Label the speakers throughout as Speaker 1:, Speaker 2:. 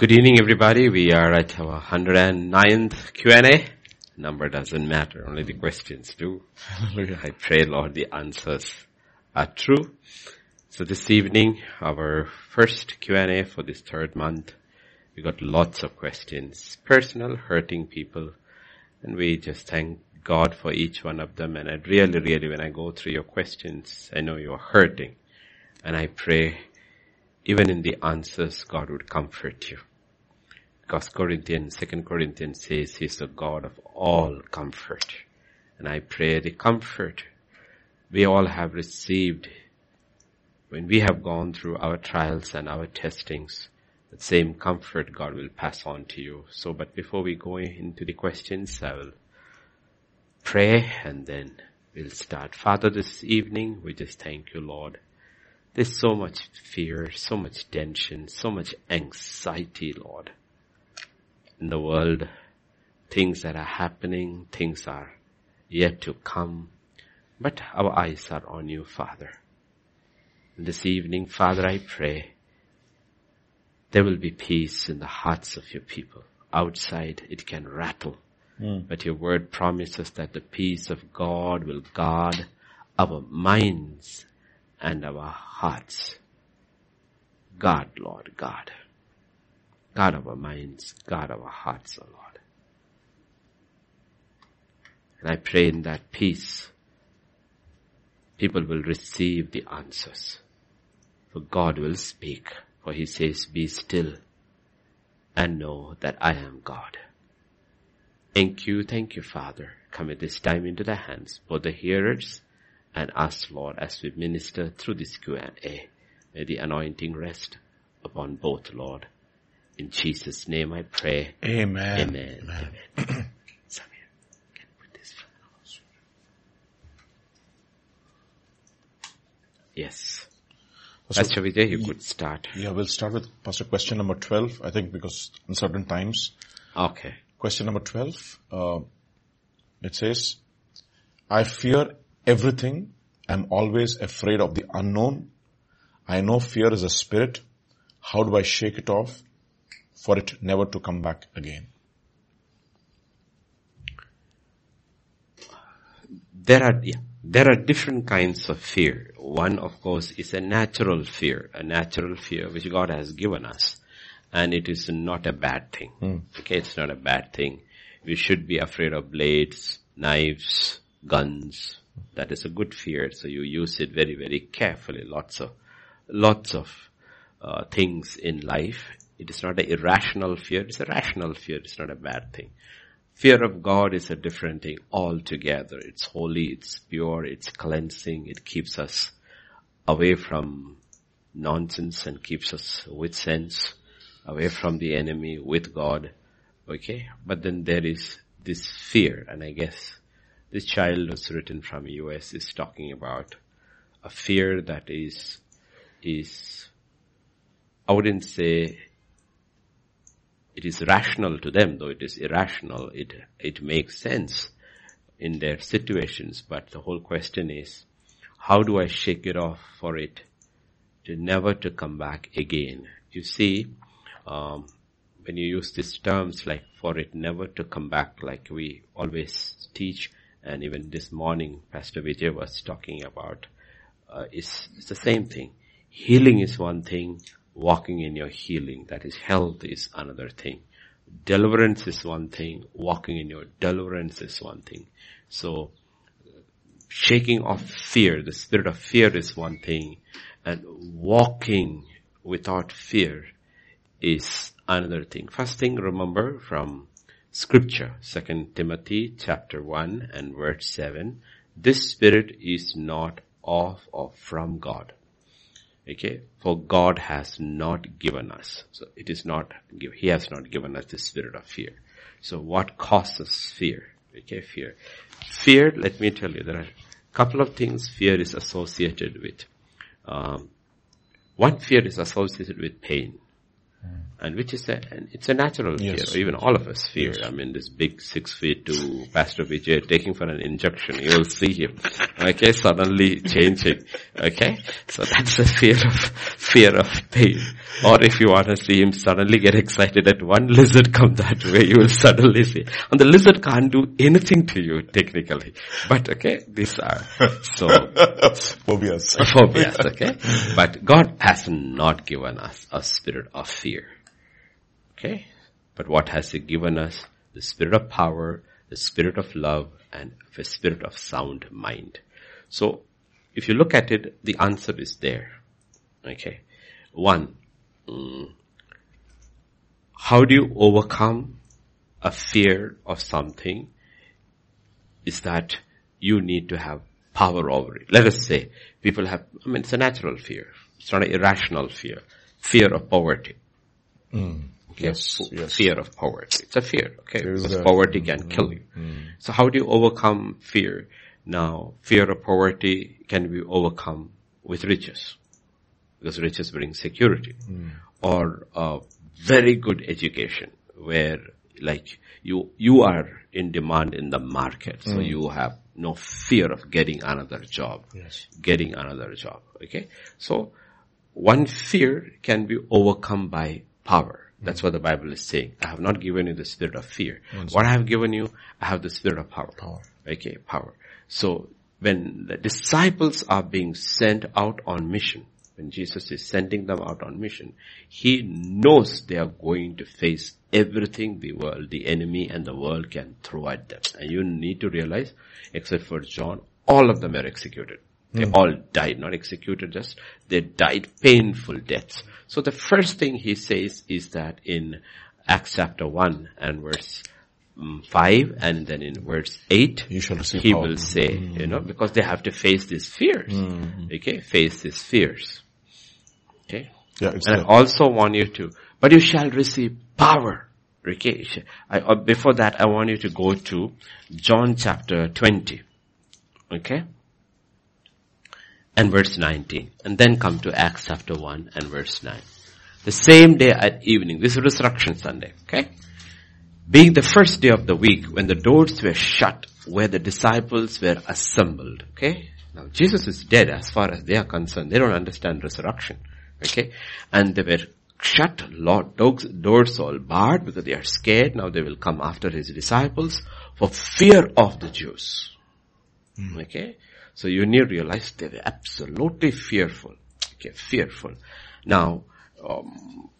Speaker 1: Good evening everybody. We are at our 109th Q&A. Number doesn't matter, only the questions do. I pray Lord the answers are true. So this evening, our first Q&A for this third month, we got lots of questions, personal, hurting people, and we just thank God for each one of them. And I really, really, when I go through your questions, I know you're hurting. And I pray, even in the answers, God would comfort you. Because Corinthians, Second Corinthians says He's the God of all comfort. And I pray the comfort we all have received when we have gone through our trials and our testings, the same comfort God will pass on to you. So, but before we go into the questions, I will pray and then we'll start. Father, this evening, we just thank you, Lord. There's so much fear, so much tension, so much anxiety, Lord. In the world, things that are happening, things are yet to come, but our eyes are on you, Father. This evening, Father, I pray there will be peace in the hearts of your people. Outside, it can rattle. Mm. But your word promises that the peace of God will guard our minds and our hearts. God, Lord, God. God of our minds, God of our hearts, O oh Lord. And I pray in that peace, people will receive the answers. For God will speak, for he says, be still and know that I am God. Thank you, thank you, Father. Commit this time into the hands, both the hearers and us, Lord, as we minister through this Q&A. May the anointing rest upon both, Lord. In Jesus' name I pray.
Speaker 2: Amen.
Speaker 1: Amen. Amen. Amen. Yes. So, Pastor Vijay, you could start.
Speaker 2: Yeah, we'll start with Pastor question number 12, I think because in certain times.
Speaker 1: Okay.
Speaker 2: Question number 12, uh, it says, I fear everything. I'm always afraid of the unknown. I know fear is a spirit. How do I shake it off for it never to come back again?
Speaker 1: There are, yeah, there are different kinds of fear. One, of course, is a natural fear, a natural fear which God has given us. And it is not a bad thing. Mm. Okay, it's not a bad thing. We should be afraid of blades, knives, guns. That is a good fear. So you use it very, very carefully. Lots of, lots of uh, things in life. It is not an irrational fear. It's a rational fear. It's not a bad thing. Fear of God is a different thing altogether. It's holy, it's pure, it's cleansing, it keeps us away from nonsense and keeps us with sense, away from the enemy, with God. Okay? But then there is this fear, and I guess this child was written from US is talking about a fear that is, is, I wouldn't say it is rational to them, though it is irrational. It, it makes sense in their situations, but the whole question is, how do I shake it off for it to never to come back again? You see, um, when you use these terms like for it never to come back, like we always teach, and even this morning Pastor Vijay was talking about, uh, it's, it's the same thing. Healing is one thing, walking in your healing. That is health is another thing. Deliverance is one thing. Walking in your deliverance is one thing. So shaking off fear, the spirit of fear is one thing and walking without fear is another thing. First thing remember from scripture, second Timothy chapter 1 and verse 7, this spirit is not of or from God. Okay, for God has not given us. So it is not, He has not given us the spirit of fear. So what causes fear? Okay, fear. Fear, let me tell you, there are a couple of things fear is associated with. Um, one fear is associated with pain. And which is a, it's a natural
Speaker 2: Yes.
Speaker 1: fear. Even all of us fear. I mean, this big six feet two Pastor Vijay taking for an injection, you will see him. Okay, suddenly changing. Okay, so that's the fear of, fear of pain. Or if you want to see him suddenly get excited at one lizard come that way, you will suddenly see. And the lizard can't do anything to you technically. But okay, these are, so
Speaker 2: Phobias.
Speaker 1: phobias, okay? But God has not given us a spirit of fear. Okay? But what has He given us? The spirit of power, the spirit of love, and the spirit of sound mind. So, if you look at it, the answer is there. Okay? One, mm, how do you overcome a fear of something? Is that you need to have power over it. Let us say people have, I mean, it's a natural fear. It's not an irrational fear. Fear of poverty. Okay?
Speaker 2: Yes, yes.
Speaker 1: Fear of poverty. It's a fear, okay?
Speaker 2: There is
Speaker 1: Because
Speaker 2: a-
Speaker 1: poverty can mm-hmm, kill you. Mm-hmm. So how do you overcome fear? Now, fear of poverty can be overcome with riches. Because riches bring security. Mm. Or a very good education where like you, you are in demand in the market. So mm. you have no fear of getting another job.
Speaker 2: Yes.
Speaker 1: Getting another job. Okay. So one fear can be overcome by power. That's what the Bible is saying. I have not given you the spirit of fear. What I have given you, I have the spirit of power.
Speaker 2: Power.
Speaker 1: Okay, power. So when the disciples are being sent out on mission, when Jesus is sending them out on mission, He knows they are going to face everything the world, the enemy and the world can throw at them. And you need to realize, except for John, all of them are executed. They all died, not executed, just they died painful deaths. So the first thing he says is that in Acts chapter 1 and verse mm, 5 and then in verse 8,
Speaker 2: You shall receive
Speaker 1: he
Speaker 2: power.
Speaker 1: will say, you know, because they have to face these fears. Okay, face these fears. Okay.
Speaker 2: Yeah,
Speaker 1: And I also want you to, but you shall receive power. Okay. I, uh, before that, I want you to go to John chapter 20. Okay. And verse 19. And then come to Acts chapter 1 and verse 9. The same day at evening. This is Resurrection Sunday. Okay. Being the first day of the week when the doors were shut where the disciples were assembled. Okay. Now Jesus is dead as far as they are concerned. They don't understand resurrection. Okay. And they were shut, Lord, doors all barred because they are scared. Now they will come after his disciples for fear of the Jews. Hmm. Okay. So you need to realize they were absolutely fearful. Okay. Fearful. Now, um,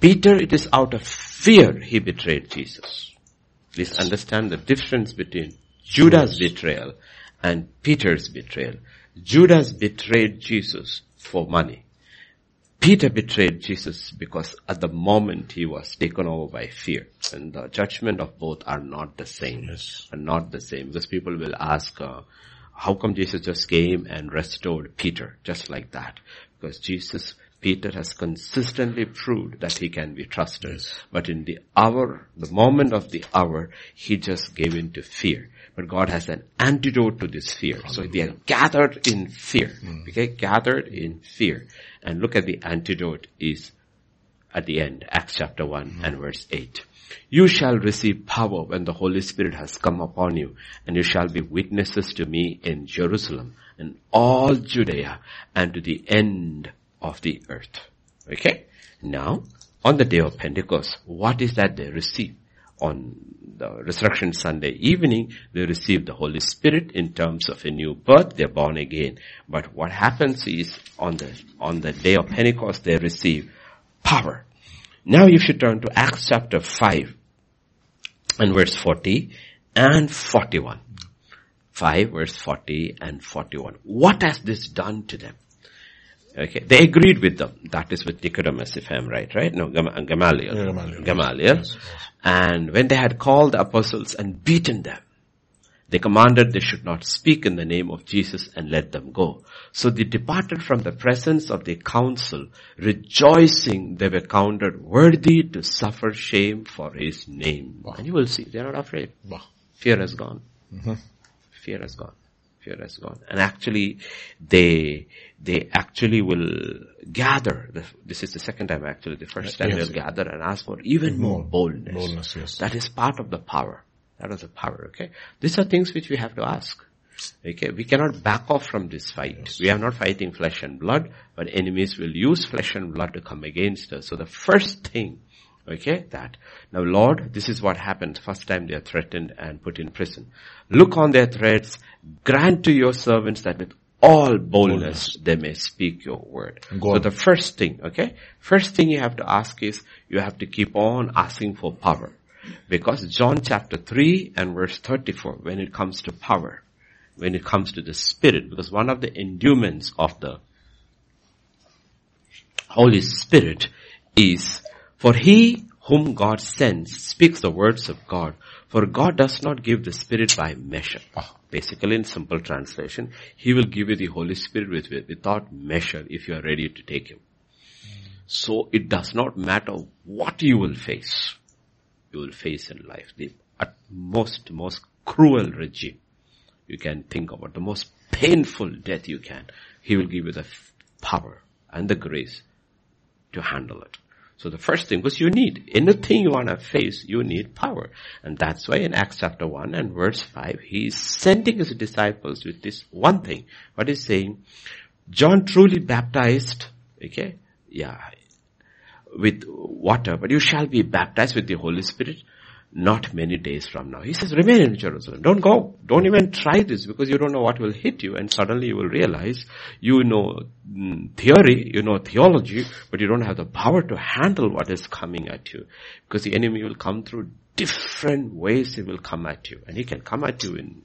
Speaker 1: Peter, it is out of fear he betrayed Jesus. Please understand the difference between Judas' betrayal and Peter's betrayal. Judas betrayed Jesus for money. Peter betrayed Jesus because at the moment he was taken over by fear. And the judgment of both are not the same.
Speaker 2: Yes.
Speaker 1: Are not the same. Because people will ask, uh, how come Jesus just came and restored Peter just like that? Because Jesus, Peter has consistently proved that he can be trusted. But in the hour, the moment of the hour, he just gave in to fear. But God has an antidote to this fear. So they are gathered in fear. Hmm. Okay, gathered in fear. And look at the antidote is at the end, Acts chapter 1 hmm. and verse 8. You shall receive power when the Holy Spirit has come upon you, and you shall be witnesses to me in Jerusalem and all Judea and to the end of the earth. Okay? Now, on the day of Pentecost, what is that they receive? On the Resurrection Sunday evening, they receive the Holy Spirit in terms of a new birth, they're born again. But what happens is, on the, on the day of Pentecost, they receive power. Now you should turn to Acts chapter 5 and verse 40 and 41. 5 verse 40 and 41. What has this done to them? Okay, they agreed with them. That is with Nicodemus, if I'm right, right? No, Gam- Gamaliel.
Speaker 2: Yeah, Gamaliel.
Speaker 1: Gamaliel. And when they had called the apostles and beaten them, they commanded they should not speak in the name of Jesus and let them go. So they departed from the presence of the council, rejoicing they were counted worthy to suffer shame for his name. And you will see, they're not afraid.
Speaker 2: Wow.
Speaker 1: Fear has gone. Mm-hmm. Fear has gone. Fear has gone. And actually, they, they actually will gather. This is the second time actually. The first time yes. they'll gather and ask for even more boldness.
Speaker 2: boldness yes.
Speaker 1: That is part of the power. That is the power, okay? These are things which we have to ask. Okay, we cannot back off from this fight. Yes. We are not fighting flesh and blood, but enemies will use flesh and blood to come against us. So the first thing, okay, that. Now Lord, this is what happened. First time they are threatened and put in prison. Look on their threats, grant to your servants that with all boldness they may speak your word. So the first thing, okay, first thing you have to ask is, you have to keep on asking for power. Because John chapter 3 and verse 34, when it comes to power, when it comes to the Spirit, because one of the endowments of the Holy Spirit is, for he whom God sends speaks the words of God, for God does not give the Spirit by measure. Ah. Basically in simple translation, He will give you the Holy Spirit with, without measure if you are ready to take Him. So it does not matter what you will face. You will face in life. The most, most cruel regime you can think about, the most painful death you can, He will give you the power and the grace to handle it. So the first thing was you need, anything you want to face, you need power. And that's why in Acts chapter 1 and verse 5, he's sending his disciples with this one thing. What he's saying, John truly baptized, okay, yeah, with water, but you shall be baptized with the Holy Spirit not many days from now. He says, remain in Jerusalem. Don't go. Don't even try this because you don't know what will hit you and suddenly you will realize you know mm, theory, you know theology, but you don't have the power to handle what is coming at you because the enemy will come through different ways he will come at you and he can come at you in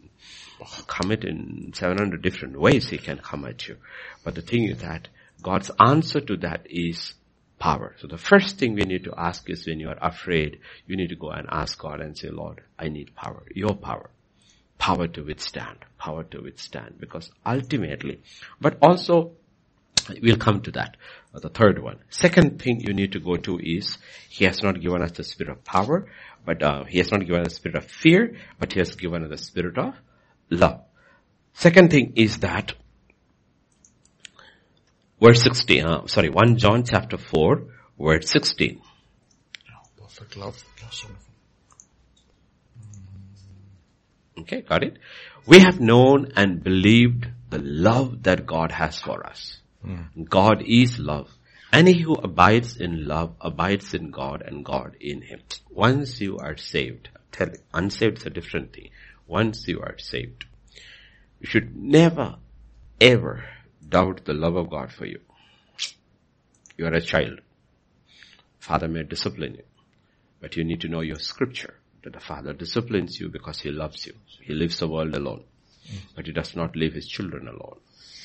Speaker 1: come it in 700 different ways he can come at you. But the thing is that God's answer to that is power. So the first thing we need to ask is when you are afraid, you need to go and ask God and say, Lord, I need power, your power. Power to withstand, power to withstand, because ultimately, but also, we'll come to that, uh, the third one. Second thing you need to go to is, He has not given us the spirit of power, but uh, He has not given us the spirit of fear, but He has given us the spirit of love. Second thing is that verse 16, uh, sorry, 1 John chapter 4, verse 16.
Speaker 2: perfect love.
Speaker 1: Okay, got it? We have known and believed the love that God has for us. Mm. God is love. And he who abides in love abides in God and God in him. Once you are saved, tell it, unsaved is a different thing. Once you are saved, you should never, ever doubt the love of God for you. You are a child. Father may discipline you, but you need to know your scripture that the Father disciplines you because He loves you. He leaves the world alone, but He does not leave His children alone.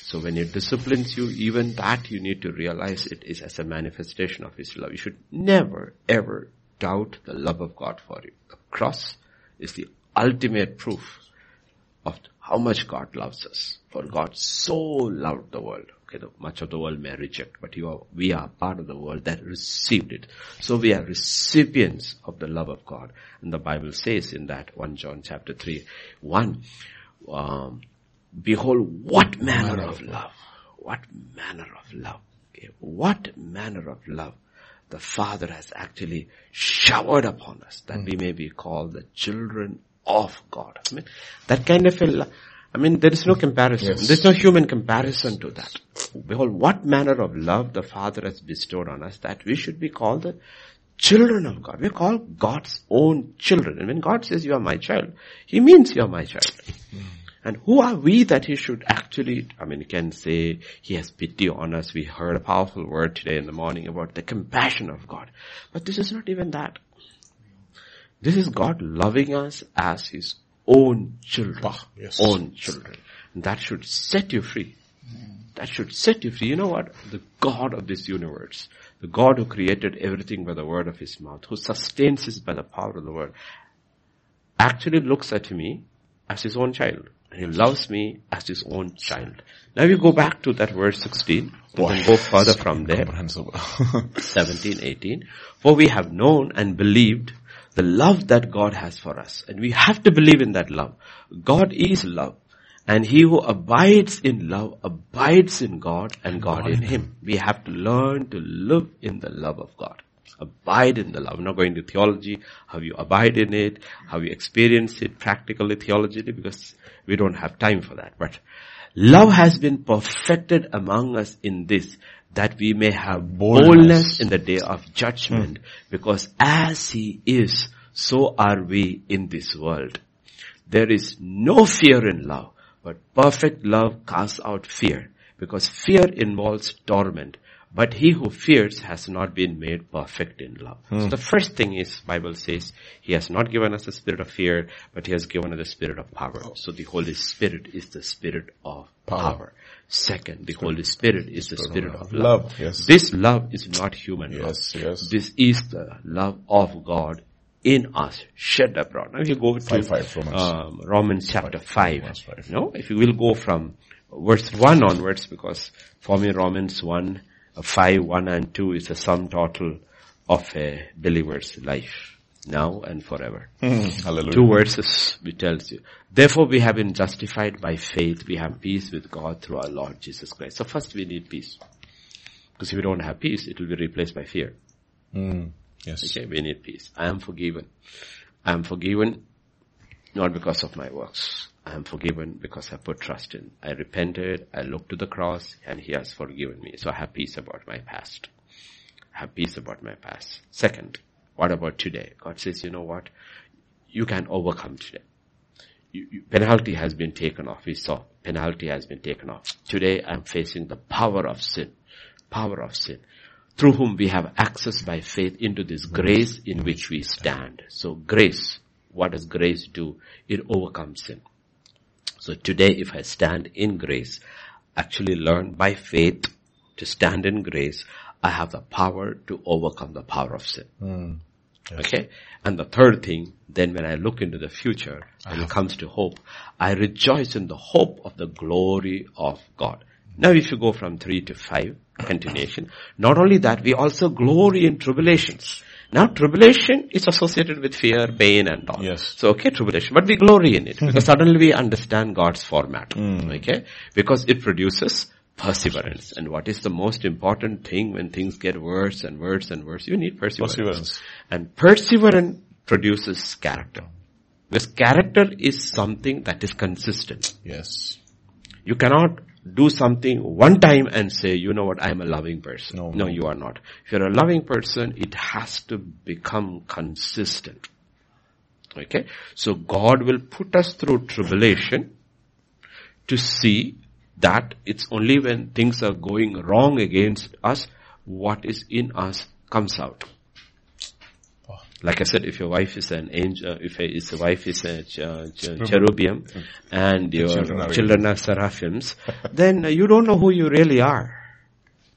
Speaker 1: So when He disciplines you, even that you need to realize it is as a manifestation of His love. You should never ever doubt the love of God for you. The cross is the ultimate proof of how much God loves us. For God so loved the world. Okay, the, much of the world may reject, but you are, we are part of the world that received it. So we are recipients of the love of God. And the Bible says in that 1 John chapter 3, 1, um, behold what manner of love, what manner of love, okay, what manner of love the Father has actually showered upon us that mm. we may be called the children of God. I mean, that kind of a, I mean, there is no comparison. Yes. There's no human comparison to that. Behold, what manner of love the Father has bestowed on us that we should be called the children of God. We're called God's own children. And when God says you are my child, He means you are my child. Mm. And who are we that He should actually, I mean, He can say He has pity on us. We heard a powerful word today in the morning about the compassion of God. But this is not even that. This is God loving us as His own children. Yes. Own children. That should set you free. That should set you free. You know what? The God of this universe, the God who created everything by the word of His mouth, who sustains us by the power of the word, actually looks at me as His own child. And He loves me as His own child. Now we go back to that verse 16. We can go further from there. 17, 18. For we have known and believed the love that God has for us. And we have to believe in that love. God is love. And he who abides in love abides in God and God in him. We have to learn to live in the love of God. Abide in the love. I'm not going to theology, how you abide in it, how you experience it practically, theologically, because we don't have time for that. But love has been perfected among us in this, that we may have boldness, boldness in the day of judgment, mm. because as he is, so are we in this world. There is no fear in love, but perfect love casts out fear, because fear involves torment. But he who fears has not been made perfect in love. Hmm. So the first thing is, Bible says, he has not given us the spirit of fear, but he has given us the spirit of power. So the Holy Spirit is the spirit of power. power. Second, the Holy Spirit is the spirit of love. love. Yes. This love is not human yes, love. Yes. This is the love of God in us, shed abroad. Now if you go to five, five, Romans. Um, Romans chapter five, 5. five. No, if you will go from verse 1 onwards, because for me Romans 1 5, 1 and 2 is the sum total of a believer's life. Now and forever. Hallelujah. Two verses which tells you. Therefore we have been justified by faith. We have peace with God through our Lord Jesus Christ. So first we need peace. Because if we don't have peace, it will be replaced by fear.
Speaker 2: Mm. Yes.
Speaker 1: Okay, we need peace. I am forgiven. I am forgiven not because of my works. I am forgiven because I put trust in. I repented, I looked to the cross, and He has forgiven me. So I have peace about my past. I have peace about my past. Second, what about today? God says, you know what? You can overcome today. You, you, penalty has been taken off. We saw penalty has been taken off. Today I'm facing the power of sin. Power of sin. Through whom we have access by faith into this grace in which we stand. So grace, what does grace do? It overcomes sin. So today if I stand in grace, actually learn by faith to stand in grace, I have the power to overcome the power of sin. Mm. Yes. Okay? And the third thing, then when I look into the future, when it comes to hope, I rejoice in the hope of the glory of God. Now if you go from three to five, continuation, not only that, we also glory in tribulations. Now tribulation is associated with fear, pain and all.
Speaker 2: Yes.
Speaker 1: So okay, tribulation, but we glory in it because suddenly we understand God's format. Mm. Okay? Because it produces perseverance. And what is the most important thing when things get worse and worse and worse? You need perseverance. perseverance. And perseverance produces character. Because character is something that is consistent.
Speaker 2: Yes.
Speaker 1: You cannot do something one time and say, you know what, I'm a loving person. No, no, you are not. If you're a loving person, it has to become consistent. Okay? So God will put us through tribulation to see that it's only when things are going wrong against us, what is in us comes out. Like I said, if your wife is an angel, if his wife is a ch- ch- cherubim and your children are, children are seraphims, then you don't know who you really are.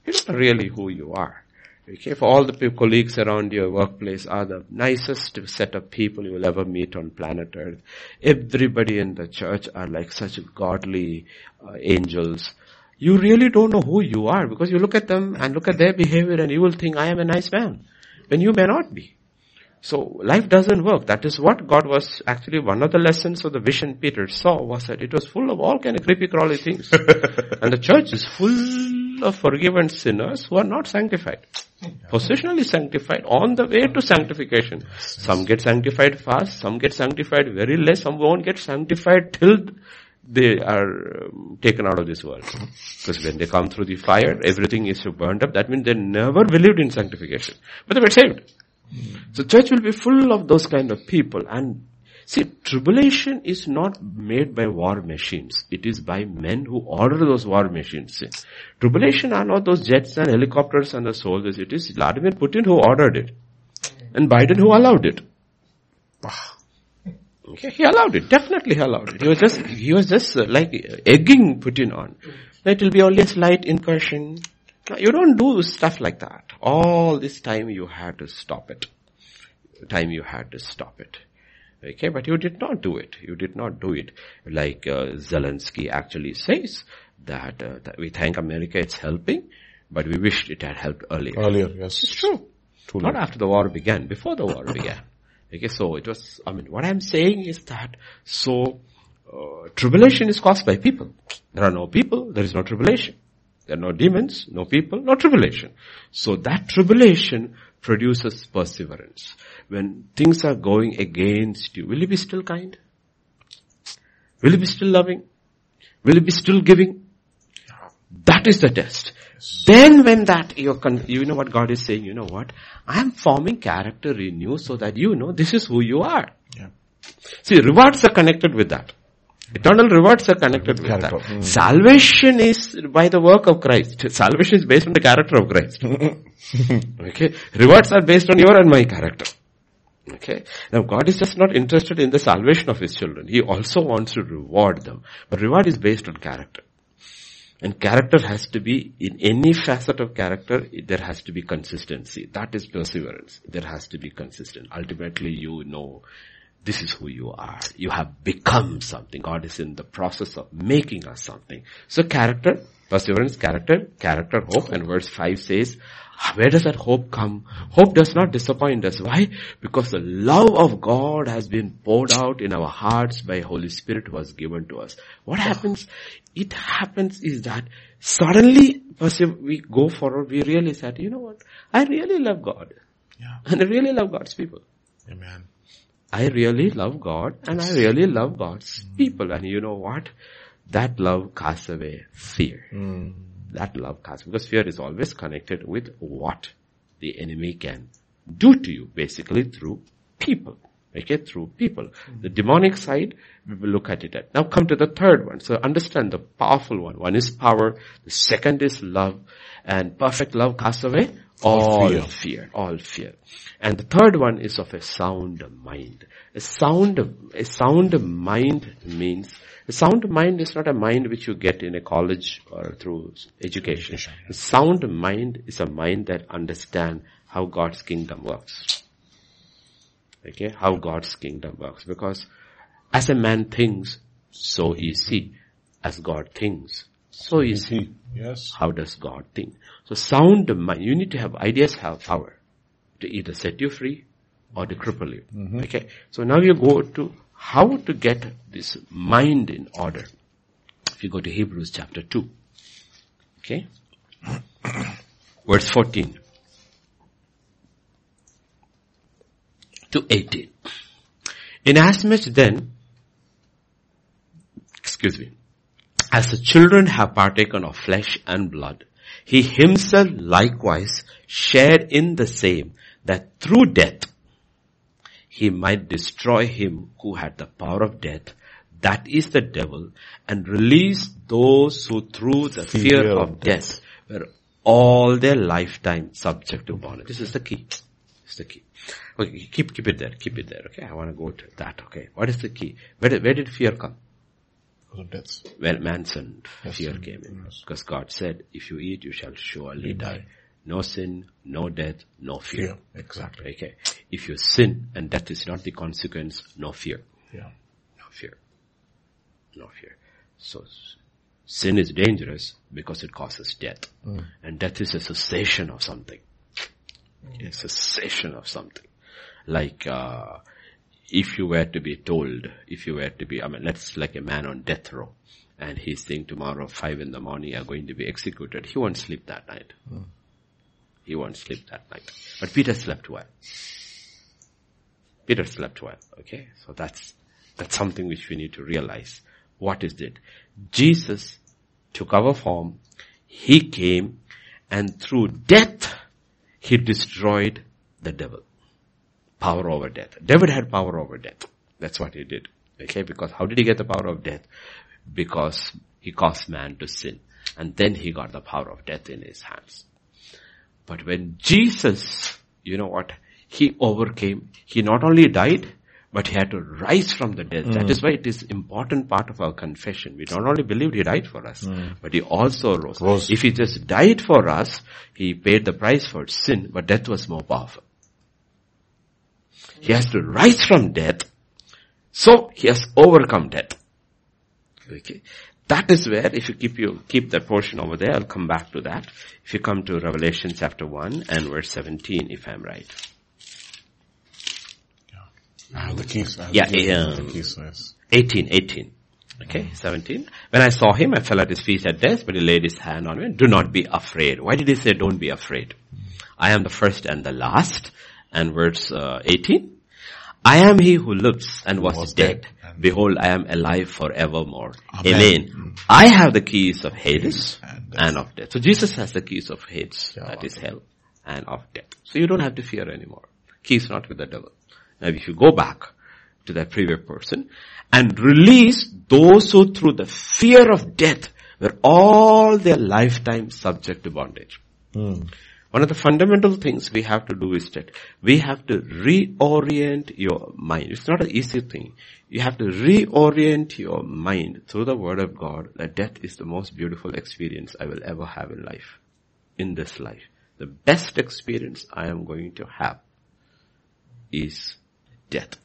Speaker 1: You don't know really who you are. Okay, if all the colleagues around your workplace are the nicest set of people you will ever meet on planet earth, everybody in the church are like such godly uh, angels, you really don't know who you are because you look at them and look at their behavior and you will think, I am a nice man. When you may not be. So life doesn't work. That is what God was actually one of the lessons of the vision Peter saw was that it was full of all kind of creepy crawly things. and the church is full of forgiven sinners who are not sanctified. Positionally sanctified on the way to sanctification. Some get sanctified fast, some get sanctified very less, some won't get sanctified till they are um, taken out of this world. Because when they come through the fire, everything is burned up. That means they never believed in sanctification. But they were saved. So church will be full of those kind of people and see tribulation is not made by war machines. It is by men who order those war machines. See, tribulation are not those jets and helicopters and the soldiers. It is Vladimir Putin who ordered it and Biden who allowed it. Okay, he allowed it. Definitely he allowed it. He was just, he was just uh, like egging Putin on. It will be only a slight incursion. You don't do stuff like that. All this time you had to stop it. Time you had to stop it. Okay, but you did not do it. You did not do it. Like uh, Zelensky actually says that, uh, that, we thank America it's helping, but we wished it had helped earlier.
Speaker 2: Earlier, yes.
Speaker 1: It's true. Too not after the war began, before the war began. Okay, so it was, I mean, what I'm saying is that, so uh, tribulation is caused by people. There are no people, there is no tribulation. There are no demons, no people, no tribulation. So that tribulation produces perseverance. When things are going against you, will you be still kind? Will you be still loving? Will you be still giving? That is the test. Then when that, you're con- you know what God is saying, you know what? I am forming character in you so that you know this is who you are.
Speaker 2: Yeah.
Speaker 1: See, rewards are connected with that. Eternal rewards are connected with
Speaker 2: Character.
Speaker 1: that. Mm. Salvation is by the work of Christ. Salvation is based on the character of Christ. okay? Rewards are based on your and my character. Okay? Now God is just not interested in the salvation of His children. He also wants to reward them. But reward is based on character. And character has to be, in any facet of character, there has to be consistency. That is perseverance. There has to be consistent. Ultimately you know this is who you are. You have become something. God is in the process of making us something. So character, perseverance, character, character, hope, and verse 5 says, where does that hope come? Hope does not disappoint us. Why? Because the love of God has been poured out in our hearts by Holy Spirit was given to us. What happens? It happens is that suddenly, we go forward, we realize that, you know what? I really love God.
Speaker 2: Yeah.
Speaker 1: And I really love God's people.
Speaker 2: Amen.
Speaker 1: I really love God and I really love God's people. And you know what? That love casts away fear. Hmm. That love casts, because fear is always connected with what the enemy can do to you, basically through people. Okay, through people. Hmm. The demonic side, we will look at it at. Now come to the third one. So understand the powerful one. One is power. The second is love. And perfect love casts away all
Speaker 2: fear.
Speaker 1: fear. All fear. And the third one is of a sound mind. A sound, a sound mind means, a sound mind is not a mind which you get in a college or through education. A sound mind is a mind that understands how God's kingdom works. Okay, how God's kingdom works. Because as a man thinks, so he. As God thinks, so is mm-hmm. he.
Speaker 2: Yes.
Speaker 1: How does God think? So sound mind, you need to have ideas have power to either set you free or to cripple you. Mm-hmm. Okay. So now you go to how to get this mind in order. If you go to Hebrews chapter 2. Okay. Verse 14 to 18. Inasmuch then, excuse me, as the children have partaken of flesh and blood, he himself likewise shared in the same, that through death he might destroy him who had the power of death, that is the devil, and release those who through the fear,
Speaker 2: Fear
Speaker 1: of
Speaker 2: of
Speaker 1: death were all their lifetime subject to bondage. This is the key. This is the key. Okay, keep, keep it there, keep it there, okay? I want to go to that, okay? What is the key? Where where did fear come?
Speaker 2: Because of death.
Speaker 1: Well, man sinned, fear came in. Because God said, if you eat, you shall surely die. No sin, no death, no fear.
Speaker 2: Fear. Exactly.
Speaker 1: Okay. If you sin and death is not the consequence, no fear.
Speaker 2: Yeah.
Speaker 1: No fear. No fear. So, sin is dangerous because it causes death. And death is a cessation of something. A cessation of something. Like, uh, if you were to be told, if you were to be, I mean, let's like a man on death row, and he's saying tomorrow five in the morning you are going to be executed, he won't sleep that night. He won't sleep that night. But Peter slept well. Peter slept well, okay? So that's, that's something which we need to realize. What is it? Jesus took our form, He came, and through death, He destroyed the devil. Power over death. devil had power over death. That's what he did. Okay, because how did he get the power of death? Because he caused man to sin. And then he got the power of death in his hands. But when Jesus, you know what, he overcame, he not only died, but he had to rise from the dead. That mm. is why it is important part of our confession. We not only believed he died for us, mm. but he also rose.
Speaker 2: Rose.
Speaker 1: If he just died for us, he paid the price for sin, but death was more powerful. He has to rise from death. So he has overcome death. Okay. That is where, if you keep you, keep that portion over there, I'll come back to that. If you come to Revelation chapter 1 and verse 17, if I'm right.
Speaker 2: I have ah, the keys. I
Speaker 1: Yeah,
Speaker 2: the um,
Speaker 1: yeah.
Speaker 2: The keys, yes.
Speaker 1: 18, 18. Okay, mm-hmm. 17. When I saw him, I fell at his feet at death, but he laid his hand on me. Do not be afraid. Why did he say don't be afraid? Mm. I am the first and the last. And verse uh, 18. I am he who lives and was,
Speaker 2: Was
Speaker 1: dead.
Speaker 2: dead
Speaker 1: Behold, I am alive forevermore.
Speaker 2: Amen.
Speaker 1: Amen. I have the keys of Hades
Speaker 2: And
Speaker 1: and of death. So Jesus has the keys of Hades,
Speaker 2: Yeah,
Speaker 1: that is hell, and of death. So you don't have to fear anymore. Keys not with the devil. Now if you go back to that previous person and release those who through the fear of death were all their lifetime subject to bondage. One of the fundamental things we have to do is that we have to reorient your mind. It's not an easy thing. You have to reorient your mind through the word of God that death is the most beautiful experience I will ever have in life. In this life. The best experience I am going to have is death.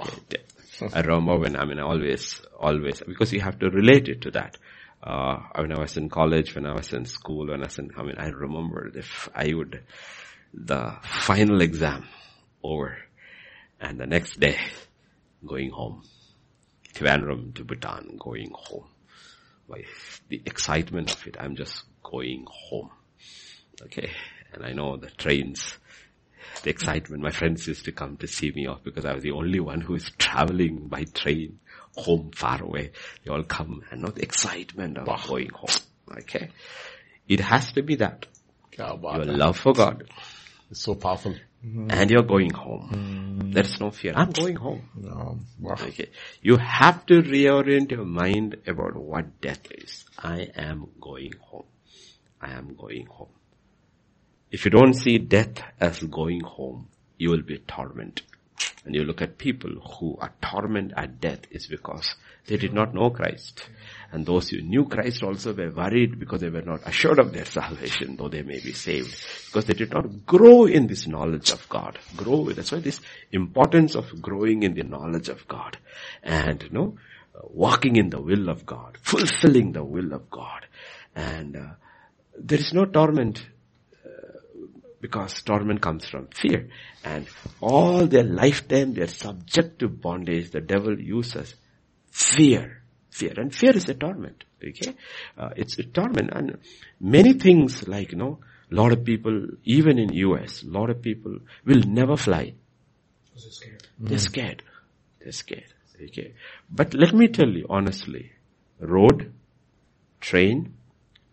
Speaker 1: Okay, death. I remember when, I mean, always, always, because you have to relate it to that. Uh, when I was in college, when I was in school, when I was in, I mean, I remember if I would, the final exam over and the next day going home. Trivandrum to Bhutan, going home. By the excitement of it, I'm just going home. Okay. And I know the trains, the excitement, my friends used to come to see me off because I was the only one who is traveling by train home far away. They all come and know the excitement of going home. Okay. It has to be that. Your
Speaker 2: hai.
Speaker 1: love for God
Speaker 2: It's so powerful.
Speaker 1: and you're going home. There's no fear. I'm going home.
Speaker 2: Um, wow.
Speaker 1: Okay. You have to reorient your mind about what death is. I am going home. I am going home. If you don't see death as going home, you will be tormented. And you look at people who are tormented at death is because they did not know Christ. And those who knew Christ also were worried because they were not assured of their salvation, though they may be saved. Because they did not grow in this knowledge of God. Grow. That's why this importance of growing in the knowledge of God. And, you know, uh, walking in the will of God. Fulfilling the will of God. And uh, there is no torment because torment comes from fear. And all their lifetime they are subject to bondage. The devil uses fear. Fear. And fear is a torment. Okay? Uh, it's a torment. And many things like, you know, a lot of people, even in US, a lot of people will never fly. They're scared. They're scared. Okay. But let me tell you honestly, road, train,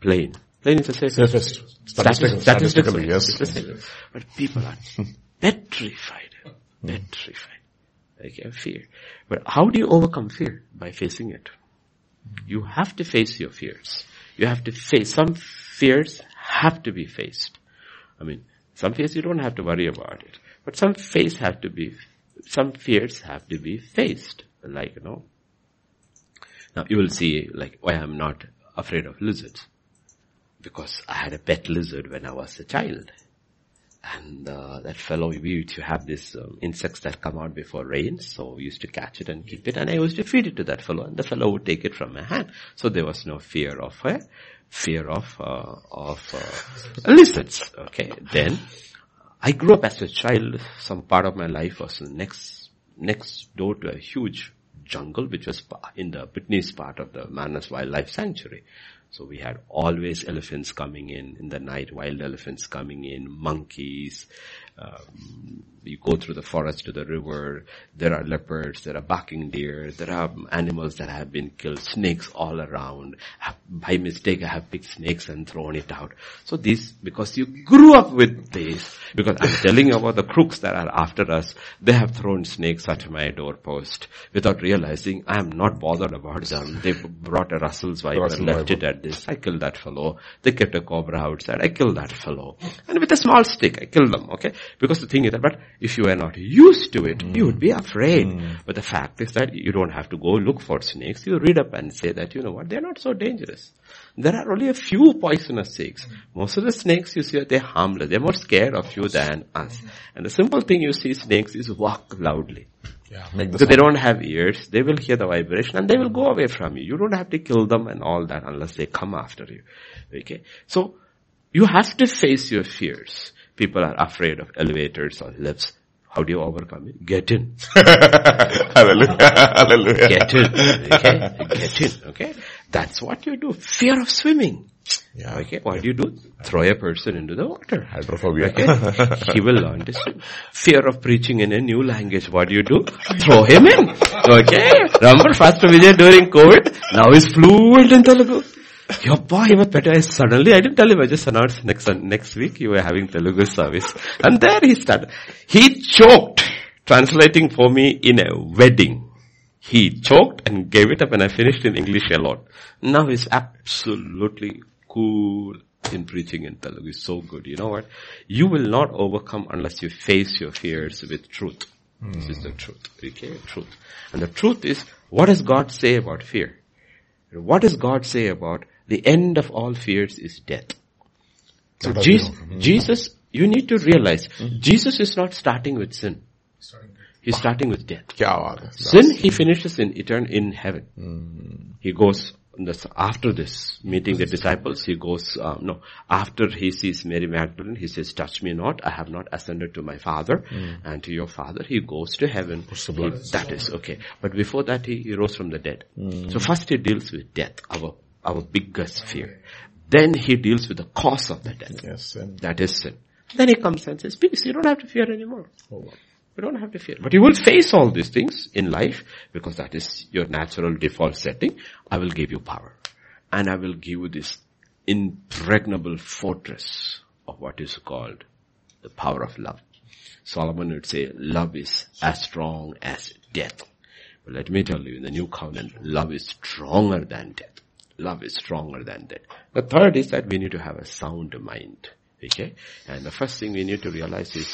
Speaker 1: plane. Is the safest.
Speaker 2: Safest. Statistical, statistically, yes.
Speaker 1: But people are petrified. Petrified. Okay, fear. But how do you overcome fear? By facing it. You have to face your fears. You have to face, some fears have to be faced. I mean, some fears you don't have to worry about it. But some fears have to be, some fears have to be faced. Like, you know, now you will see like why I'm not afraid of lizards. Because I had a pet lizard when I was a child. And uh, that fellow, we used to have these um, insects that come out before rain, so we used to catch it and keep it, and I used to feed it to that fellow, and the fellow would take it from my hand. So there was no fear of uh, fear of uh, of uh, lizards. Okay, then I grew up as a child. Some part of my life was next next door to a huge jungle, which was in the Pitney's part of the Manas Wildlife Sanctuary. So we had always elephants coming in in the night, wild elephants coming in, monkeys. Um, you go through the forest to the river. There are leopards. There are barking deer. There are animals that have been killed. Snakes all around. By mistake, I have picked snakes and thrown it out. So this because you grew up with this. Because I'm telling you about the crooks that are after us. They have thrown snakes at my doorpost without realizing I am not bothered about them. They brought a Russell's viper,
Speaker 2: Russell
Speaker 1: left
Speaker 2: viper.
Speaker 1: it at this. I killed that fellow. They kept a cobra outside. I killed that fellow. And with a small stick, I killed them. Okay, because the thing is that, but if you are not used to it, you would be mm. afraid. Mm. But the fact is that you don't have to go look for snakes. You read up and say that, you know what, they're not so dangerous. There are only a few poisonous snakes. Most of the snakes you see, they're harmless. They're more scared of you than us. And the simple thing you see snakes is walk loudly.
Speaker 2: Yeah, make the
Speaker 1: Because they don't have ears, they will hear the vibration and they will go away from you. You don't have to kill them and all that unless they come after you. Okay? So, you have to face your fears. People are afraid of elevators or lifts. How do you overcome it? Get in.
Speaker 2: Hallelujah. Hallelujah.
Speaker 1: Get in. Okay? Get in. Okay? That's what you do. Fear of swimming.
Speaker 2: Yeah.
Speaker 1: Okay? What do you do? Throw a person into the water.
Speaker 2: Hydrophobia.
Speaker 1: Okay? he will learn to swim. Fear of preaching in a new language. What do you do? Throw him in. Okay? Remember Pastor Vijay during COVID? Now he's fluent in Telugu. Yoppa, he was better. Suddenly, I didn't tell him, I just announced next, next week you were having Telugu service. And there he started. He choked translating for me in a wedding. He choked and gave it up and I finished in English a lot. Now he's absolutely cool in preaching in Telugu. It's so good. You know what? You will not overcome unless you face your fears with truth. This is the truth. Okay? Truth. And the truth is, what does God say about fear? What does God say about the end of all fears is death. So Jesus,
Speaker 2: mm-hmm.
Speaker 1: Jesus, you need to realize, mm-hmm. Jesus is not starting with sin. He's starting with death. Sin, he finishes in eternal, in heaven. Mm-hmm. He goes after this meeting the disciples, he goes, uh, no, after he sees Mary Magdalene, he says, touch me not, I have not ascended to my father mm. and to your father. He goes to heaven. He, that is okay. But before that, he, he rose from the dead. Mm. So first he deals with death, our our biggest fear. Then he deals with the cause of the death.
Speaker 2: Yes. And
Speaker 1: That is sin. Then he comes and says, peace, you don't have to fear anymore.
Speaker 2: Oh, wow.
Speaker 1: You don't have to fear. But you will face all these things in life because that is your natural default setting. I will give you power. And I will give you this impregnable fortress of what is called the power of love. Solomon would say love is as strong as death. But let me tell you, in the new covenant, love is stronger than death. Love is stronger than that. The third is that we need to have a sound mind. Okay? And the first thing we need to realize is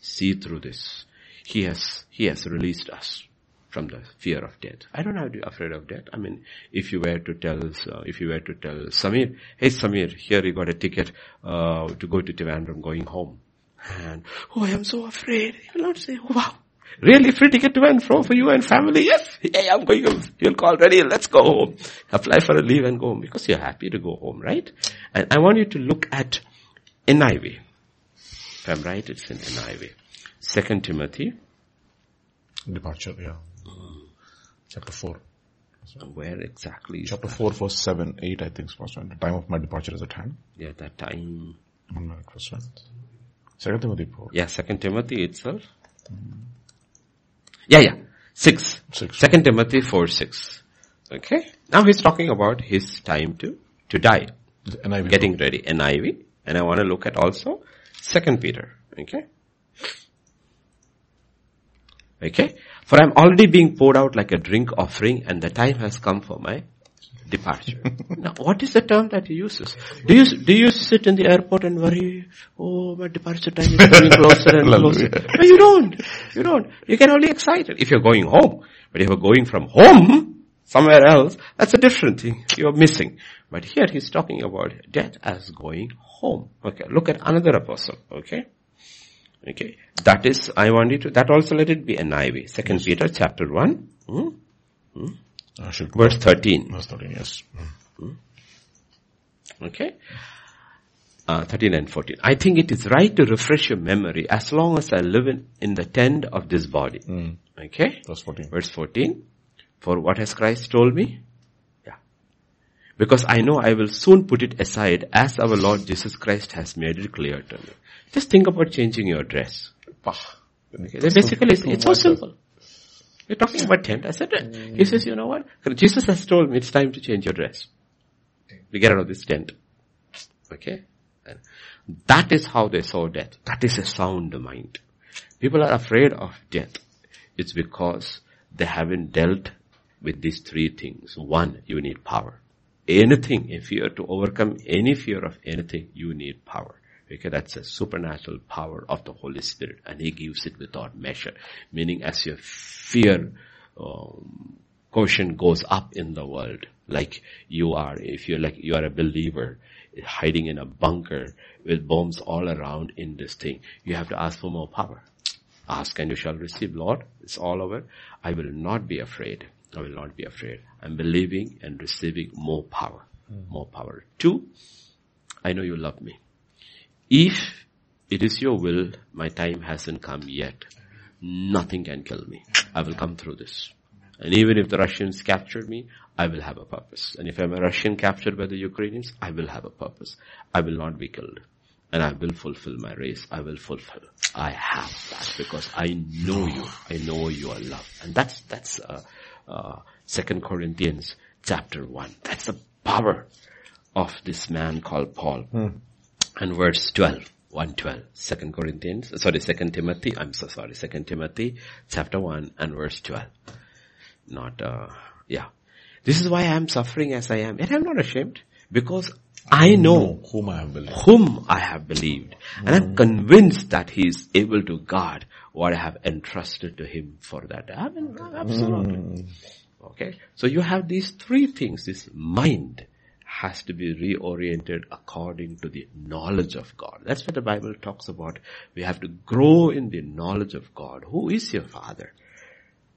Speaker 1: see through this. He has, he has released us from the fear of death. I don't have to be afraid of death. I mean, if you were to tell, uh, if you were to tell Samir, hey Samir, here you got a ticket, uh, to go to Trivandrum going home. And, oh, I am so afraid. He will not say, wow. Really free ticket to and fro for you and family? Yes. Hey, I'm going. You'll call ready. Let's go home. Apply for a leave and go home because you're happy to go home, right? And I want you to look at NIV. If I'm right, it's in NIV. Second Timothy,
Speaker 2: departure. Yeah. Chapter four.
Speaker 1: where exactly is
Speaker 2: Chapter
Speaker 1: that?
Speaker 2: four, verse seven, eight. I think. Pastor. The time of my departure is at hand.
Speaker 1: Yeah, that time.
Speaker 2: Pastor. Second Timothy four.
Speaker 1: Yeah, Second Timothy itself. Mm. Yeah, yeah. Six.
Speaker 2: Six.
Speaker 1: Second Timothy four six. Okay. Now he's talking about his time to to die,
Speaker 2: NIV.
Speaker 1: getting ready. NIV, and I want to look at also Second Peter. Okay. Okay. For I'm already being poured out like a drink offering, and the time has come for my departure. now, what is the term that he uses? Do you do you sit in the airport and worry? Oh, my departure time is coming closer and closer. No, you don't. You don't. You get only excited if you're going home. But if you're going from home somewhere else, that's a different thing. You're missing. But here he's talking about death as going home. Okay. Look at another apostle. Okay. Okay. That is, I want you to, that also let it be an NIV. Second Peter chapter 1, hmm,
Speaker 2: should
Speaker 1: verse 13.
Speaker 2: Verse thirteen. Yes.
Speaker 1: Okay. Uh, 13 and 14. I think it is right to refresh your memory as long as I live in, in the tent of this body. Okay.
Speaker 2: Verse fourteen.
Speaker 1: Verse 14. For what has Christ told me? Yeah. Because I know I will soon put it aside as our Lord Jesus Christ has made it clear to me. Just think about changing your dress. Okay, basically, it's, it's so simple. We're talking about tent. I said, mm. he says, you know what? Jesus has told me it's time to change your dress. We get out of this tent. Okay? And that is how they saw death. That is a sound mind. People are afraid of death. It's because they haven't dealt with these three things. One, you need power. Anything, if you are to overcome any fear of anything, you need power. Okay, that's a supernatural power of the Holy Spirit and He gives it without measure. Meaning as your fear um, quotient goes up in the world, like you are, if you're like, you are a believer, hiding in a bunker with bombs all around in this thing, you have to ask for more power. Ask and you shall receive. Lord, it's all over. I will not be afraid. I will not be afraid. I'm believing and receiving more power. More power. Two, I know you love me. If it is your will, my time hasn't come yet. nothing can kill me. I will come through this. And even if the Russians captured me, I will have a purpose. And if I'm a Russian captured by the Ukrainians, I will have a purpose. I will not be killed. And I will fulfill my race. I will fulfill. I have that because I know you. I know your love. And that's, that's, uh, uh, Second Corinthians chapter 1. That's the power of this man called Paul. Hmm. And verse 12. 112, 2 Corinthians, sorry, 2 Timothy, I'm so sorry, 2 Timothy chapter 1 and verse 12. Not, uh, yeah. This is why I am suffering as I am. And I'm not ashamed because I know
Speaker 2: whom I have believed.
Speaker 1: Whom I have believed. And I'm convinced that he is able to guard what I have entrusted to him for that. I mean, absolutely. Mm. Okay. So you have these three things, this mind, has to be reoriented according to the knowledge of God. That's what the Bible talks about. We have to grow in the knowledge of God. Who is your father?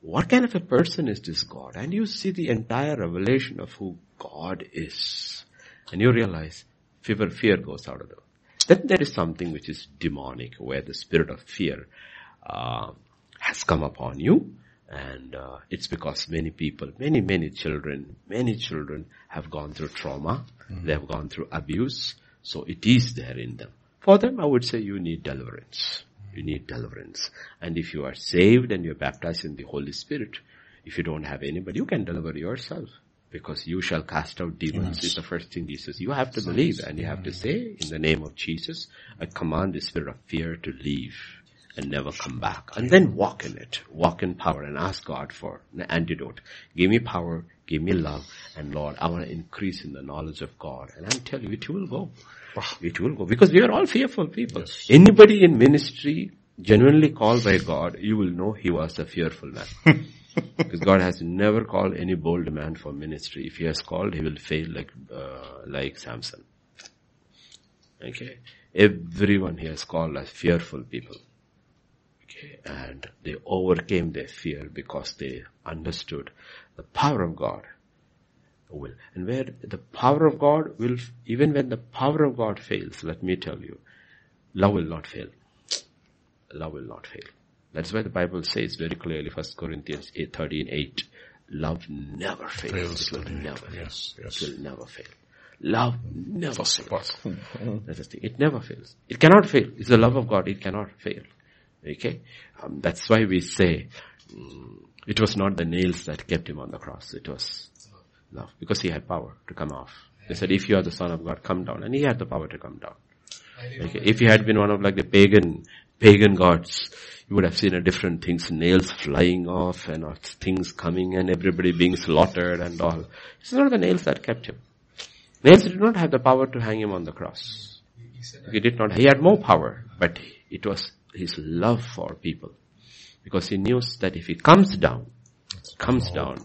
Speaker 1: What kind of a person is this God? And you see the entire revelation of who God is. And you realize fear, fear goes out of the way. Then there is something which is demonic, where the spirit of fear uh, has come upon you and uh, it's because many people, many, many children, many children have gone through trauma. Mm-hmm. They have gone through abuse. So it is there in them. For them, I would say you need deliverance. You need deliverance. And if you are saved and you're baptized in the Holy Spirit, if you don't have anybody, you can deliver yourself. Because you shall cast out demons yes. is the first thing Jesus. You have to believe and you have to say, in the name of Jesus, I command the spirit of fear to leave and never come back. And then walk in it. Walk in power and ask God for an antidote. Give me power, give me love, and Lord, I want to increase in the knowledge of God. And I'm telling you, it will go. It will go. Because we are all fearful people. Yes. Anybody in ministry genuinely called by God, you will know he was a fearful man. because God has never called any bold man for ministry. If he has called, he will fail like, uh, like Samson. Okay. Everyone he has called as fearful people and they overcame their fear because they understood the power of God will. And where the power of God will, even when the power of God fails, let me tell you, love will not fail. Love will not fail. That's why the Bible says very clearly, 1 Corinthians 8, 13, 8, love never fails. fails it will never fail. Yes, yes. It will never fail. Love never fails. That's the thing. It never fails. It cannot fail. It's the love of God. It cannot fail. Okay? Um, that's why we say um, it was not the nails that kept him on the cross. It was love. Because he had power to come off. They said, if you are the son of God, come down. And he had the power to come down. Okay? If he had been one of like the pagan, pagan gods, you would have seen a different things, nails flying off and things coming and everybody being slaughtered and all. It's not the nails that kept him. Nails did not have the power to hang him on the cross. He did not, he had more power, but it was his love for people. Because he knew that if he comes down, That's comes down,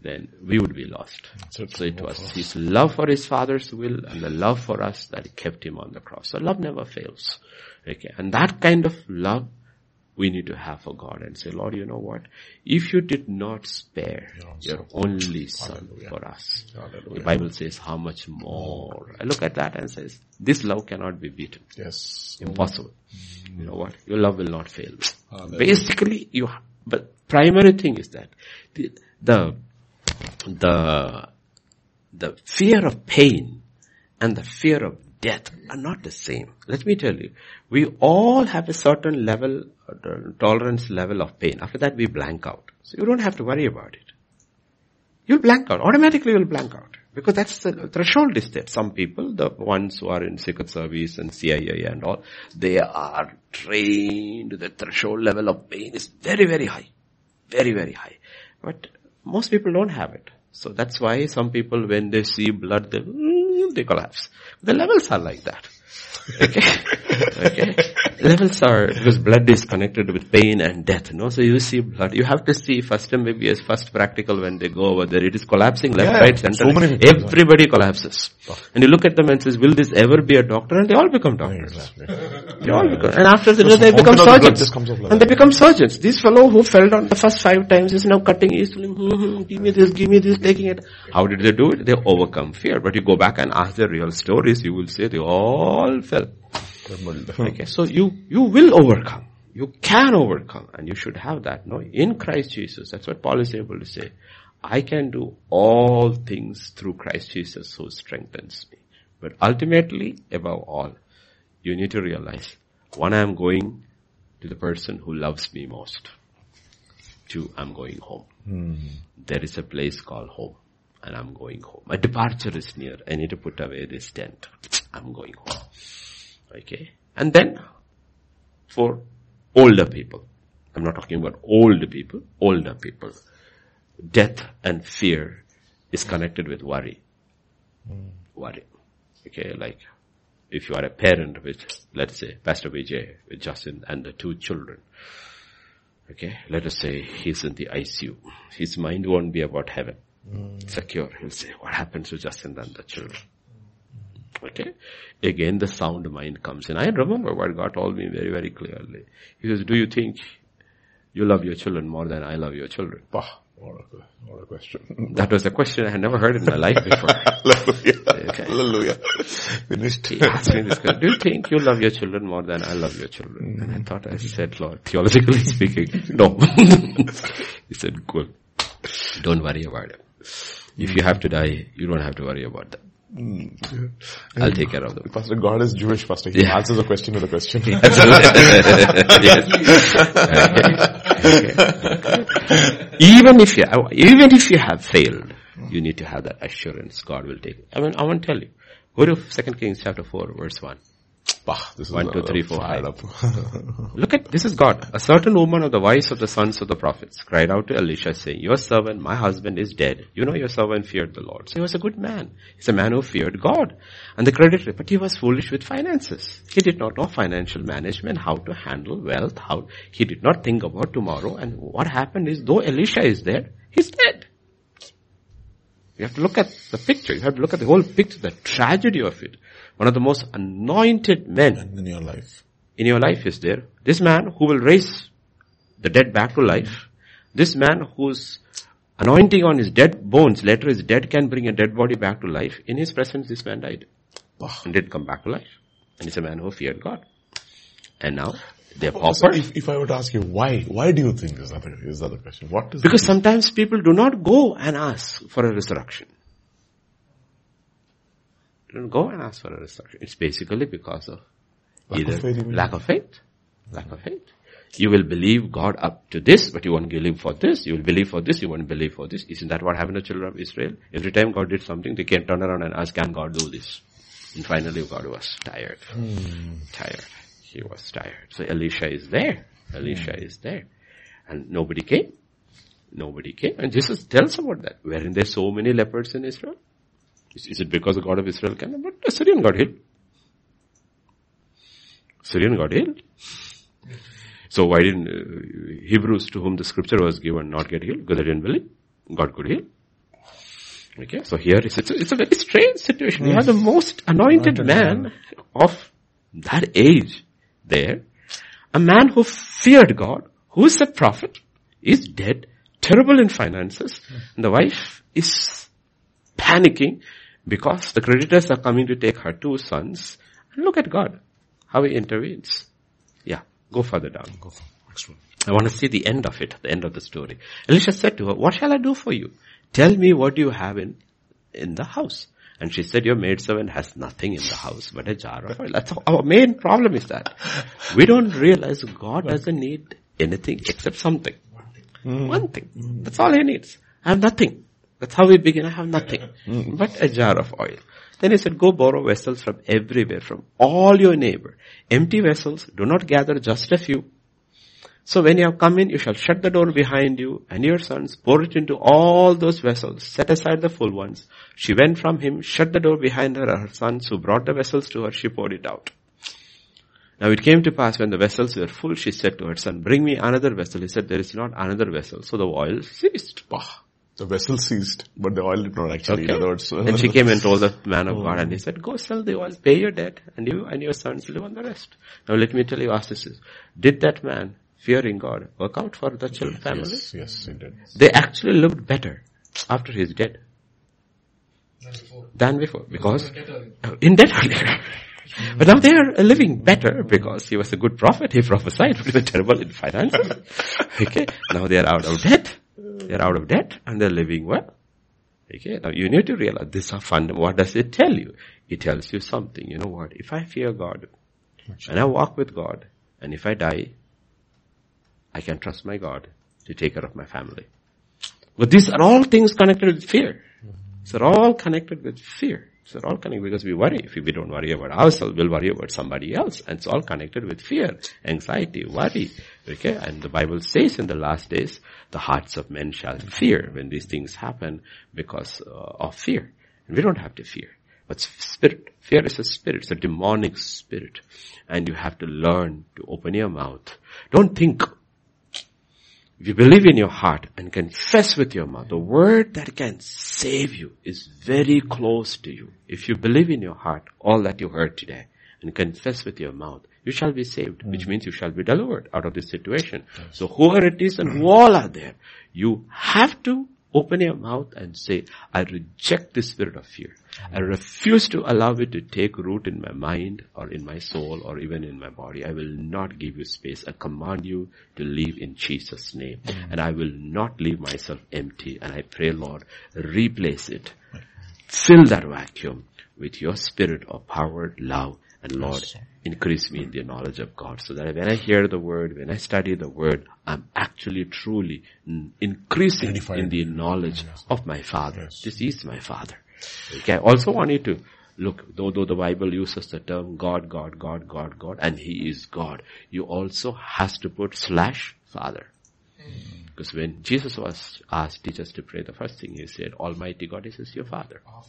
Speaker 1: then we would be lost. So it was his love for his father's will and the love for us that kept him on the cross. So love never fails. Okay. And that kind of love we need to have for God and say, Lord, you know what? If you did not spare your only son Hallelujah. for us, Hallelujah. the Bible says how much more. I look at that and says, this love cannot be beaten.
Speaker 2: Yes.
Speaker 1: Impossible. Mm. You know what? Your love will not fail. Hallelujah. Basically, you, but primary thing is that the, the, the, the fear of pain and the fear of death are not the same. Let me tell you, we all have a certain level, tolerance level of pain. After that we blank out. So you don't have to worry about it. You'll blank out. Automatically you'll blank out. Because that's the threshold is there. Some people, the ones who are in Secret Service and CIA and all, they are trained, the threshold level of pain is very, very high. Very, very high. But most people don't have it. So that's why some people when they see blood, they, mm, they collapse. The levels are like that. Okay. okay. Levels are, because blood is connected with pain and death, no? So you see blood, you have to see first MBBS, first practical when they go over there. It is collapsing left, yeah, right, center. So Everybody collapses. And you look at them and says, will this ever be a doctor? And they all become doctors. Exactly. They all become, and after so they become surgeons. And they become surgeons. This fellow who fell down the first five times is now cutting, he's telling, hmm, give me this, give me this, taking it. How did they do it? They overcome fear. But you go back and ask the real stories, you will say they all fell. Okay, so you, you will overcome. You can overcome and you should have that. No, in Christ Jesus. That's what Paul is able to say. I can do all things through Christ Jesus who strengthens me. But ultimately, above all, you need to realize, one, I'm going to the person who loves me most. Two, I'm going home. Mm. There is a place called home and I'm going home. My departure is near. I need to put away this tent. I'm going home. Okay. And then for older people, I'm not talking about old people, older people, death and fear is connected with worry. Mm. Worry. Okay, like if you are a parent with, let's say, Pastor Vijay with Justin and the two children, okay, let us say he's in the ICU. His mind won't be about heaven. Mm. Secure. He'll say, what happens to Justin and the children? Okay. Again, the sound mind comes in. I remember what God told me very, very clearly. He says, do you think you love your children more than I love your children?
Speaker 2: Bah. What a, what a question.
Speaker 1: That was a question I had never heard in my life before.
Speaker 2: Hallelujah. Okay. Hallelujah. Finished.
Speaker 1: He asked me this question, do you think you love your children more than I love your children? And I thought I said, Lord, theologically speaking, no. he said, good. Don't worry about it. If you have to die, you don't have to worry about that. Mm. I'll take care of them.
Speaker 2: Pastor, God is Jewish, Pastor. He yeah. answers a question with a question.
Speaker 1: okay. Okay. Even if you, even if you have failed, you need to have that assurance God will take it. I mean, I want to tell you. Go to 2 Kings chapter 4 verse 1.
Speaker 2: Bah, this
Speaker 1: One, two, three, four, five. Look at, this is God. A certain woman of the wives of the sons of the prophets cried out to Elisha saying, your servant, my husband is dead. You know your servant feared the Lord. So he was a good man. He's a man who feared God. And the creditor, but he was foolish with finances. He did not know financial management, how to handle wealth, how, he did not think about tomorrow. And what happened is, though Elisha is there, he's dead. You have to look at the picture. You have to look at the whole picture, the tragedy of it. One of the most anointed men
Speaker 2: in your life.
Speaker 1: In your life is there. This man who will raise the dead back to life. This man whose anointing on his dead bones, later his dead can bring a dead body back to life. In his presence, this man died. And did come back to life. And he's a man who feared God. And now, they're pauper.
Speaker 2: If, if, I were to ask you why, why do you think this is that, is that the question? What is
Speaker 1: Because sometimes people do not go and ask for a resurrection don't go and ask for a resurrection. It's basically because of lack either of faith, lack of faith, lack of faith. You will believe God up to this, but you won't believe for this. You will believe for this, you won't believe for this. Isn't that what happened to children of Israel? Every time God did something, they can turn around and ask, can God do this? And finally God was tired. Hmm. Tired. He was tired. So Elisha is there. Elisha hmm. is there. And nobody came. Nobody came. And Jesus tells about that. Weren't there so many lepers in Israel? Is, it because the God of Israel can? But the Syrian got healed. Syrian got healed. So why didn't uh, Hebrews to whom the scripture was given not get healed? Because they didn't believe. God could heal. Okay, so here it's, it's, a, it's a very strange situation. You have the most anointed, anointed man, man of that age there. A man who feared God, who is a prophet, is dead, terrible in finances, and the wife is panicking because the creditors are coming to take her two sons. And look at God, how he intervenes. Yeah, go further down. Go I want to see the end of it, the end of the story. Elisha said to her, what shall I do for you? Tell me what do you have in, in the house. And she said, your maidservant has nothing in the house but a jar of oil. That's our main problem is that. We don't realize God doesn't need anything except something. One Mm. One thing. That's all he needs. I have nothing. That's how we begin. I have nothing mm. but a jar of oil. Then he said, go borrow vessels from everywhere, from all your neighbor. Empty vessels, do not gather just a few. So when you have come in, you shall shut the door behind you and your sons, pour it into all those vessels, set aside the full ones. She went from him, shut the door behind her, and her sons who brought the vessels to her, she poured it out. Now it came to pass when the vessels were full, she said to her son, bring me another vessel. He said, there is not another vessel. So the oil ceased.
Speaker 2: Bah. The vessel ceased, but the oil did not actually. Okay. In other words,
Speaker 1: and she came and told the man of oh. God, and he said, "Go sell the oil, pay your debt, and you and your sons live on the rest." Now, let me tell you, ask this: Did that man, fearing God, work out for the children family?
Speaker 2: Yes, yes, he did.
Speaker 1: They actually lived better after his dead than before, than before because in debt. But now they are living better because he was a good prophet. He prophesied, but they were terrible in finances. okay. Now they are out of debt. They are out of debt and they're living well. Okay. Now you need to realize this are fund. What does it tell you? It tells you something. You know what? If I fear God and I walk with God and if I die, I can trust my God to take care of my family. But these are all things connected with fear. Mm-hmm. These are all connected with fear. These are all connected because we worry. If we don't worry about ourselves, we'll worry about somebody else. And it's all connected with fear, anxiety, worry. Okay? And the Bible says in the last days, the hearts of men shall fear when these things happen because uh, of fear. And we don't have to fear. But spirit, fear is a spirit, it's a demonic spirit. And you have to learn to open your mouth. Don't think if you believe in your heart and confess with your mouth, the word that can save you is very close to you. If you believe in your heart all that you heard today and confess with your mouth, you shall be saved, mm. which means you shall be delivered out of this situation. Yes. So whoever it is and who all are there, you have to Open your mouth and say, I reject the spirit of fear. I refuse to allow it to take root in my mind or in my soul or even in my body. I will not give you space. I command you to live in Jesus' name. Mm. And I will not leave myself empty. And I pray, Lord, replace it. Fill that vacuum with your spirit of power, love, and Lord, increase me in the knowledge of God so that when I hear the word, when I study the word, I'm actually truly increasing in the knowledge yes. of my Father. Yes. This is my Father. Okay. I also want you to look, though, though the Bible uses the term God, God, God, God, God, and He is God, you also has to put slash Father. Mm. Because when Jesus was asked teachers to pray, the first thing he said, Almighty God is your Father. Oh,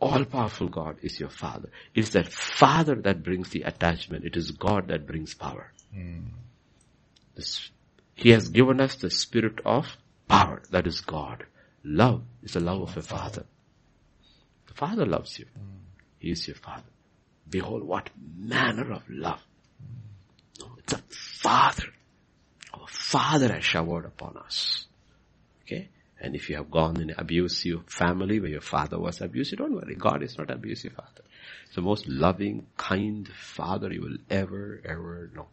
Speaker 1: all-powerful God is your Father. It is that Father that brings the attachment. It is God that brings power. Mm. This, he has given us the spirit of power. That is God. Love is the love of a Father. The Father loves you. Mm. He is your Father. Behold what manner of love. Mm. No, it's a Father. Our Father has showered upon us. Okay? And if you have gone in an abusive family where your father was abusive, don't worry. God is not abusive father. It's the most loving, kind father you will ever, ever know.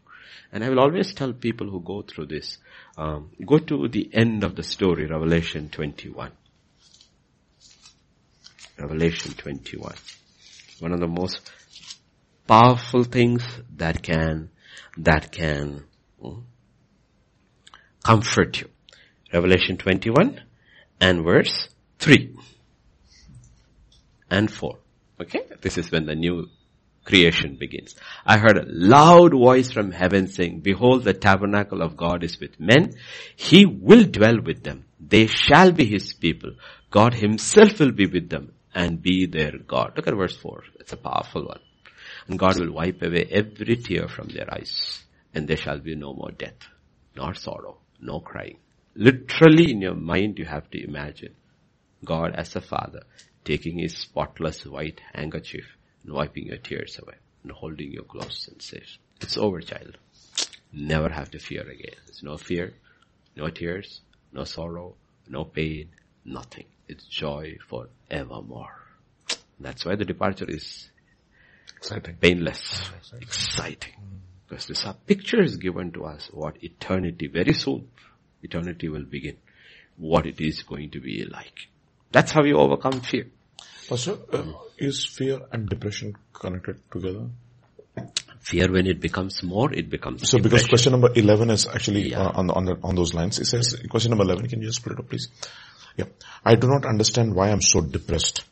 Speaker 1: And I will always tell people who go through this, um, go to the end of the story, Revelation 21. Revelation 21. One of the most powerful things that can, that can hmm, comfort you. Revelation 21 and verse 3 and 4. Okay? This is when the new creation begins. I heard a loud voice from heaven saying, behold the tabernacle of God is with men. He will dwell with them. They shall be his people. God himself will be with them and be their God. Look at verse 4. It's a powerful one. And God will wipe away every tear from their eyes and there shall be no more death, nor sorrow, no crying Literally in your mind you have to imagine God as a father taking his spotless white handkerchief and wiping your tears away and holding you close and says, it's over child. Never have to fear again. There's no fear, no tears, no sorrow, no pain, nothing. It's joy forevermore. That's why the departure is exciting, painless, exciting. exciting. Because this picture is given to us what eternity very soon eternity will begin. What it is going to be like. That's how you overcome fear.
Speaker 2: Pastor, uh, is fear and depression connected together?
Speaker 1: Fear when it becomes more, it becomes
Speaker 2: So depression. because question number 11 is actually yeah. uh, on, on, the, on those lines. It says, question number 11, can you just put it up please? Yeah. I do not understand why I'm so depressed.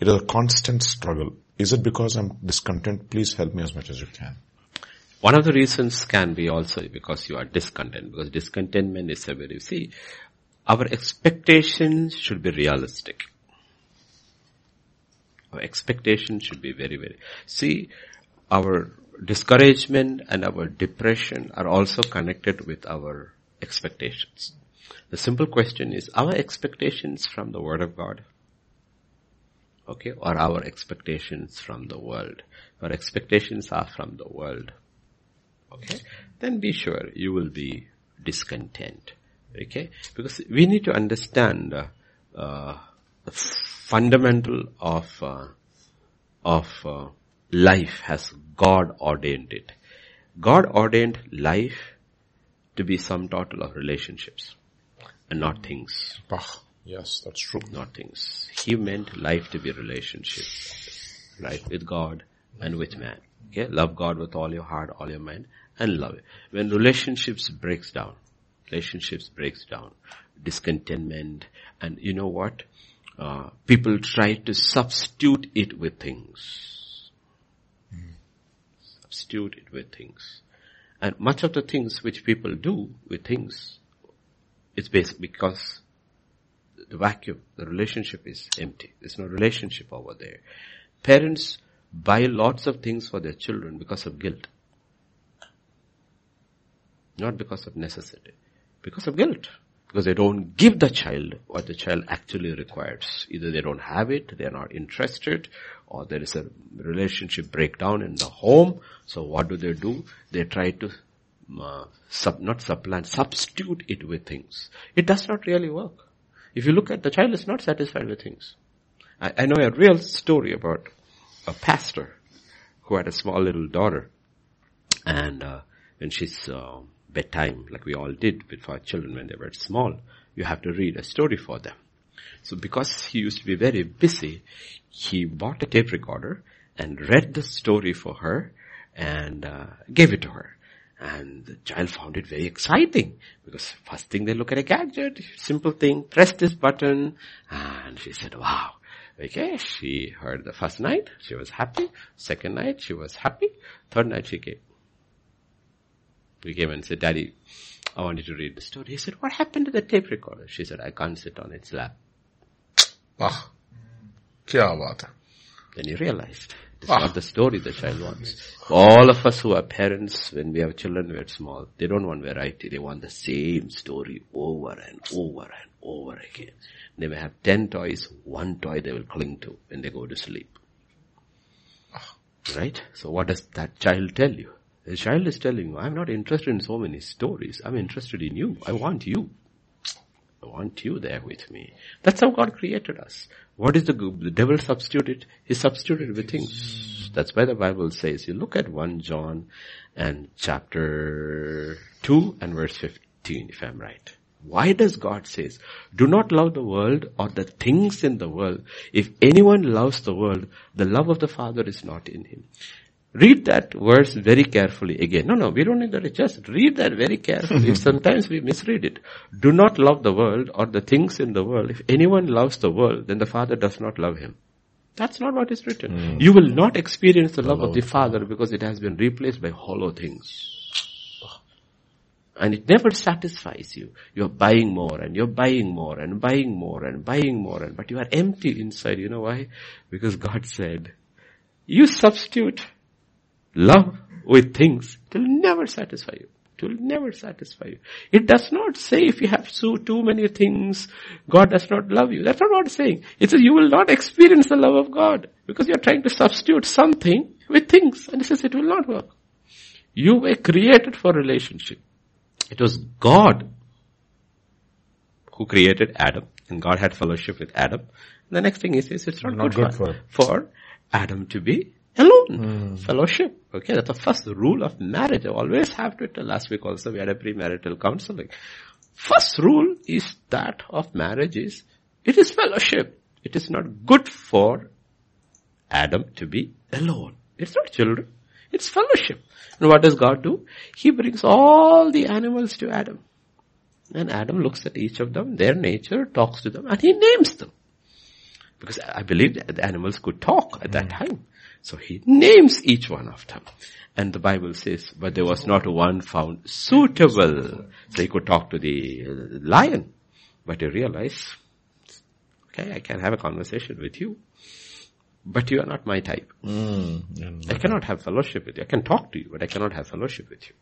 Speaker 2: It is a constant struggle. Is it because I'm discontent? Please help me as much as you can.
Speaker 1: One of the reasons can be also because you are discontent, because discontentment is a very, see, our expectations should be realistic. Our expectations should be very, very, see, our discouragement and our depression are also connected with our expectations. The simple question is, our expectations from the Word of God? Okay, or our expectations from the world? Our expectations are from the world okay, then be sure you will be discontent. Okay, because we need to understand uh, uh, the fundamental of uh, of uh, life has God ordained it. God ordained life to be some total of relationships and not things.
Speaker 2: Ah, yes, that's true.
Speaker 1: Not things. He meant life to be relationship, right, with God and with man. Okay, love God with all your heart, all your mind, and love. When relationships breaks down, relationships breaks down, discontentment, and you know what? Uh, people try to substitute it with things. Substitute it with things. And much of the things which people do with things, it's basically because the vacuum, the relationship is empty. There's no relationship over there. Parents buy lots of things for their children because of guilt. Not because of necessity. Because of guilt. Because they don't give the child what the child actually requires. Either they don't have it, they're not interested, or there is a relationship breakdown in the home. So what do they do? They try to uh, sub, not supplant, substitute it with things. It does not really work. If you look at the child is not satisfied with things. I, I know a real story about a pastor who had a small little daughter and uh, when she's uh, bedtime, like we all did with our children when they were small, you have to read a story for them. So because he used to be very busy, he bought a tape recorder and read the story for her and uh, gave it to her. And the child found it very exciting because first thing they look at a gadget, simple thing, press this button, and she said, wow. Okay, she heard the first night, she was happy. Second night, she was happy. Third night, she came. We came and said, Daddy, I want you to read the story. He said, what happened to the tape recorder? She said, I can't sit on its lap.
Speaker 2: Ah, kya baat hai.
Speaker 1: Then he realized it's not the story the child wants. All of us who are parents, when we have children we're small, they don't want variety. They want the same story over and over and over again. They may have ten toys, one toy they will cling to when they go to sleep. Right? So what does that child tell you? The child is telling you, I'm not interested in so many stories. I'm interested in you. I want you. I want you there with me. That's how God created us. What is the, the devil substituted? He substituted with things. That's why the Bible says, you look at 1 John and chapter 2 and verse 15, if I'm right. Why does God says, do not love the world or the things in the world. If anyone loves the world, the love of the Father is not in him. Read that verse very carefully again. No, no, we don't need that. Just read that very carefully. Sometimes we misread it. Do not love the world or the things in the world. If anyone loves the world, then the Father does not love him. That's not what is written. Hmm. You will not experience the love of the oh. Father because it has been replaced by hollow things. And it never satisfies you. You're buying more and you're buying more and buying more and buying more and, but you are empty inside. You know why? Because God said, you substitute love with things. It will never satisfy you. It will never satisfy you. It does not say if you have so too many things, God does not love you. That's not what it's saying. It says you will not experience the love of God because you're trying to substitute something with things. And it says it will not work. You were created for relationship. It was God who created Adam and God had fellowship with Adam. And the next thing he says it's not,
Speaker 2: Not
Speaker 1: good,
Speaker 2: good
Speaker 1: for-
Speaker 2: for
Speaker 1: Adam to be alone. Hmm. Fellowship. Okay, that's the first rule of marriage. I always have to tell. Last week also we had a premarital counseling. First rule is that of marriage is, it is fellowship. It is not good for Adam to be alone. It's not children. It's fellowship. And what does God do? He brings all the animals to Adam. And Adam looks at each of them, their nature, talks to them, and he names them. Because I believe the animals could talk at that hmm. time. So he names each one of them. And the Bible says, but there was not one found suitable. So he could talk to the lion. But he realized, okay, I can have a conversation with you. But you are not my type. Hmm, I cannot have fellowship with you. I can talk to you, but I cannot have fellowship with you.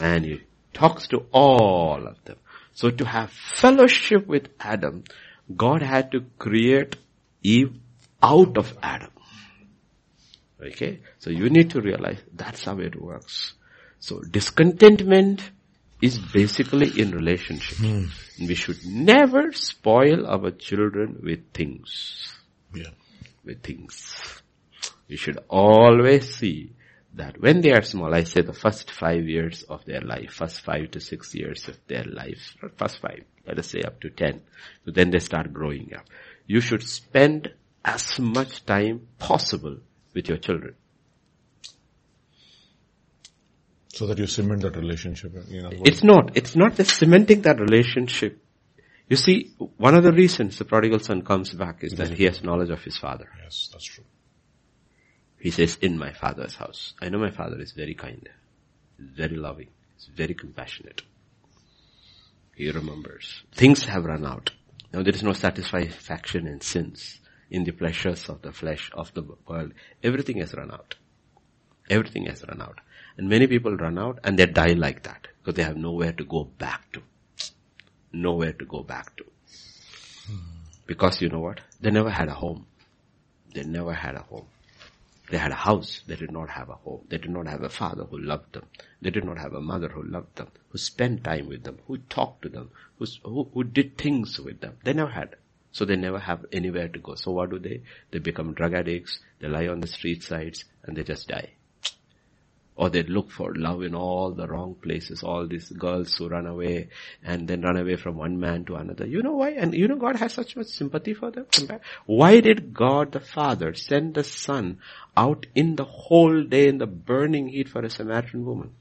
Speaker 1: And he talks to all of them. So to have fellowship with Adam, God had to create Eve out of Adam. Okay? So you need to realize that's how it works. So discontentment is basically in relationship. And we should never spoil our children with things
Speaker 2: Yeah.
Speaker 1: with things. You should always see that when they are small, I say the first five years of their life, first five to six years of their life, first five, let us say up to ten, but then they start growing up. You should spend as much time possible with your children.
Speaker 2: So that you cement that relationship. You know,
Speaker 1: it's not, it's not the cementing that relationship. You see, one of the reasons the prodigal son comes back is that he has knowledge of his father.
Speaker 2: Yes, that's true.
Speaker 1: He says, in my father's house. I know my father is very kind, very loving, he's very compassionate. He remembers. Things have run out. Now there is no satisfaction in sins, in the pleasures of the flesh, of the world. Everything has run out. Everything has run out. And many people run out and they die like that because they have nowhere to go back to. Nowhere to go back to. Because you know what? They never had a home. They never had a home. They had a house. They did not have a home. They did not have a father who loved them. They did not have a mother who loved them, who spent time with them, who talked to them, who, who, who did things with them. They never had. So they never have anywhere to go. So what do they? They become drug addicts. They lie on the street sides and they just die or they look for love in all the wrong places, all these girls who run away and then run away from one man to another. You know why? And you know God has such much sympathy for them? Why did God the Father send the Son out in the whole day in the burning heat for a Samaritan woman?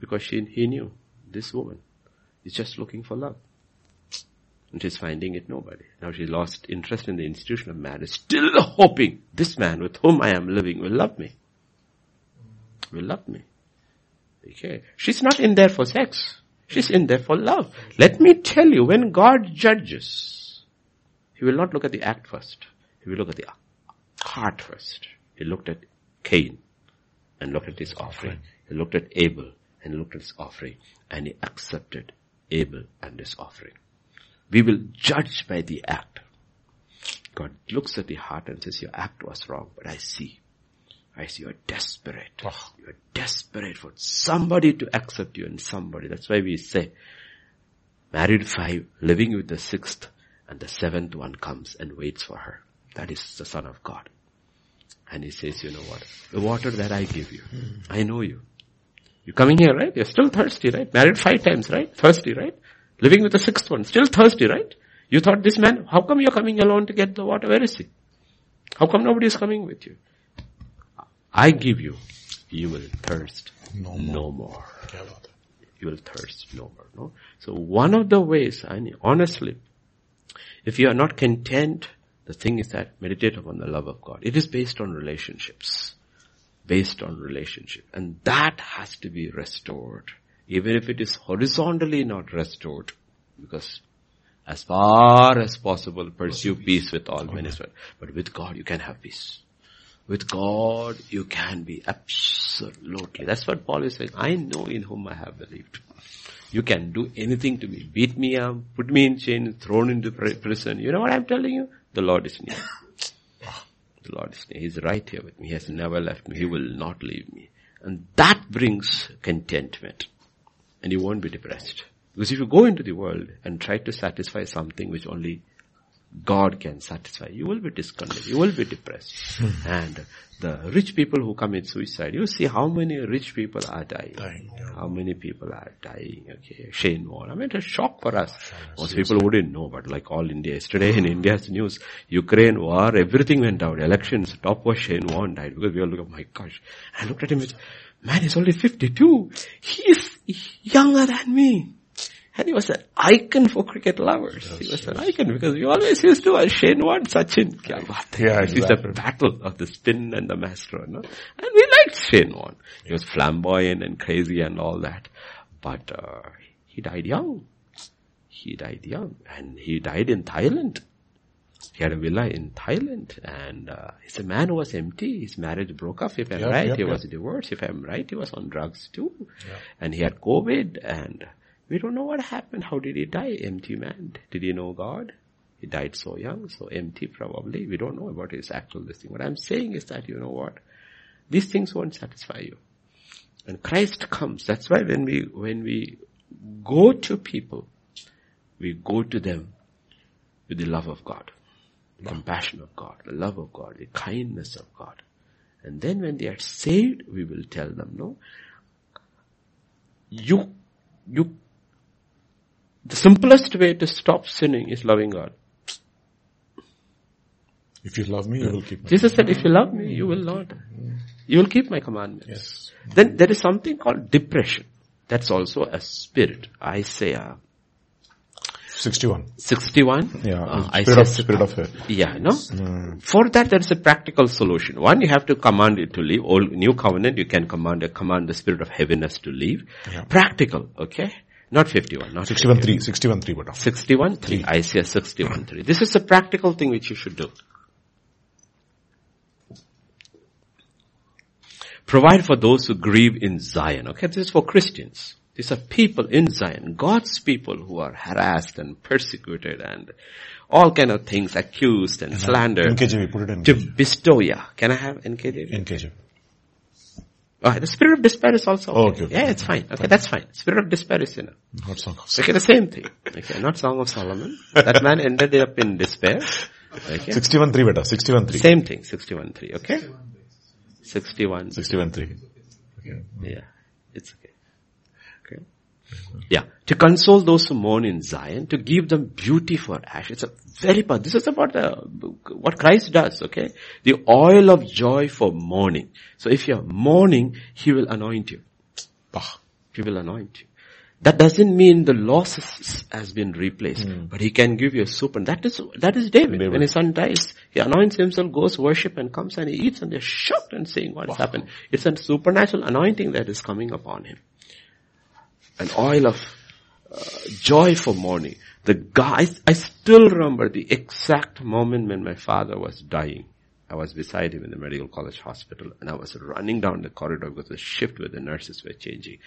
Speaker 1: Because she, he knew this woman is just looking for love. And she's finding it nobody. Now she lost interest in the institution of marriage, still hoping this man with whom I am living will love me will love me. Okay. She's not in there for sex. She's in there for love. Let me tell you, when God judges, He will not look at the act first. He will look at the heart first. He looked at Cain and looked at his offering. He looked at Abel and looked at his offering and he accepted Abel and his offering. We will judge by the act. God looks at the heart and says, your act was wrong, but I see. I see you're desperate. Oh. You're desperate for somebody to accept you and somebody. That's why we say, married five, living with the sixth, and the seventh one comes and waits for her. That is the son of God. And he says, you know what? The water that I give you, I know you. You're coming here, right? You're still thirsty, right? Married five times, right? Thirsty, right? Living with the sixth one, still thirsty, right? You thought this man, how come you're coming alone to get the water? Where is he? How come nobody is coming with you? I give you, you will thirst no more. No more. You will thirst no more. No? So one of the ways, and honestly, if you are not content, the thing is that meditate upon the love of God. It is based on relationships. Based on relationship. And that has to be restored. Even if it is horizontally not restored. Because as far as possible, pursue peace with all men as well. But with God, you can have peace. With God, you can be absolutely. That's what Paul is saying. I know in whom I have believed. You can do anything to me. Beat me up, put me in chains, thrown into prison. You know what I'm telling you? The Lord is near. The Lord is near. He's right here with me. He has never left me. He will not leave me. And that brings contentment. And you won't be depressed. Because if you go into the world and try to satisfy something which only God can satisfy. You will be discontented. You will be depressed. Hmm. and the rich people who commit suicide, you see how many rich people are dying. dying yeah. How many people are dying. Okay. Shane Warne. I mean, it's a shock for us. Most people wouldn't know, but like all India, yesterday in India's news, Ukraine war, everything went out. Elections, top was Shane Warne died because we all look, at, my gosh. I looked at him, man, he's only 52. He's younger than me. And he was an icon for cricket lovers. That's he was an icon because we always used to watch Shane Warne, Sachin. Yeah, exactly. It's a battle of the spin and the maestro. No? And we liked Shane Warne. He was flamboyant and crazy and all that. But uh, he died young. He died young. And he died in Thailand. He had a villa in Thailand and uh, he's a man who was empty. His marriage broke off, if I'm yep, right. Yep, he yep. was divorced, if I'm right. He was on drugs too. And he had COVID and we don't know what happened. How did he die? Empty man. Did he know God? He died so young, so empty probably. We don't know about his actual this thing. What I'm saying is that, you know what? These things won't satisfy you. And Christ comes. That's why when we, when we go to people, we go to them with the love of God, the compassion of God, the love of God, the kindness of God. And then when they are saved, we will tell them, no, you, you, the simplest way to stop sinning is loving God.
Speaker 2: If you love me, you will keep my
Speaker 1: Jesus said, if you love me, you will not. You will keep my commandments.
Speaker 2: Yes.
Speaker 1: Then there is something called depression. That's also a spirit. Isaiah
Speaker 2: 61.
Speaker 1: 61.
Speaker 2: Yeah.
Speaker 1: Uh,
Speaker 2: spirit
Speaker 1: Isaiah
Speaker 2: of, spirit of fear.
Speaker 1: Yeah, no? For that there is a practical solution. One, you have to command it to leave. Old, new covenant, you can command, command the spirit of heaviness to leave. Practical, okay? Not 51, not
Speaker 2: 61 3. 61 3 beta.
Speaker 1: 61 3. Isaiah 61 3. This is a practical thing which you should do. Provide for those who grieve in Zion. Okay, this is for Christians. These are people in Zion, God's people who are harassed and persecuted and all kind of things, accused and slandered.
Speaker 2: NKJV, put it in
Speaker 1: To bestow, yeah. Can I have NKJV?
Speaker 2: NKJV.
Speaker 1: Oh, the spirit of despair is also
Speaker 2: Oh, okay, okay.
Speaker 1: Yeah, it's fine. Okay, that's fine. Spirit of despair is enough.
Speaker 2: Not song of
Speaker 1: Okay, the same thing. Okay, not Song of Solomon. That man ended up in despair. Okay.
Speaker 2: 61 3 beta. 61 3.
Speaker 1: Same thing, 61.3, okay? 61,
Speaker 2: 61 3.
Speaker 1: yeah, it's okay. Yeah, to console those who mourn in Zion, to give them beauty for ash. It's a very, this is about uh, what Christ does, okay? The oil of joy for mourning. So if you're mourning, He will anoint you.
Speaker 2: Bah.
Speaker 1: He will anoint you. That doesn't mean the loss has been replaced, but he can give you a soup and that is, that is David.
Speaker 2: David.
Speaker 1: When his son dies, he anoints himself, goes worship and comes and he eats and they're shocked and saying what has happened. It's a supernatural anointing that is coming upon him. An oil of uh, joy for mourning. The guy, I still remember the exact moment when my father was dying. I was beside him in the medical college hospital and I was running down the corridor because the shift where the nurses were changing.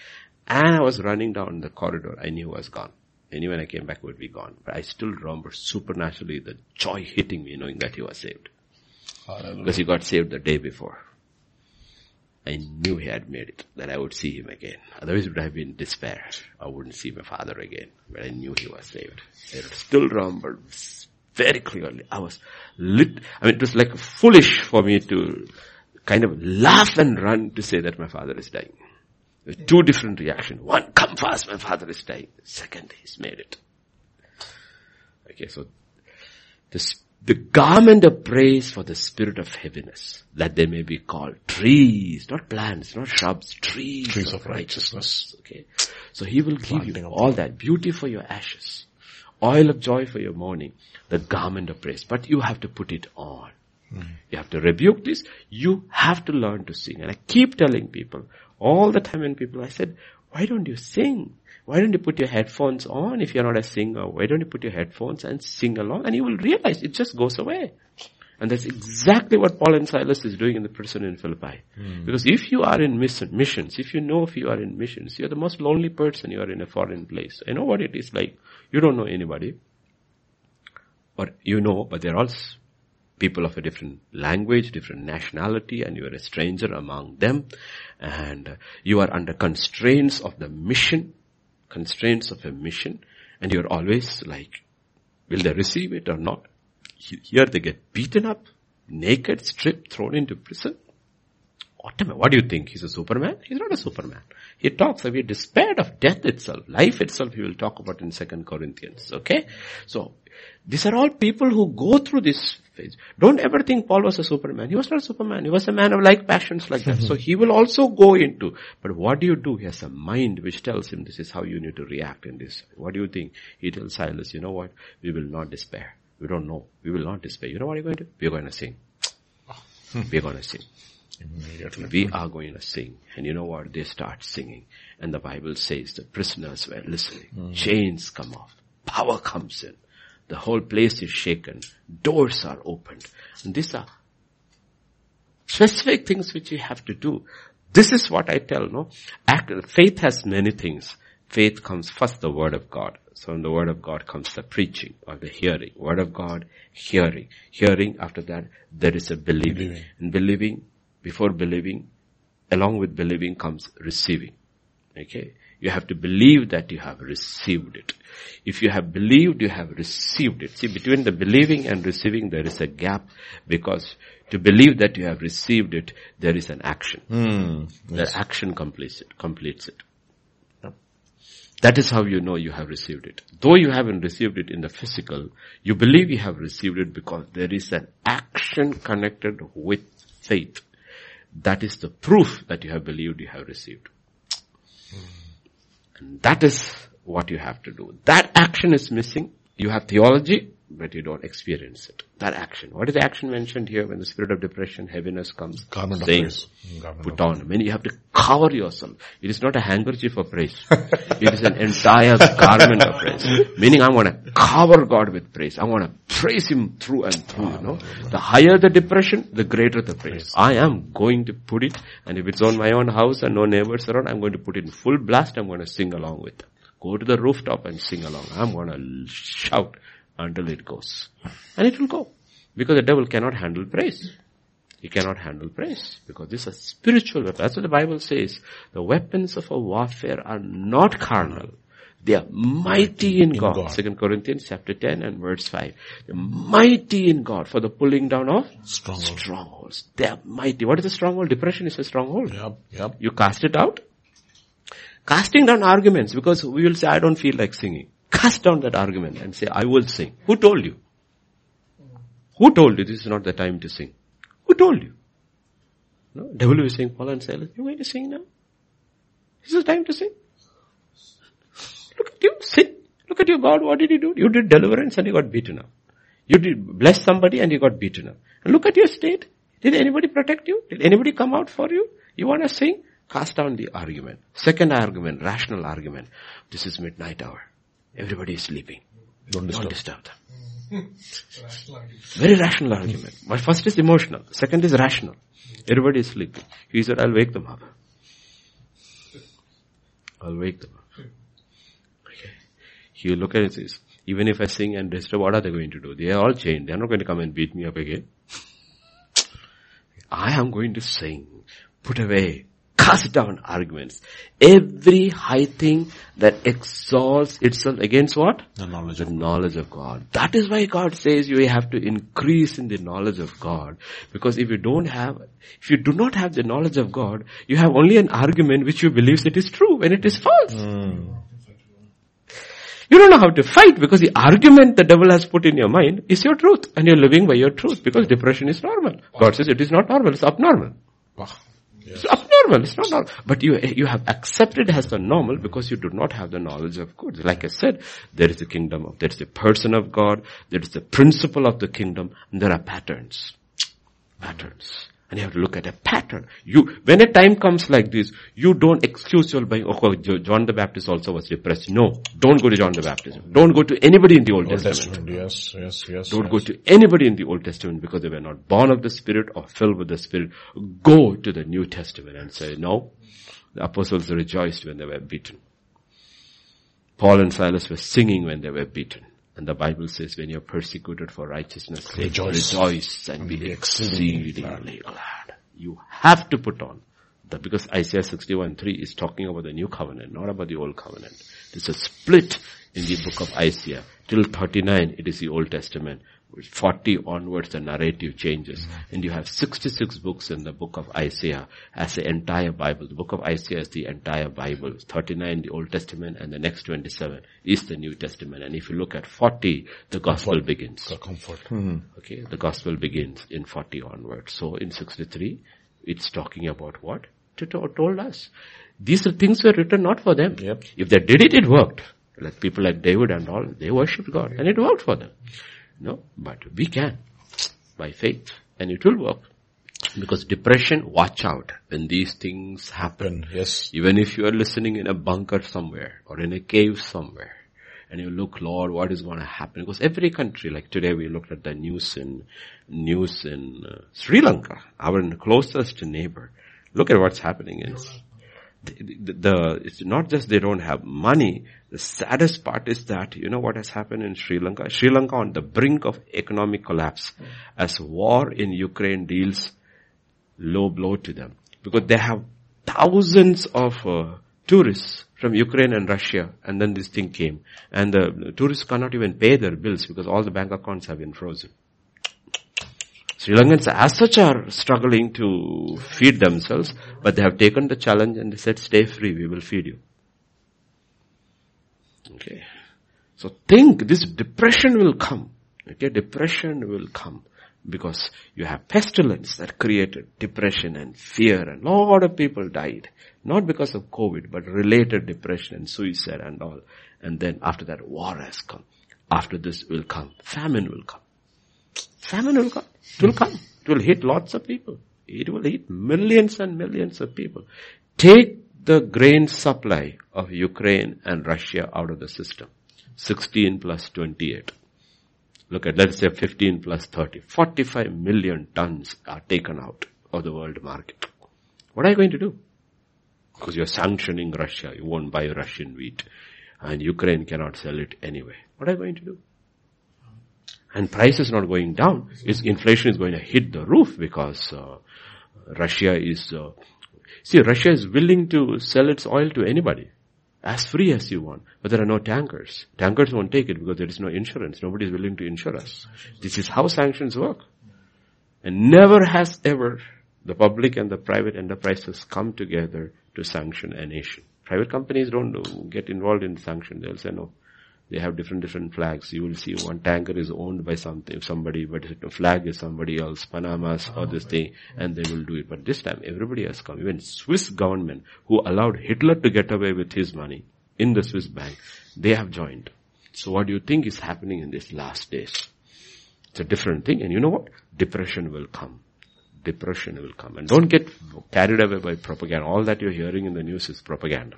Speaker 1: And I was running down the corridor. I knew I was gone. I knew when I came back it would be gone. But I still remember supernaturally the joy hitting me knowing that he was saved. Because he got saved the day before. I knew he had made it, that I would see him again. Otherwise it would have been despair. I wouldn't see my father again. But I knew he was saved. I still remember very clearly. I was lit, I mean it was like foolish for me to kind of laugh and run to say that my father is dying. Two different reactions. One, come fast, my father is dying. Second, he's made it. Okay, so this, the garment of praise for the spirit of heaviness, that they may be called trees, not plants, not shrubs, trees,
Speaker 2: Trees
Speaker 1: of,
Speaker 2: of
Speaker 1: righteousness. Okay, so he will give you
Speaker 2: Planting
Speaker 1: all that beauty for your ashes, oil of joy for your mourning, the garment of praise. But you have to put it on. Hmm. You have to rebuke this. You have to learn to sing. And I keep telling people all the time when people, I said, why don't you sing? Why don't you put your headphones on if you're not a singer? Why don't you put your headphones and sing along? And you will realize it just goes away. And that's exactly what Paul and Silas is doing in the prison in Philippi. Because if you are in mission, missions, if you know if you are in missions, you're the most lonely person, you are in a foreign place. I know what it is like. You don't know anybody. Or you know, but they're all people of a different language, different nationality, and you are a stranger among them. And uh, you are under constraints of the mission, constraints of a mission, and you're always like, will they receive it or not? Here they get beaten up, naked, stripped, thrown into prison. What, am what do you think? He's a superman? He's not a superman. He talks, we despaired of death itself, life itself he will talk about in second Corinthians, okay? So, these are all people who go through this phase. Don't ever think Paul was a superman. He was not a superman. He was a man of like passions like that. So he will also go into, but what do you do? He has a mind which tells him this is how you need to react in this. What do you think? He tells Silas, you know what? We will not despair. We don't know. We will not despair. You know what you're going to do? We're going to sing. We're going to sing.
Speaker 2: Immediately.
Speaker 1: We are going to sing. And you know what? They start singing. And the Bible says the prisoners were listening. Mm-hmm. Chains come off. Power comes in. The whole place is shaken. Doors are opened. And these are specific things which you have to do. This is what I tell, no? Faith has many things. Faith comes first the word of God. So in the word of God comes the preaching or the hearing. Word of God, hearing. Hearing, after that, there is a believing.
Speaker 2: Believing.
Speaker 1: And believing, before believing, along with believing comes receiving. Okay? You have to believe that you have received it. If you have believed, you have received it. See, between the believing and receiving, there is a gap because to believe that you have received it, there is an action.
Speaker 2: Hmm.
Speaker 1: The action completes it. Completes it. That is how you know you have received it. Though you haven't received it in the physical, you believe you have received it because there is an action connected with faith. That is the proof that you have believed you have received. And that is what you have to do. That action is missing. You have theology, but you don't experience it. That action. What is the action mentioned here when the spirit of depression, heaviness comes?
Speaker 2: Garment of praise. Mm, garment
Speaker 1: Put on. I mean, you have to cover yourself. It is not a handkerchief of praise. it is an entire garment of praise. Meaning I want to cover God with praise. I want to praise Him through and through, you know. The higher the depression, the greater the praise. I am going to put it, and if it's on my own house and no neighbors around, I'm going to put it in full blast. I'm going to sing along with them. Go to the rooftop and sing along. I'm going to shout until it goes. And it will go. Because the devil cannot handle praise. He cannot handle praise because this is a spiritual weapon. That's what the Bible says. The weapons of our warfare are not carnal. They are mighty in, God.
Speaker 2: God.
Speaker 1: Second Corinthians chapter 10 and verse 5. They're mighty in God for the pulling down of
Speaker 2: Stronghold.
Speaker 1: strongholds. They are mighty. What is a stronghold? Depression is a stronghold.
Speaker 2: Yep, yep.
Speaker 1: You cast it out. Casting down arguments because we will say, I don't feel like singing. Cast down that argument and say, I will sing. Who told you? Who told you this is not the time to sing? Who told you? No, devil is saying, Paul and Silas, you're going to sing now? This is the time to sing. Look at you, sin. Look at your God, what did you do? You did deliverance and you got beaten up. You did bless somebody and you got beaten up. And look at your state. Did anybody protect you? Did anybody come out for you? You want to sing? Cast down the argument. Second argument, rational argument. This is midnight hour. Everybody is sleeping.
Speaker 2: Don't
Speaker 1: Don't
Speaker 2: disturb.
Speaker 1: disturb them. Very rational argument. My first is emotional. Second is rational. Everybody is sleeping. He said, I'll wake them up. I'll wake them up. Okay. You look at it, says, even if I sing and disturb, what are they going to do? They are all chained. They are not going to come and beat me up again. I am going to sing, put away, cast down arguments. Every high thing that exalts itself against what?
Speaker 2: The knowledge
Speaker 1: The
Speaker 2: of
Speaker 1: knowledge of God. That is why God says you have to increase in the knowledge of God. Because if you don't have, if you do not have the knowledge of God, you have only an argument which you believe it is true when it is false. Hmm. You don't know how to fight because the argument the devil has put in your mind is your truth and you're living by your truth because depression is normal. God says it is not normal, it's abnormal.
Speaker 2: Wow.
Speaker 1: It's abnormal. It's not normal. But you, you have accepted as the normal because you do not have the knowledge of good. Like I said, there is the kingdom of, there is the person of God, there is the principle of the kingdom, and there are patterns. Patterns. And you have to look at a pattern. You, when a time comes like this, you don't excuse your by, oh, John the Baptist also was depressed. No. Don't go to John the Baptist. Don't go to anybody in the Old,
Speaker 2: Old
Speaker 1: Testament.
Speaker 2: Testament. Yes, yes, yes.
Speaker 1: Don't
Speaker 2: yes.
Speaker 1: go to anybody in the Old Testament because they were not born of the Spirit or filled with the Spirit. Go to the New Testament and say, no, the apostles rejoiced when they were beaten. Paul and Silas were singing when they were beaten. And the Bible says when you're persecuted for righteousness, sake,
Speaker 2: Rejoice.
Speaker 1: rejoice and be
Speaker 2: be
Speaker 1: exceedingly
Speaker 2: exceedingly
Speaker 1: glad. You have to put on the, because Isaiah 61 3 is talking about the new covenant, not about the old covenant. There's a split in the book of Isaiah. Till 39, it is the Old Testament. 40 onwards, the narrative changes. And you have 66 books in the book of Isaiah as the entire Bible. The book of Isaiah is the entire Bible. 39 the Old Testament and the next 27 is the New Testament. And if you look at 40, the gospel begins.
Speaker 2: The comfort. Mm-hmm.
Speaker 1: Okay, the gospel begins in 40 onwards. So in 63, it's talking about what? It to- told us. These are things were written not for them.
Speaker 2: Yep.
Speaker 1: If they did it, it worked. Like people like David and all, they worshipped God and it worked for them. No, but we can by faith and it will work. Because depression, watch out when these things happen.
Speaker 2: Yes.
Speaker 1: Even if you are listening in a bunker somewhere or in a cave somewhere and you look, Lord, what is going to happen? Because every country, like today we looked at the news in, news in uh, Sri Lanka, our closest neighbor. Look at what's happening in the, the, it's not just they don't have money. The saddest part is that, you know what has happened in Sri Lanka? Sri Lanka on the brink of economic collapse as war in Ukraine deals low blow to them because they have thousands of uh, tourists from Ukraine and Russia, and then this thing came, and the tourists cannot even pay their bills because all the bank accounts have been frozen. Sri Lankans as such are struggling to feed themselves, but they have taken the challenge and they said, stay free, we will feed you. Okay. So think this depression will come. Okay, depression will come because you have pestilence that created depression and fear and a lot of people died. Not because of COVID, but related depression and suicide and all. And then after that, war has come. After this will come, famine will come. Famine will come. It will come. It will hit lots of people. It will hit millions and millions of people. Take the grain supply of Ukraine and Russia out of the system. 16 plus 28. Look at, let's say 15 plus 30. 45 million tons are taken out of the world market. What are you going to do? Because you're sanctioning Russia. You won't buy Russian wheat. And Ukraine cannot sell it anyway. What are you going to do? And price is not going down. Its inflation is going to hit the roof because uh, Russia is, uh, see, Russia is willing to sell its oil to anybody as free as you want. But there are no tankers. Tankers won't take it because there is no insurance. Nobody is willing to insure us. This is how sanctions work. And never has ever the public and the private enterprises come together to sanction a nation. Private companies don't get involved in sanction. They'll say no. They have different, different flags. You will see one tanker is owned by something, somebody, but the flag is somebody else, Panama's or this oh, thing, and they will do it. But this time everybody has come. Even Swiss government, who allowed Hitler to get away with his money in the Swiss bank, they have joined. So what do you think is happening in these last days? It's a different thing. And you know what? Depression will come. Depression will come. And don't get carried away by propaganda. All that you're hearing in the news is propaganda.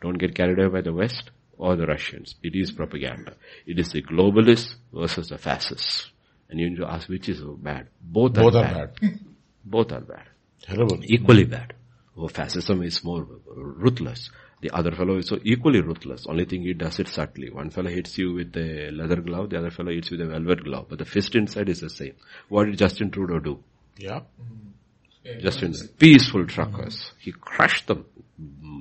Speaker 1: Don't get carried away by the West or the Russians. It is propaganda. It is the globalists versus the fascists. And you need to ask which is bad. Both,
Speaker 2: Both
Speaker 1: are,
Speaker 2: are
Speaker 1: bad.
Speaker 2: bad.
Speaker 1: Both are bad.
Speaker 2: Terrible.
Speaker 1: Equally bad. Oh, fascism is more ruthless. The other fellow is so equally ruthless. Only thing he does it subtly. One fellow hits you with a leather glove, the other fellow hits you with a velvet glove. But the fist inside is the same. What did Justin Trudeau do?
Speaker 2: Yeah.
Speaker 1: Justin, peaceful truckers. He crushed them,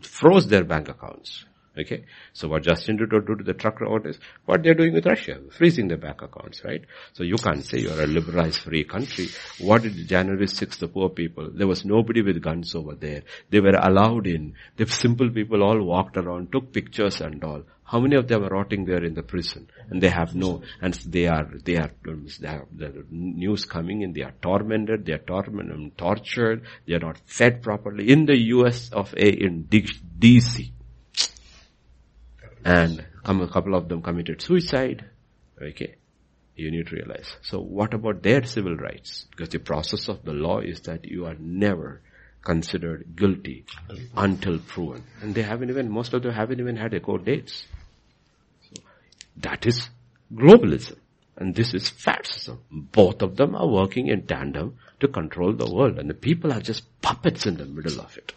Speaker 1: froze their bank accounts. Okay. So what Justin Trudeau do to the truck owners, what they're doing with Russia, freezing their bank accounts, right? So you can't say you're a liberalized free country. What did January 6th, the poor people? There was nobody with guns over there. They were allowed in. The simple people all walked around, took pictures and all. How many of them are rotting there in the prison? And they have no, and they are, they are, they have the news coming in, they are tormented, they are tormented, tortured, they are not fed properly in the US of A, in DC and a couple of them committed suicide. Okay. You need to realize. So what about their civil rights? Because the process of the law is that you are never considered guilty until proven. And they haven't even, most of them haven't even had a court dates. So that is globalism. And this is fascism. Both of them are working in tandem to control the world. And the people are just puppets in the middle of it.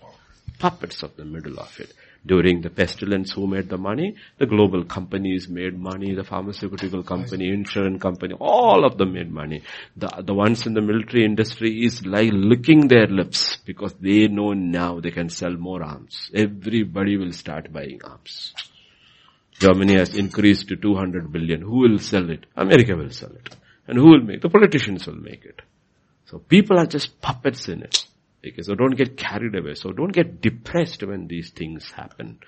Speaker 1: Puppets of the middle of it. During the pestilence, who made the money? The global companies made money, the pharmaceutical company, insurance company, all of them made money. The, the ones in the military industry is like licking their lips because they know now they can sell more arms. Everybody will start buying arms. Germany has increased to 200 billion. Who will sell it? America will sell it. And who will make? It? The politicians will make it. So people are just puppets in it. Okay, so don't get carried away. So don't get depressed when these things happen.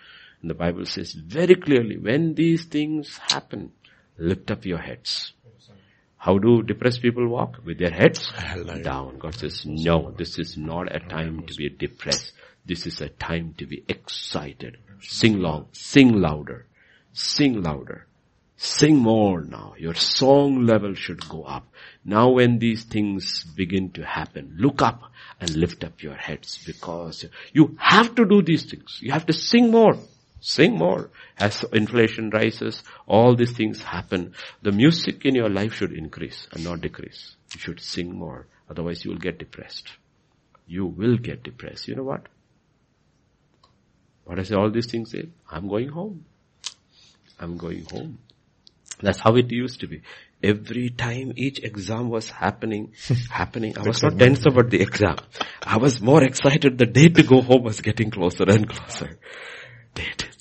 Speaker 1: And the Bible says very clearly, when these things happen, lift up your heads. How do depressed people walk? With their heads down. God says, no, this is not a time to be depressed. This is a time to be excited. Sing long, sing louder, sing louder. Sing more now. Your song level should go up. Now when these things begin to happen, look up and lift up your heads because you have to do these things. You have to sing more. Sing more. As inflation rises, all these things happen. The music in your life should increase and not decrease. You should sing more. Otherwise you will get depressed. You will get depressed. You know what? What I say all these things say? I'm going home. I'm going home. That's how it used to be. Every time each exam was happening, happening, I was not tense about the exam. I was more excited. The day to go home was getting closer and closer.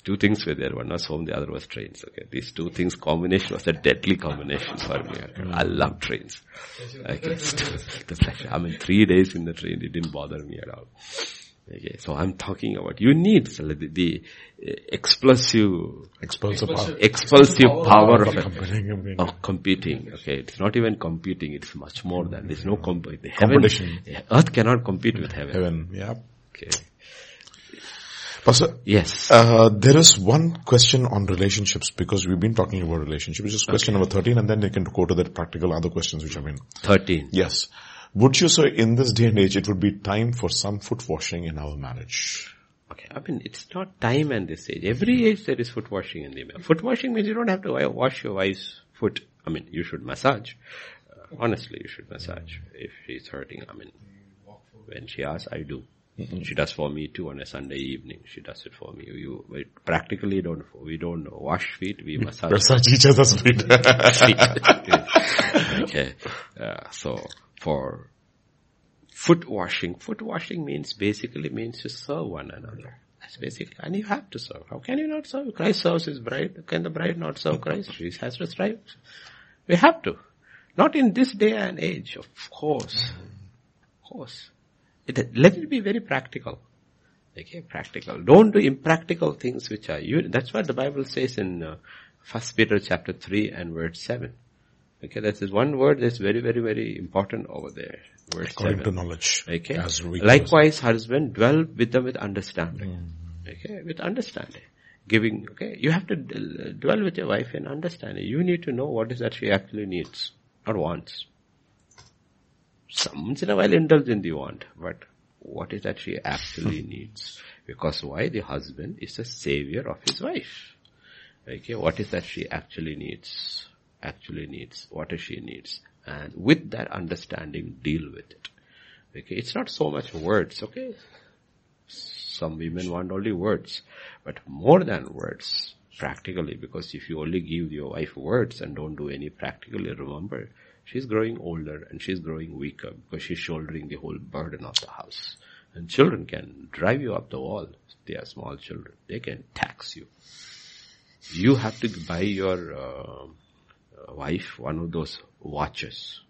Speaker 1: Two things were there. One was home, the other was trains. Okay, these two things combination was a deadly combination for me. Okay? Mm. I love trains. Okay, the pleasure. I mean, three days in the train, it didn't bother me at all. Okay, so I'm talking about you need the, the uh, explosive,
Speaker 2: Expulsive power.
Speaker 1: expulsive power of,
Speaker 2: Competing.
Speaker 1: of competing. Okay, it's not even competing; it's much more than. There's no comp- the heaven,
Speaker 2: Competition.
Speaker 1: Earth cannot compete with heaven.
Speaker 2: Heaven. Yeah.
Speaker 1: Okay.
Speaker 2: Pastor,
Speaker 1: Yes.
Speaker 2: uh, there is one question on relationships because we've been talking about relationships. Which is question number 13 and then they can go to the practical other questions which have been.
Speaker 1: Thirteen.
Speaker 2: Yes. Would you say in this day and age it would be time for some foot washing in our marriage?
Speaker 1: Okay, I mean, it's not time and this age. Every age there is foot washing in the marriage. Foot washing means you don't have to wash your wife's foot. I mean, you should massage. Uh, honestly, you should massage if she's hurting. I mean, when she asks, I do. She does for me too on a Sunday evening. She does it for me. You, we practically don't, we don't wash feet, we massage
Speaker 2: Massage each other's feet.
Speaker 1: okay. Uh, so for foot washing, foot washing means basically means to serve one another. That's basically, and you have to serve. How can you not serve? Christ serves his bride. Can the bride not serve Christ? She has to strive. We have to. Not in this day and age, of course. Of course. It, let it be very practical. Okay, practical. Don't do impractical things which are you. That's what the Bible says in uh, First Peter chapter three and verse seven. Okay, that is one word that's very, very, very important over there. Verse
Speaker 2: According
Speaker 1: seven.
Speaker 2: to knowledge.
Speaker 1: Okay.
Speaker 2: As we
Speaker 1: Likewise, husband, dwell with them with understanding. Mm. Okay, with understanding. Giving, okay, you have to uh, dwell with your wife in understanding. You need to know what is that she actually needs or wants. Some in a while indulge in the want, but what is that she actually hmm. needs? Because why? The husband is the savior of his wife. Okay, what is that she actually needs? Actually needs. What she needs? And with that understanding, deal with it. Okay, it's not so much words, okay? Some women want only words, but more than words, practically, because if you only give your wife words and don't do any practically, remember, she's growing older and she's growing weaker because she's shouldering the whole burden of the house. And children can drive you up the wall. They are small children. They can tax you. You have to buy your uh, Uh, wife one of those watches,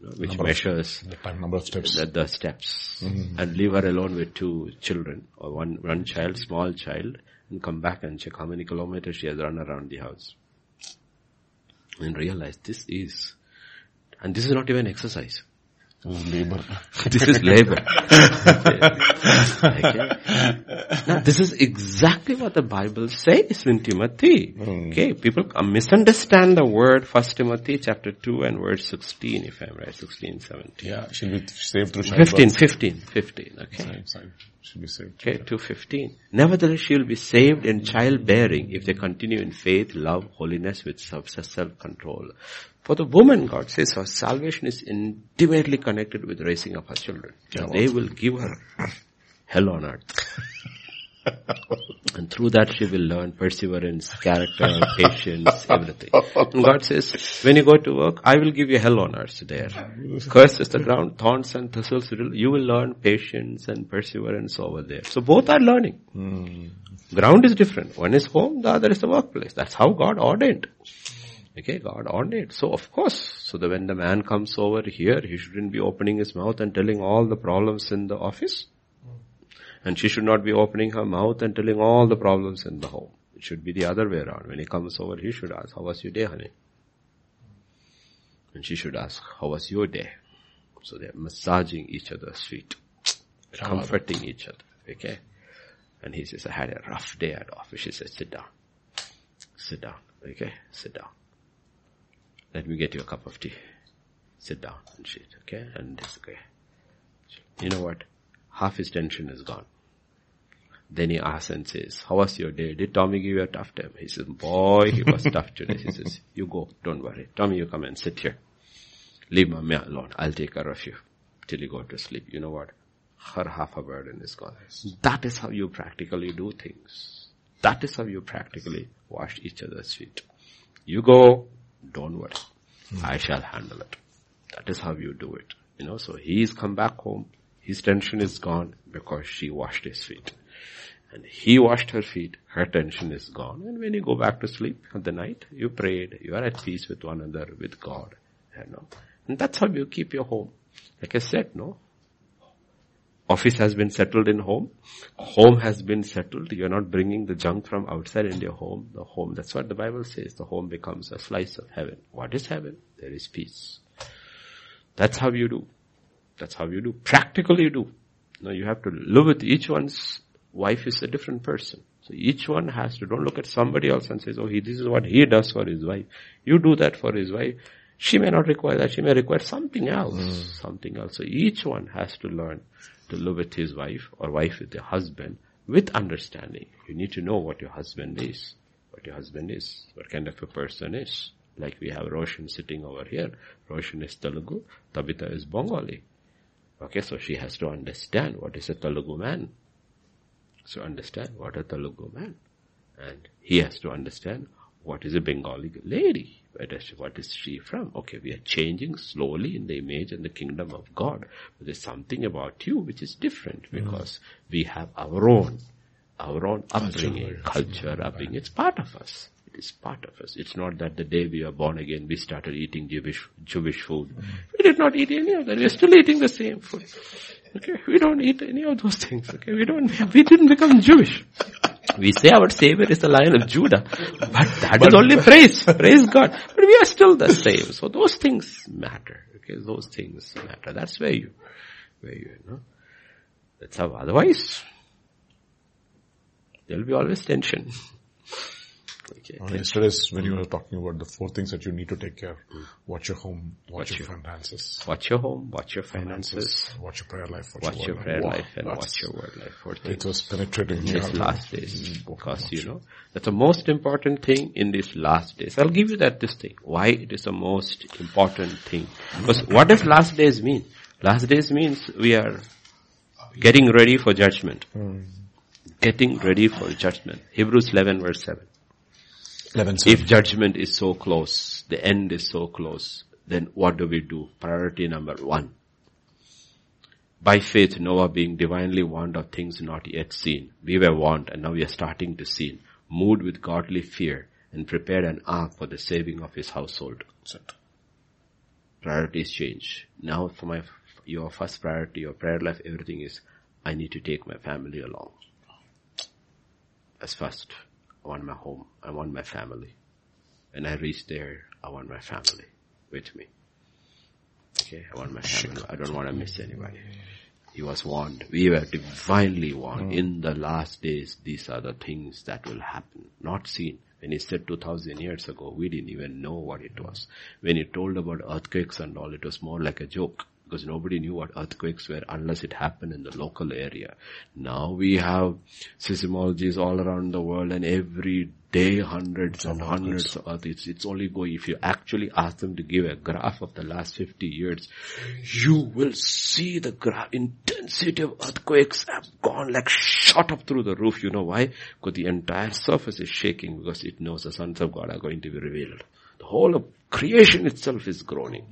Speaker 1: you know, which measures
Speaker 2: The time number of steps.
Speaker 1: the, the steps mm-hmm. and leave her alone with two children or one, one child, small child and come back and check how many kilometers she has run around the house. And realize this is, and this is not even exercise.
Speaker 2: Labor.
Speaker 1: This is labor. okay. Okay. Now this is exactly what the Bible says in Timothy. Hmm. Okay, people misunderstand the word First Timothy chapter 2 and verse 16 if I'm right, 16, 17.
Speaker 2: Yeah, she'll be saved through
Speaker 1: 15, 15, 15, okay.
Speaker 2: Sorry, sorry. She'll be saved.
Speaker 1: Okay, 215. Nevertheless, she will be saved in childbearing if they continue in faith, love, holiness with self- self-control. For the woman, God says her salvation is intimately connected with raising up her children. And they will give her hell on earth. and through that she will learn perseverance, character, patience, everything. And God says, when you go to work, I will give you hell on earth there. Cursed is the ground, thorns and thistles, you will learn patience and perseverance over there. So both are learning. Hmm. Ground is different. One is home, the other is the workplace. That's how God ordained. Okay, God ordained. So of course, so that when the man comes over here, he shouldn't be opening his mouth and telling all the problems in the office. And she should not be opening her mouth and telling all the problems in the home. It should be the other way around. When he comes over, he should ask, how was your day, honey? And she should ask, how was your day? So they're massaging each other's feet, comforting each other. Okay? And he says, I had a rough day at office. She says, sit down. Sit down. Okay? Sit down. Let me get you a cup of tea. Sit down and shit. Okay? And this okay. You know what? Half his tension is gone. Then he asks and says, how was your day? Did Tommy give you a tough time? He says, boy, he was tough today. He says, you go, don't worry. Tommy, you come and sit here. Leave mommy alone. I'll take care of you till you go to sleep. You know what? Her half a burden is gone. That is how you practically do things. That is how you practically wash each other's feet. You go, don't worry. I shall handle it. That is how you do it. You know, so he's come back home. His tension is gone because she washed his feet. And he washed her feet. Her tension is gone. And when you go back to sleep at the night, you prayed. You are at peace with one another, with God. You know. And that's how you keep your home. Like I said, no? Office has been settled in home. Home has been settled. You're not bringing the junk from outside into your home. The home, that's what the Bible says. The home becomes a slice of heaven. What is heaven? There is peace. That's how you do. That's how you do. Practically you do. Now you have to live with each one's wife is a different person. So each one has to, don't look at somebody else and say, oh, he, this is what he does for his wife. You do that for his wife. She may not require that. She may require something else. Mm. Something else. So each one has to learn to live with his wife or wife with their husband with understanding. You need to know what your husband is, what your husband is, what kind of a person is. Like we have Roshan sitting over here. Roshan is Telugu, Tabitha is Bengali. Okay, so she has to understand what is a Telugu man. So understand what a Telugu man. And he has to understand what is a Bengali lady. What is she from? Okay, we are changing slowly in the image and the kingdom of God. But there's something about you which is different mm. because mm. we have our own, our own upbringing, culture, culture upbringing. It's part of us. It is part of us. It's not that the day we were born again, we started eating Jewish, Jewish food. Mm. We did not eat any of that. We're still eating the same food. Okay, we don't eat any of those things. Okay, we don't, we didn't become Jewish. We say our Savior is the Lion of Judah, but that but, is only praise. Praise God. But we are still the same. So those things matter. Okay, those things matter. That's where you, where you, you know. That's how otherwise, there will be always tension.
Speaker 2: Okay. Uh, yesterday, when you were talking about the four things that you need to take care, mm. watch your home, watch, watch your, finances.
Speaker 1: Watch your home, watch your finances.
Speaker 2: finances watch your prayer life,
Speaker 1: watch, watch your, your prayer life, and watch your word life.
Speaker 2: Four things. It was penetrating
Speaker 1: in these last days. Because, you know, that's the most important thing in these last days. I'll give you that this thing. Why it is the most important thing. Because what does last days mean? Last days means we are getting ready for judgment. Mm. Getting ready for judgment. Hebrews 11 verse 7. 11, if judgment is so close, the end is so close, then what do we do? Priority number one. By faith, Noah being divinely warned of things not yet seen. We were warned and now we are starting to see. Moved with godly fear and prepared an ark for the saving of his household. Priorities change. Now for my, your first priority, your prayer life, everything is, I need to take my family along. As first. I want my home. I want my family. When I reach there, I want my family with me. Okay, I want my family. I don't want to miss anybody. He was warned. We were divinely warned. Mm. In the last days, these are the things that will happen. Not seen. When he said 2000 years ago, we didn't even know what it was. When he told about earthquakes and all, it was more like a joke because nobody knew what earthquakes were unless it happened in the local area. Now we have seismologies all around the world and every day hundreds and hundreds of earth. It's, it's only going, if you actually ask them to give a graph of the last 50 years, you will see the graph, intensity of earthquakes have gone like shot up through the roof. You know why? Because the entire surface is shaking because it knows the sons of God are going to be revealed. The whole of creation itself is groaning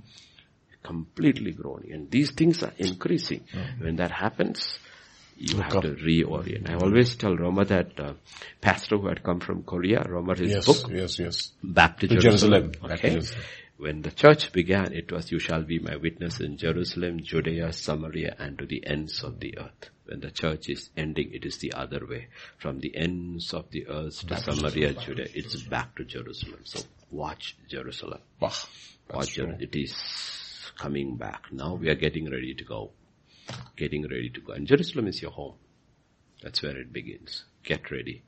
Speaker 1: completely growing. And these things are increasing. Mm-hmm. When that happens, you Look have up. to reorient. I always tell Roma that uh, pastor who had come from Korea, Roma his
Speaker 2: yes,
Speaker 1: book,
Speaker 2: yes, yes.
Speaker 1: Back to, to Jerusalem. Jerusalem. Okay. Jerusalem. When the church began, it was, you shall be my witness in Jerusalem, Judea, Samaria, and to the ends of the earth. When the church is ending, it is the other way. From the ends of the earth to Samaria, Judea, it's back to Jerusalem. So watch Jerusalem.
Speaker 2: Wow.
Speaker 1: Watch Jerusalem. It is coming back. Now we are getting ready to go. Getting ready to go. And Jerusalem is your home. That's where it begins. Get ready.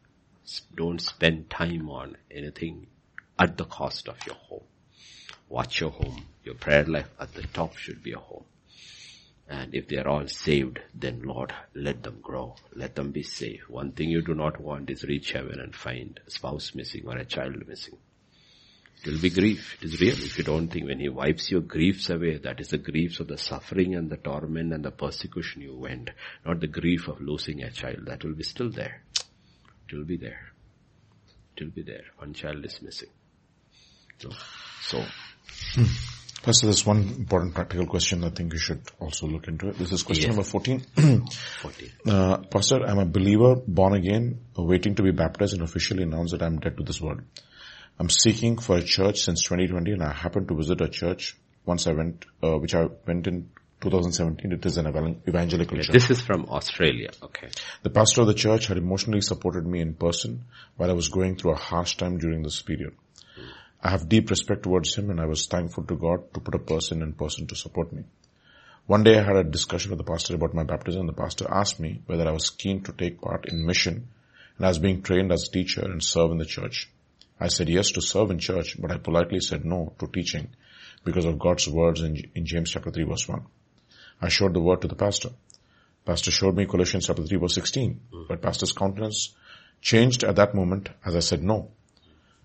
Speaker 1: Don't spend time on anything at the cost of your home. Watch your home. Your prayer life at the top should be a home. And if they are all saved, then Lord, let them grow. Let them be saved. One thing you do not want is reach heaven and find a spouse missing or a child missing. It will be grief. It is real. If you don't think when He wipes your griefs away, that is the griefs of the suffering and the torment and the persecution you went, not the grief of losing a child. That will be still there. It will be there. It will be there. One child is missing. So, so
Speaker 2: Pastor, there's one important practical question I think you should also look into it. This is question
Speaker 1: Yes.
Speaker 2: number 14.
Speaker 1: 14.
Speaker 2: Uh, Pastor, I'm a believer, born again, waiting to be baptized and officially announce that I'm dead to this world. I'm seeking for a church since 2020 and I happened to visit a church once I went, uh, which I went in 2017. It is an evan- evangelical church.
Speaker 1: This is from Australia. Okay.
Speaker 2: The pastor of the church had emotionally supported me in person while I was going through a harsh time during this period. I have deep respect towards him and I was thankful to God to put a person in person to support me. One day I had a discussion with the pastor about my baptism and the pastor asked me whether I was keen to take part in mission and I was being trained as a teacher and serve in the church. I said yes to serve in church, but I politely said no to teaching because of God's words in, in James chapter 3 verse 1. I showed the word to the pastor. Pastor showed me Colossians chapter 3 verse 16, mm. but pastor's countenance changed at that moment as I said no.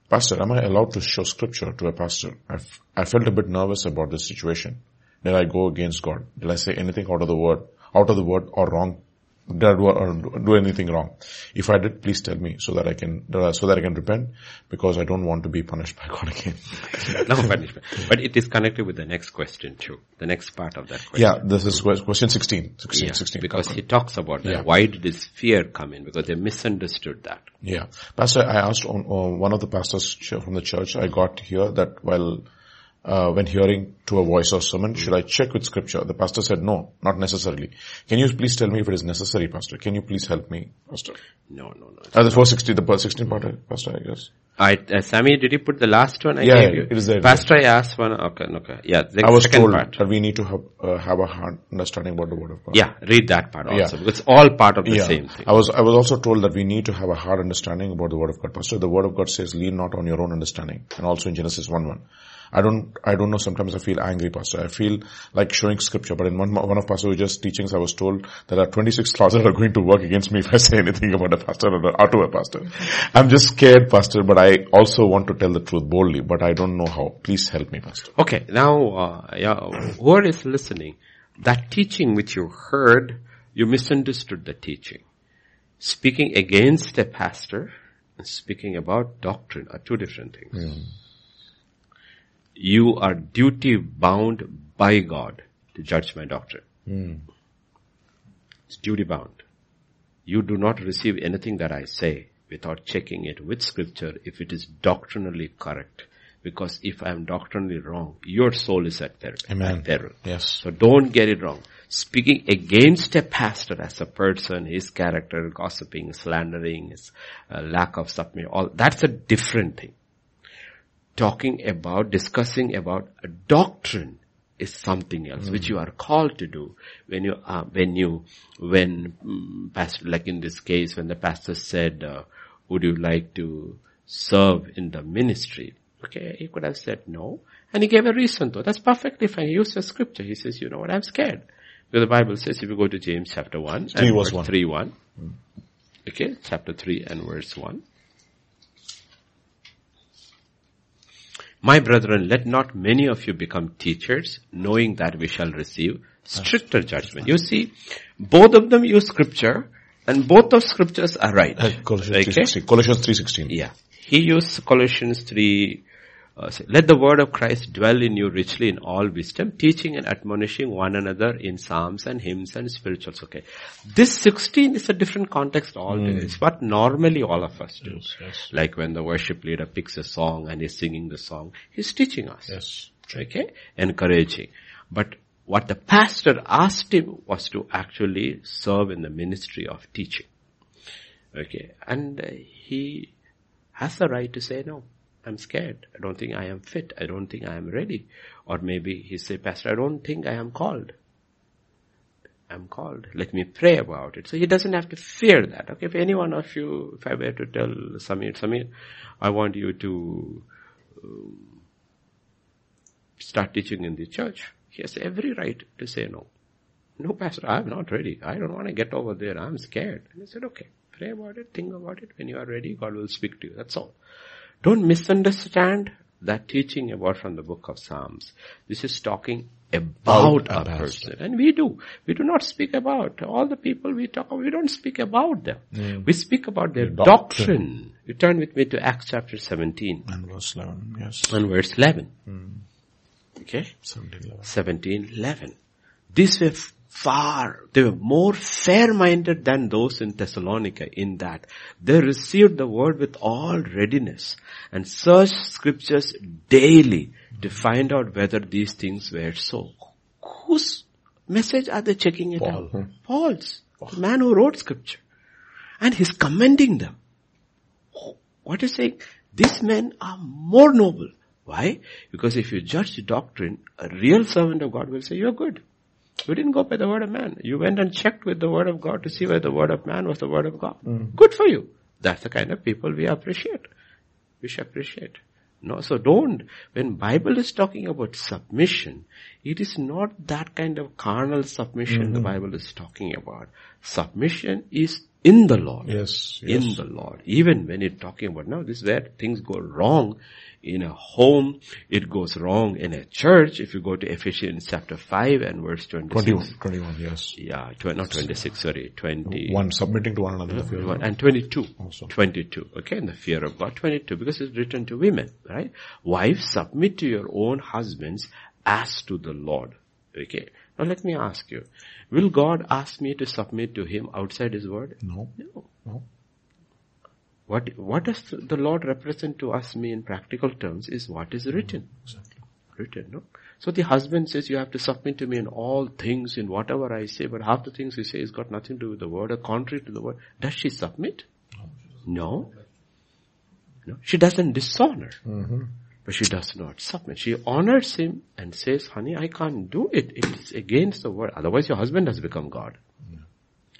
Speaker 2: Pastor, am I allowed to show scripture to a pastor? I, f- I felt a bit nervous about this situation. Did I go against God? Did I say anything out of the word, out of the word or wrong? Did I do, or do anything wrong? If I did, please tell me so that I can, so that I can repent because I don't want to be punished by God again.
Speaker 1: no punishment. But it is connected with the next question too. The next part of that question.
Speaker 2: yeah, this is question 16. 16,
Speaker 1: Yeah,
Speaker 2: 16.
Speaker 1: because he talks about that.
Speaker 2: Yeah.
Speaker 1: Why did this fear come in? Because they misunderstood that.
Speaker 2: Yeah. Pastor, I asked on, on one of the pastors from the church, I got here that while, uh, when hearing to a voice or sermon, should I check with scripture? The pastor said, no, not necessarily. Can you please tell me if it is necessary, pastor? Can you please help me, pastor?
Speaker 1: No, no, no.
Speaker 2: Uh, the 460, the 16 part, pastor, I guess.
Speaker 1: I, uh, Sammy, did you put the last one I
Speaker 2: Yeah,
Speaker 1: gave you?
Speaker 2: it is there.
Speaker 1: Pastor, I asked one. Okay, okay. Yeah, the
Speaker 2: I was
Speaker 1: second
Speaker 2: told
Speaker 1: part.
Speaker 2: that we need to have, uh, have a hard understanding about the word of God.
Speaker 1: Yeah, read that part also.
Speaker 2: Yeah.
Speaker 1: It's all part of the
Speaker 2: Yeah.
Speaker 1: same thing.
Speaker 2: I was, I was also told that we need to have a hard understanding about the word of God. Pastor, the word of God says lean not on your own understanding. And also in Genesis 1-1. I don't, I don't know, sometimes I feel angry, Pastor. I feel like showing scripture, but in one, one of Pastor Vijay's teachings, I was told that there are 26 clauses that are going to work against me if I say anything about a pastor or, or to a pastor. I'm just scared, Pastor, but I also want to tell the truth boldly, but I don't know how. Please help me, Pastor.
Speaker 1: Okay, now, uh, yeah, whoever is listening, that teaching which you heard, you misunderstood the teaching. Speaking against a pastor and speaking about doctrine are two different things. You are duty bound by God to judge my doctrine. It's duty bound. You do not receive anything that I say without checking it with scripture if it is doctrinally correct. Because if I am doctrinally wrong, your soul is at peril.
Speaker 2: Amen.
Speaker 1: At peril.
Speaker 2: Yes.
Speaker 1: So don't get it wrong. Speaking against a pastor as a person, his character, gossiping, slandering, his uh, lack of submission, all that's a different thing. Talking about, discussing about a doctrine is something else, which you are called to do when you, uh, when you, when, mm, pastor, like in this case, when the pastor said, uh, would you like to serve in the ministry? Okay, he could have said no. And he gave a reason though. That's perfectly fine. He used a scripture. He says, you know what, I'm scared. Because the Bible says, if you go to James chapter 1,
Speaker 2: Three
Speaker 1: and
Speaker 2: verse
Speaker 1: verse
Speaker 2: one.
Speaker 1: 3 1. Okay, chapter 3 and verse 1. My brethren, let not many of you become teachers, knowing that we shall receive stricter judgment. You see, both of them use scripture, and both of scriptures are right.
Speaker 2: Uh, Colossians
Speaker 1: Okay?
Speaker 2: 3.16. Colossians 3.16.
Speaker 1: Yeah. He used Colossians 3, uh, say, let the word of Christ dwell in you richly in all wisdom, teaching and admonishing one another in psalms and hymns and spirituals. Okay. This 16 is a different context altogether. It's what normally all of us do. Yes, Like when the worship leader picks a song and is singing the song, he's teaching us.
Speaker 2: Yes.
Speaker 1: Okay? Encouraging. But what the pastor asked him was to actually serve in the ministry of teaching. Okay. And uh, he has the right to say no. I'm scared. I don't think I am fit. I don't think I am ready. Or maybe he say, Pastor, I don't think I am called. I'm called. Let me pray about it. So he doesn't have to fear that. Okay, if any one of you, if I were to tell Samir, Samir, I want you to um, start teaching in the church, he has every right to say no. No, Pastor, I'm not ready. I don't want to get over there. I'm scared. And I said, okay, pray about it, think about it. When you are ready, God will speak to you. That's all. Don't misunderstand that teaching about from the book of Psalms. This is talking about
Speaker 2: About
Speaker 1: a person. And we do. We do not speak about all the people we talk about. We don't speak about them. We speak about their
Speaker 2: Their
Speaker 1: doctrine.
Speaker 2: doctrine.
Speaker 1: You turn with me to Acts chapter 17
Speaker 2: And verse 11. Yes.
Speaker 1: and verse 11. Hmm. Okay?
Speaker 2: 17,
Speaker 1: 17, 11. These were far, they were more fair-minded than those in Thessalonica in that they received the word with all readiness and searched scriptures daily to find out whether these things were so. Whose message are they checking it
Speaker 2: Paul.
Speaker 1: out? Paul's. The man who wrote scripture. And he's commending them. What is saying? These men are more noble. Why? Because if you judge the doctrine, a real servant of God will say, you're good. You didn't go by the word of man. You went and checked with the word of God to see whether the word of man was the word of God. Hmm. Good for you. That's the kind of people we appreciate. We should appreciate. No, so don't. When Bible is talking about submission, it is not that kind of carnal submission the hmm. Bible is talking about. Submission is in the Lord
Speaker 2: Yes.
Speaker 1: in
Speaker 2: yes.
Speaker 1: the Lord. Even when you're talking about now, this is where things go wrong in a home. It goes wrong in a church. If you go to Ephesians chapter 5 and verse 26.
Speaker 2: 21, 21, yes.
Speaker 1: Yeah, tw- not 26, sorry, 20.
Speaker 2: One submitting to one another. fear.
Speaker 1: And 22.
Speaker 2: Also.
Speaker 1: 22. Okay, in the fear of God. 22, because it's written to women, right? Wives, submit to your own husbands as to the Lord. Okay. Now let me ask you, will God ask me to submit to Him outside His word?
Speaker 2: No.
Speaker 1: No.
Speaker 2: No.
Speaker 1: What, what does the Lord represent to us me in practical terms is what is written.
Speaker 2: Exactly.
Speaker 1: Written, no? So the husband says you have to submit to me in all things, in whatever I say, but half the things he says has got nothing to do with the word or contrary to the word. Does she submit? No. No. She doesn't dishonor. But she does not submit. She honors him and says, honey, I can't do it. It's against the word. Otherwise your husband has become God.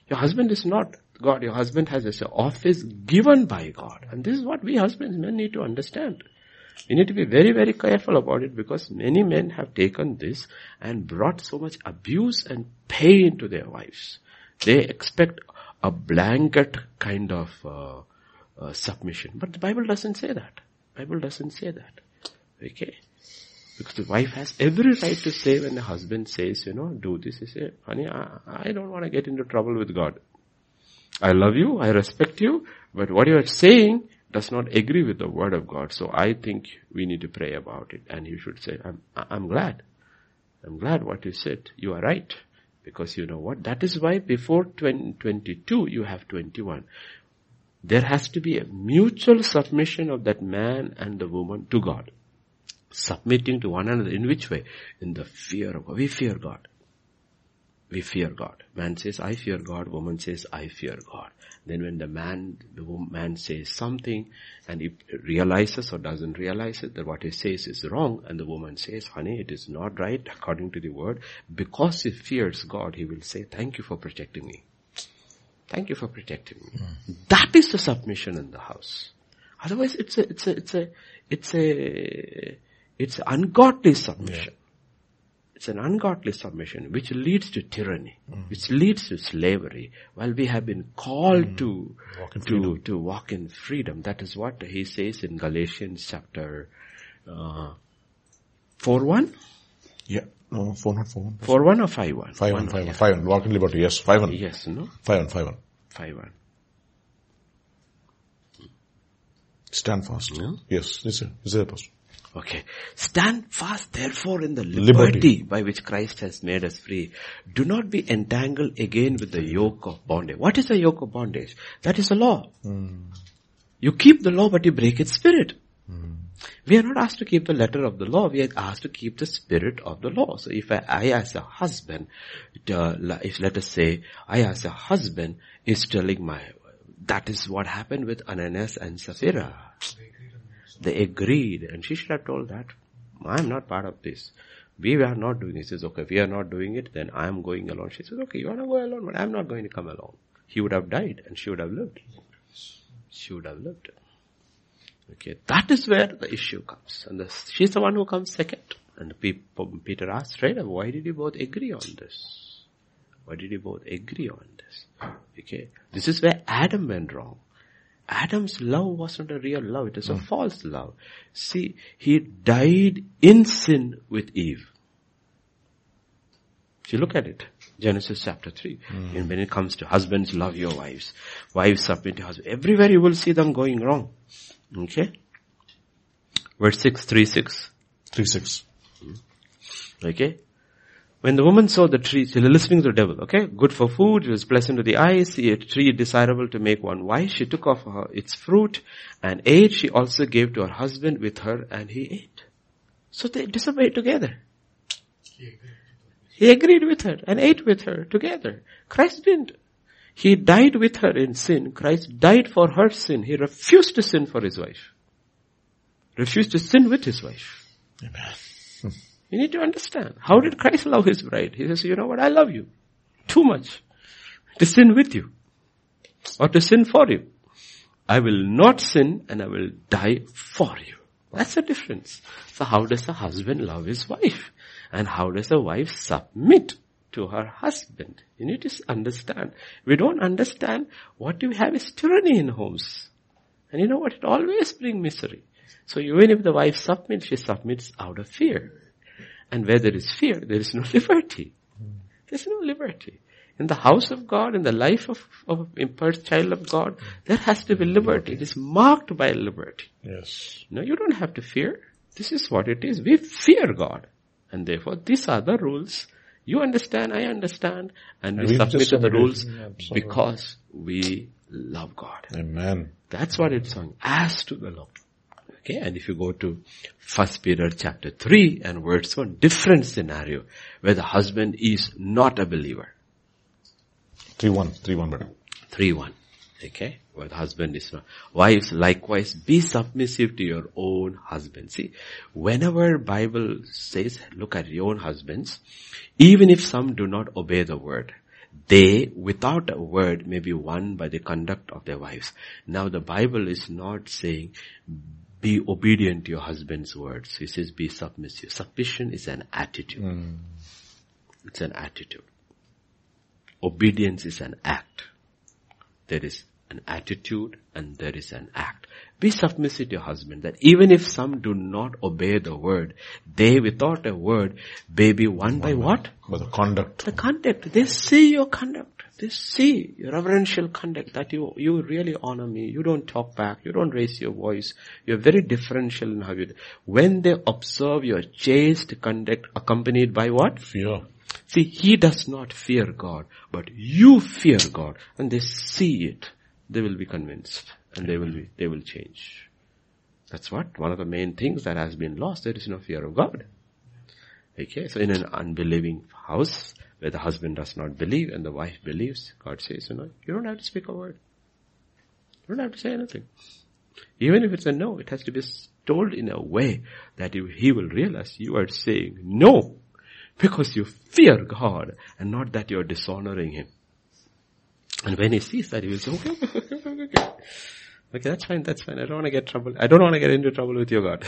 Speaker 1: Your husband is not God. Your husband has this office given by God. And this is what we husbands men need to understand. We need to be very, very careful about it because many men have taken this and brought so much abuse and pain to their wives. They expect a blanket kind of uh, uh, submission. But the Bible doesn't say that. Bible doesn't say that. Okay? Because the wife has every right to say when the husband says, you know, do this, he say, honey, I, I don't want to get into trouble with God. I love you, I respect you, but what you are saying does not agree with the word of God. So I think we need to pray about it. And you should say, I'm, I'm glad. I'm glad what you said. You are right. Because you know what? That is why before 2022 you have 21. There has to be a mutual submission of that man and the woman to God. Submitting to one another. In which way? In the fear of God. We fear God. We fear God. Man says, I fear God. Woman says, I fear God. Then when the man, the man says something and he realizes or doesn't realize it, that what he says is wrong and the woman says, honey, it is not right according to the word. Because he fears God, he will say, thank you for protecting me. Thank you for protecting me. Hmm. That is the submission in the house. Otherwise, it's a, it's a, it's a, it's a, it's ungodly submission. It's an ungodly submission which leads to tyranny, which leads to slavery. While we have been called to
Speaker 2: Walk in
Speaker 1: to to walk in freedom. That is what he says in Galatians chapter uh, four one,
Speaker 2: Yeah. No, four one, four one.
Speaker 1: four one or five one.
Speaker 2: Five one, five one, five one. Walk in liberty. Yes, five one.
Speaker 1: Yes, no,
Speaker 2: Five one, five one.
Speaker 1: five one.
Speaker 2: Stand fast. Yes, is, this is it, Pastor.
Speaker 1: Okay. Stand fast therefore in the liberty,
Speaker 2: Liberty.
Speaker 1: by which Christ has made us free. Do not be entangled again with the yoke of bondage. What is the yoke of bondage? That is the law. You keep the law but you break its spirit. We are not asked to keep the letter of the law. We are asked to keep the spirit of the law. So if I, I as a husband, uh, if let us say, I as a husband is telling my, that is what happened with Ananias and Sapphira. They agreed and she should have told that, I'm not part of this. We are not doing this. He says, okay, we are not doing it, then I am going alone. She says, okay, you want to go alone, but I'm not going to come along. He would have died and she would have lived. She would have lived. Okay, that is where the issue comes. And the, she's the one who comes second. And Peter asked straight up, why did you both agree on this? Why did you both agree on this? Okay, this is where Adam went wrong. Adam's love wasn't a real love, it was a hmm. false love. See, he died in sin with Eve. If you look at it, Genesis chapter 3, hmm. and when it comes to husbands, love your wives. Wives submit to husbands. Everywhere you will see them going wrong. Okay? Verse 6, 3, 6.
Speaker 2: Three six.
Speaker 1: Okay? When the woman saw the tree, she was listening to the devil, okay? Good for food, it was pleasant to the eyes, a tree desirable to make one wise. She took off her, its fruit and ate. She also gave to her husband with her and he ate. So they disobeyed together. He agreed with her and ate with her together. Christ didn't. He died with her in sin. Christ died for her sin. He refused to sin for his wife. Refused to sin with his wife. Amen. You need to understand. How did Christ love his bride? He says, you know what? I love you too much to sin with you or to sin for you. I will not sin and I will die for you. That's the difference. So how does a husband love his wife? And how does a wife submit to her husband? You need to understand. We don't understand what we have is tyranny in homes. And you know what? It always brings misery. So even if the wife submits, she submits out of fear. And where there is fear, there is no liberty. There's no liberty. In the house of God, in the life of, of a first child of God, there has to be liberty. It is marked by liberty.
Speaker 2: Yes.
Speaker 1: No, you don't have to fear. This is what it is. We fear God. And therefore, these are the rules. You understand, I understand, and,
Speaker 2: And
Speaker 1: we
Speaker 2: we
Speaker 1: submit to the rules because we love God.
Speaker 2: Amen.
Speaker 1: That's what it's saying. As to the Lord. Okay, and if you go to First Peter chapter 3 and verse 1, different scenario where the husband is not a believer.
Speaker 2: 3-1. 3-1 brother.
Speaker 1: 3-1. Okay? Where the husband is not. Wives, likewise, be submissive to your own husband. See, whenever Bible says, look at your own husbands, even if some do not obey the word, they, without a word, may be won by the conduct of their wives. Now the Bible is not saying, be obedient to your husband's words. He says, be submissive. Submission is an attitude. Hmm. It's an attitude. Obedience is an act. There is an attitude and there is an act. Be submissive to your husband that even if some do not obey the word, they without a word may be won by what?
Speaker 2: By the conduct.
Speaker 1: The conduct. They see your conduct. They see your reverential conduct that you, you really honor me. You don't talk back. You don't raise your voice. You're very differential in how you, when they observe your chaste conduct accompanied by what?
Speaker 2: Fear.
Speaker 1: See, he does not fear God, but you fear God and they see it. They will be convinced and they will be, they will change. That's what one of the main things that has been lost. There is no fear of God. Okay, so in an unbelieving house where the husband does not believe and the wife believes, God says, you know, you don't have to speak a word. You don't have to say anything. Even if it's a no, it has to be told in a way that you- he will realize you are saying no because you fear God and not that you're dishonoring Him. And when he sees that, he will say, okay, okay, okay, okay. Okay, that's fine, that's fine. I don't want to get trouble. I don't want to get into trouble with your God.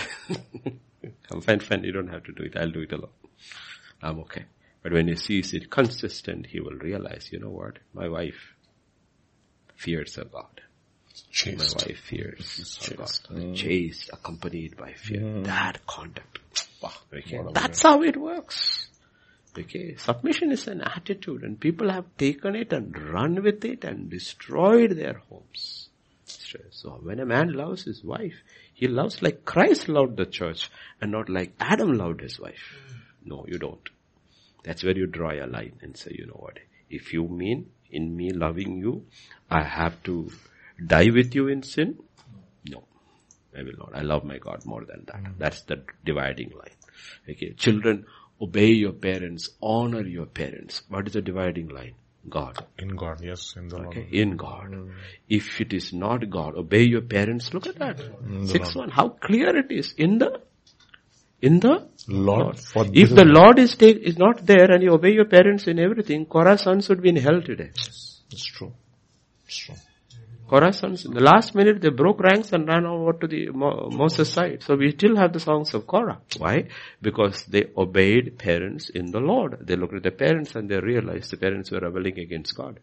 Speaker 1: I'm fine, fine. You don't have to do it. I'll do it alone. I'm okay. But when he sees it consistent, he will realize, you know what? My wife fears her God. My wife fears her God.
Speaker 2: chaste.
Speaker 1: Chaste, accompanied by fear. That conduct.
Speaker 2: Wow. Okay.
Speaker 1: That's how it works. Okay. Submission is an attitude and people have taken it and run with it and destroyed their homes. So when a man loves his wife, he loves like Christ loved the church and not like Adam loved his wife. No, you don't. That's where you draw a line and say, you know what, if you mean in me loving you, I have to die with you in sin? No, I will not. I love my God more than that. Mm. That's the dividing line. Okay, children, obey your parents, honor your parents. What is the dividing line? God.
Speaker 2: In God, yes, in the
Speaker 1: Okay,
Speaker 2: Lord.
Speaker 1: in God. Mm. If it is not God, obey your parents. Look at that. Six one. How clear it is in the in the
Speaker 2: Lord, for
Speaker 1: If the Lord is take, is not there and you obey your parents in everything, Korah's sons would be in hell today.
Speaker 2: Yes, that's true. It's true.
Speaker 1: Korah's sons, in the last minute they broke ranks and ran over to the Mo- Moses side. So we still have the songs of Korah. Why? Because they obeyed parents in the Lord. They looked at their parents and they realized the parents were rebelling against God.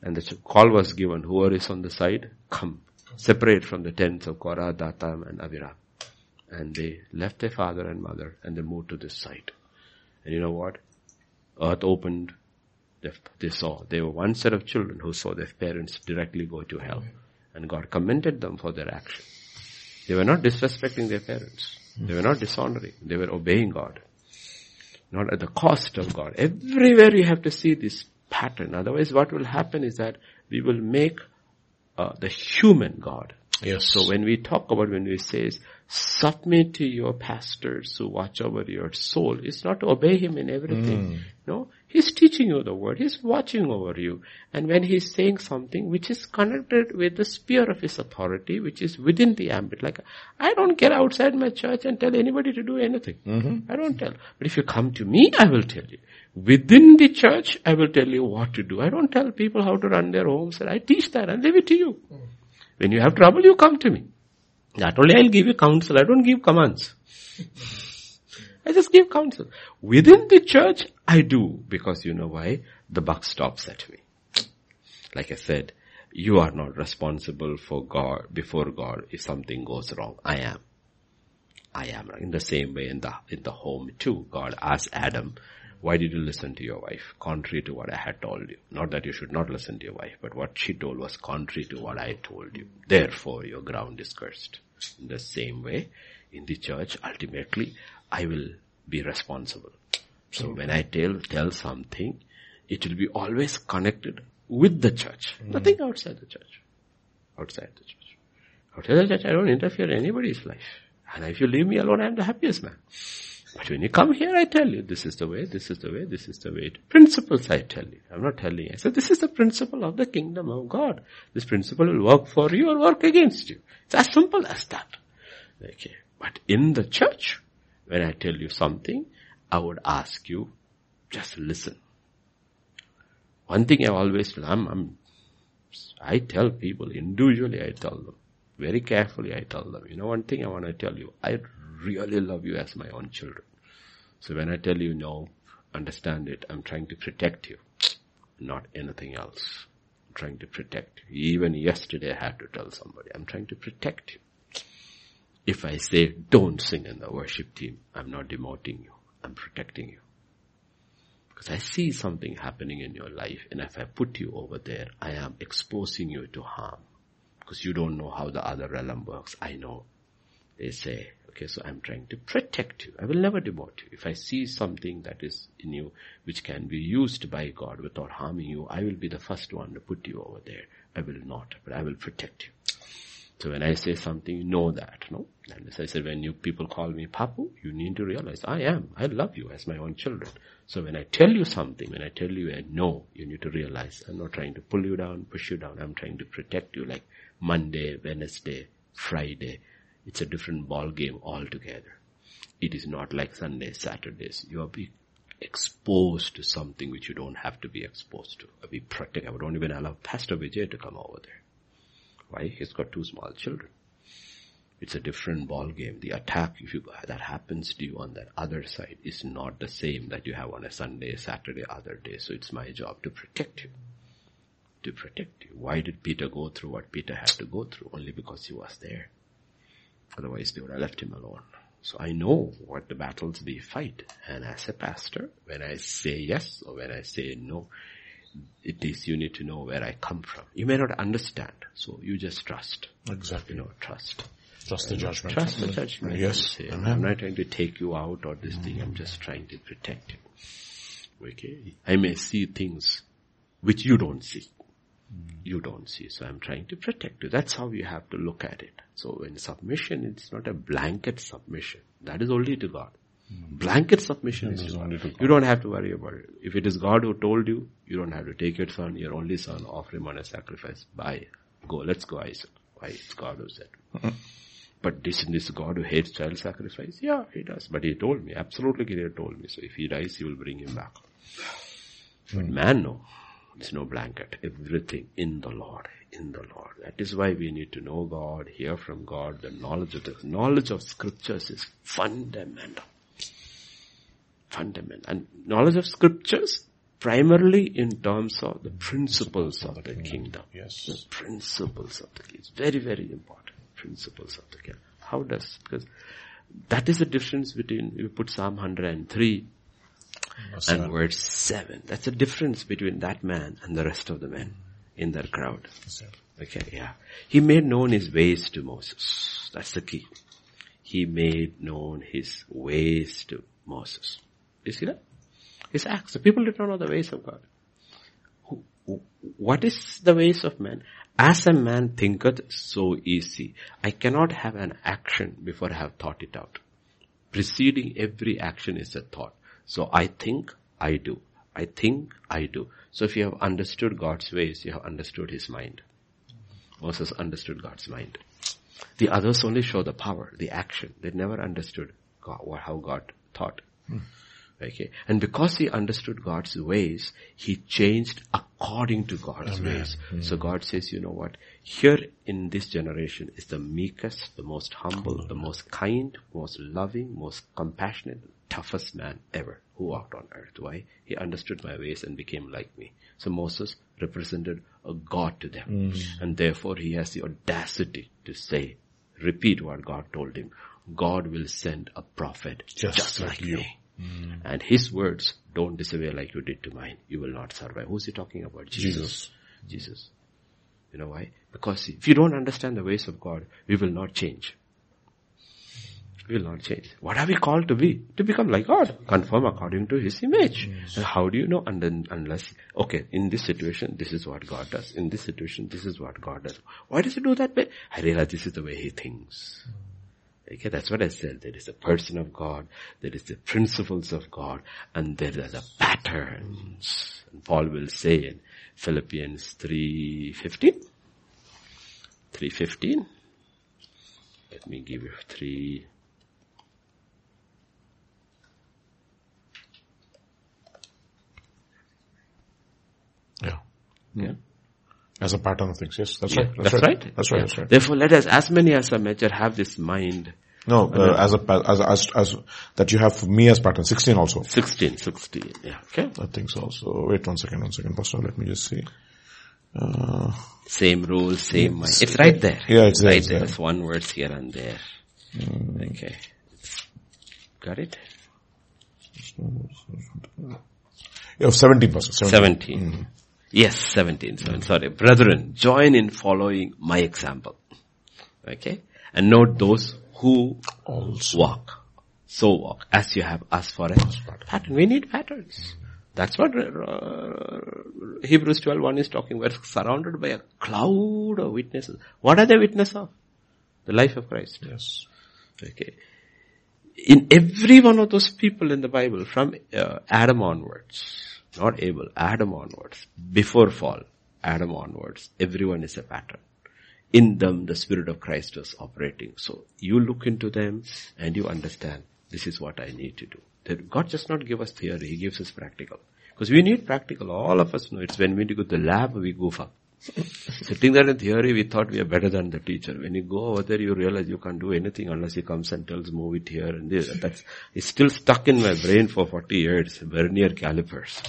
Speaker 1: And the call was given, whoever is on the side, come. Separate from the tents of Korah, Dathan and Abiram. And they left their father and mother and they moved to this site. And you know what? Earth opened. They, they saw. They were one set of children who saw their parents directly go to hell. And God commended them for their action. They were not disrespecting their parents. They were not dishonoring. They were obeying God. Not at the cost of God. Everywhere you have to see this pattern. Otherwise what will happen is that we will make uh, the human God.
Speaker 2: Yes.
Speaker 1: So when we talk about, when we say, submit to your pastors who watch over your soul, it's not to obey him in everything. Hmm. No, he's teaching you the word. He's watching over you. And when he's saying something which is connected with the sphere of his authority, which is within the ambit, like, I don't get outside my church and tell anybody to do anything. Mm-hmm. I don't tell. But if you come to me, I will tell you. Within the church, I will tell you what to do. I don't tell people how to run their homes. I teach that and leave it to you. Hmm. When you have trouble, you come to me. Not only I'll give you counsel, I don't give commands. I just give counsel. Within the church, I do, because you know why? The buck stops at me. Like I said, you are not responsible for God, before God, if something goes wrong. I am. I am. In the same way in the, in the home too, God asked Adam, why did you listen to your wife? Contrary to what I had told you. Not that you should not listen to your wife, but what she told was contrary to what I told you. Therefore your ground is cursed. In the same way, in the church, ultimately, I will be responsible. So hmm. when I tell, tell something, it will be always connected with the church. Hmm. Nothing outside the church. Outside the church. Outside the church, I don't interfere in anybody's life. And if you leave me alone, I'm the happiest man. But when you come here, I tell you, this is the way, this is the way, this is the way. Principles I tell you. I'm not telling you. I said, this is the principle of the kingdom of God. This principle will work for you or work against you. It's as simple as that. Okay. But in the church, when I tell you something, I would ask you, just listen. One thing I always, I'm, I'm, I tell people individually, I tell them, very carefully I tell them, you know one thing I want to tell you, I really love you as my own children. So when I tell you no, understand it, I'm trying to protect you, not anything else. I'm trying to protect you. Even yesterday I had to tell somebody, I'm trying to protect you. If I say don't sing in the worship team, I'm not demoting you. I'm protecting you. Because I see something happening in your life and if I put you over there, I am exposing you to harm. Because you don't know how the other realm works. I know. They say, okay, so I'm trying to protect you. I will never demote you. If I see something that is in you which can be used by God without harming you, I will be the first one to put you over there. I will not, but I will protect you. So when I say something, you know that, no? And as I said, when you people call me Papu, you need to realize I am. I love you as my own children. So when I tell you something, when I tell you a no, you need to realize I'm not trying to pull you down, push you down. I'm trying to protect you like Monday, Wednesday, Friday. It's a different ball game altogether. It is not like Sunday, Saturdays. You are being exposed to something which you don't have to be exposed to. I be protect. I don't even allow Pastor Vijay to come over there. Why? He's got two small children. It's a different ball game. The attack if you, that happens to you on that other side is not the same that you have on a Sunday, Saturday, other day. So it's my job to protect you. To protect you. Why did Peter go through what Peter had to go through? Only because he was there. Otherwise they would have left him alone. So I know what the battles we fight. And as a pastor, when I say yes or when I say no, it is you need to know where I come from. You may not understand, so you just trust.
Speaker 2: Exactly.
Speaker 1: You know, trust.
Speaker 2: Trust the judgment.
Speaker 1: Trust the judgment.
Speaker 2: Yes.
Speaker 1: I'm not trying to take you out or this thing. I'm just trying to protect you. Okay. I may see things which you don't see. You don't see. So I'm trying to protect you. That's how you have to look at it. So in submission, it's not a blanket submission. That is only to God. Hmm. Blanket submission is
Speaker 2: is
Speaker 1: to God.
Speaker 2: only to God.
Speaker 1: You don't have to worry about it. If it is God who told you, you don't have to take your son, your only son, offer him on a sacrifice. Bye. Go. Let's go, Isaac. Why? It's God who said. Hmm. But this isn't this God who hates child sacrifice? Yeah, he does. But he told me, absolutely clear told me. So if he dies, he will bring him back. But hmm. man, no. It's no blanket. Everything in the Lord. In the Lord. That is why we need to know God, hear from God. The knowledge of the knowledge of scriptures is fundamental. Fundamental. And knowledge of scriptures primarily in terms of the principles of the kingdom.
Speaker 2: Yes.
Speaker 1: The principles of the kingdom. It's very, very important. Principles of the kingdom. How does, because that is the difference between, you put Psalm 103 And verse 7. That's the difference between that man and the rest of the men in that crowd. Okay, yeah. He made known his ways to Moses. That's the key. he made known his ways to Moses. You see that? His acts. The people did not know the ways of God. What is the ways of man? As a man thinketh, so easy. I cannot have an action before I have thought it out. Preceding every action is a thought. So I think, I do. I think, I do. So if you have understood God's ways, you have understood His mind. Moses understood God's mind. The others only show the power, the action. They never understood God, how God thought. Hmm. Okay. And because he understood God's ways, he changed according to God's Amen. ways. Mm. So God says, you know what? Here in this generation is the meekest, the most humble, the most kind, most loving, most compassionate, toughest man ever who walked on earth. Why? He understood my ways and became like me. So Moses represented a God to them. Mm. And therefore he has the audacity to say, repeat what God told him. God will send a prophet just, just like, like you. me. Mm. And his words, don't disobey like you did to mine. You will not survive. Who's he talking about? Jesus. Jesus. Jesus. You know why? Because if you don't understand the ways of God, we will not change. We will not change. What are we called to be? To become like God. Conform according to His image. Yes. how do you know? And then, unless, okay, in this situation, this is what God does. In this situation, this is what God does. Why does He do that way? I realize this is the way He thinks. Okay, that's what I said. There is a person of God, there is the principles of God, and there are the patterns. And Paul will say in Philippians 3.15, 3.15, let me give you 3,
Speaker 2: Yeah. As a pattern of things, yes,
Speaker 1: that's yeah, right. That's, that's right. right.
Speaker 2: That's right. That's right.
Speaker 1: Therefore, let us, as many as are mature, have this mind.
Speaker 2: No, uh, as a as, as as that you have me as pattern. Sixteen also.
Speaker 1: Sixteen, sixteen. Yeah. Okay.
Speaker 2: I think so. So wait one second, one second, Pastor. Let me just see. Uh,
Speaker 1: same rule, same mind. It's right there.
Speaker 2: Yeah, it's,
Speaker 1: right
Speaker 2: there.
Speaker 1: There's one words here and there. Mm. Okay. Got it?
Speaker 2: You have 17 percent.
Speaker 1: 17. 17. Mm. Yes, 17, seven, sorry. Brethren, join in following my example. Okay? And note those who also walk. So walk as you have asked for a pattern. We need patterns. That's what uh, Hebrews 12 1 is talking. We're surrounded by a cloud of witnesses. What are they witness of? The life of Christ.
Speaker 2: Yes.
Speaker 1: Okay. In every one of those people in the Bible, from uh, Adam onwards, not Abel, Adam onwards, before fall, Adam onwards, everyone is a pattern. In them, the Spirit of Christ was operating. So you look into them and you understand, this is what I need to do. God does not give us theory, He gives us practical. Because we need practical. All of us know it's when we go to the lab, we goof up. Sitting there in theory, we thought we are better than the teacher. When you go over there, you realize you can't do anything unless he comes and tells move it here and there. That's, it's still stuck in my brain for 40 years. Vernier calipers.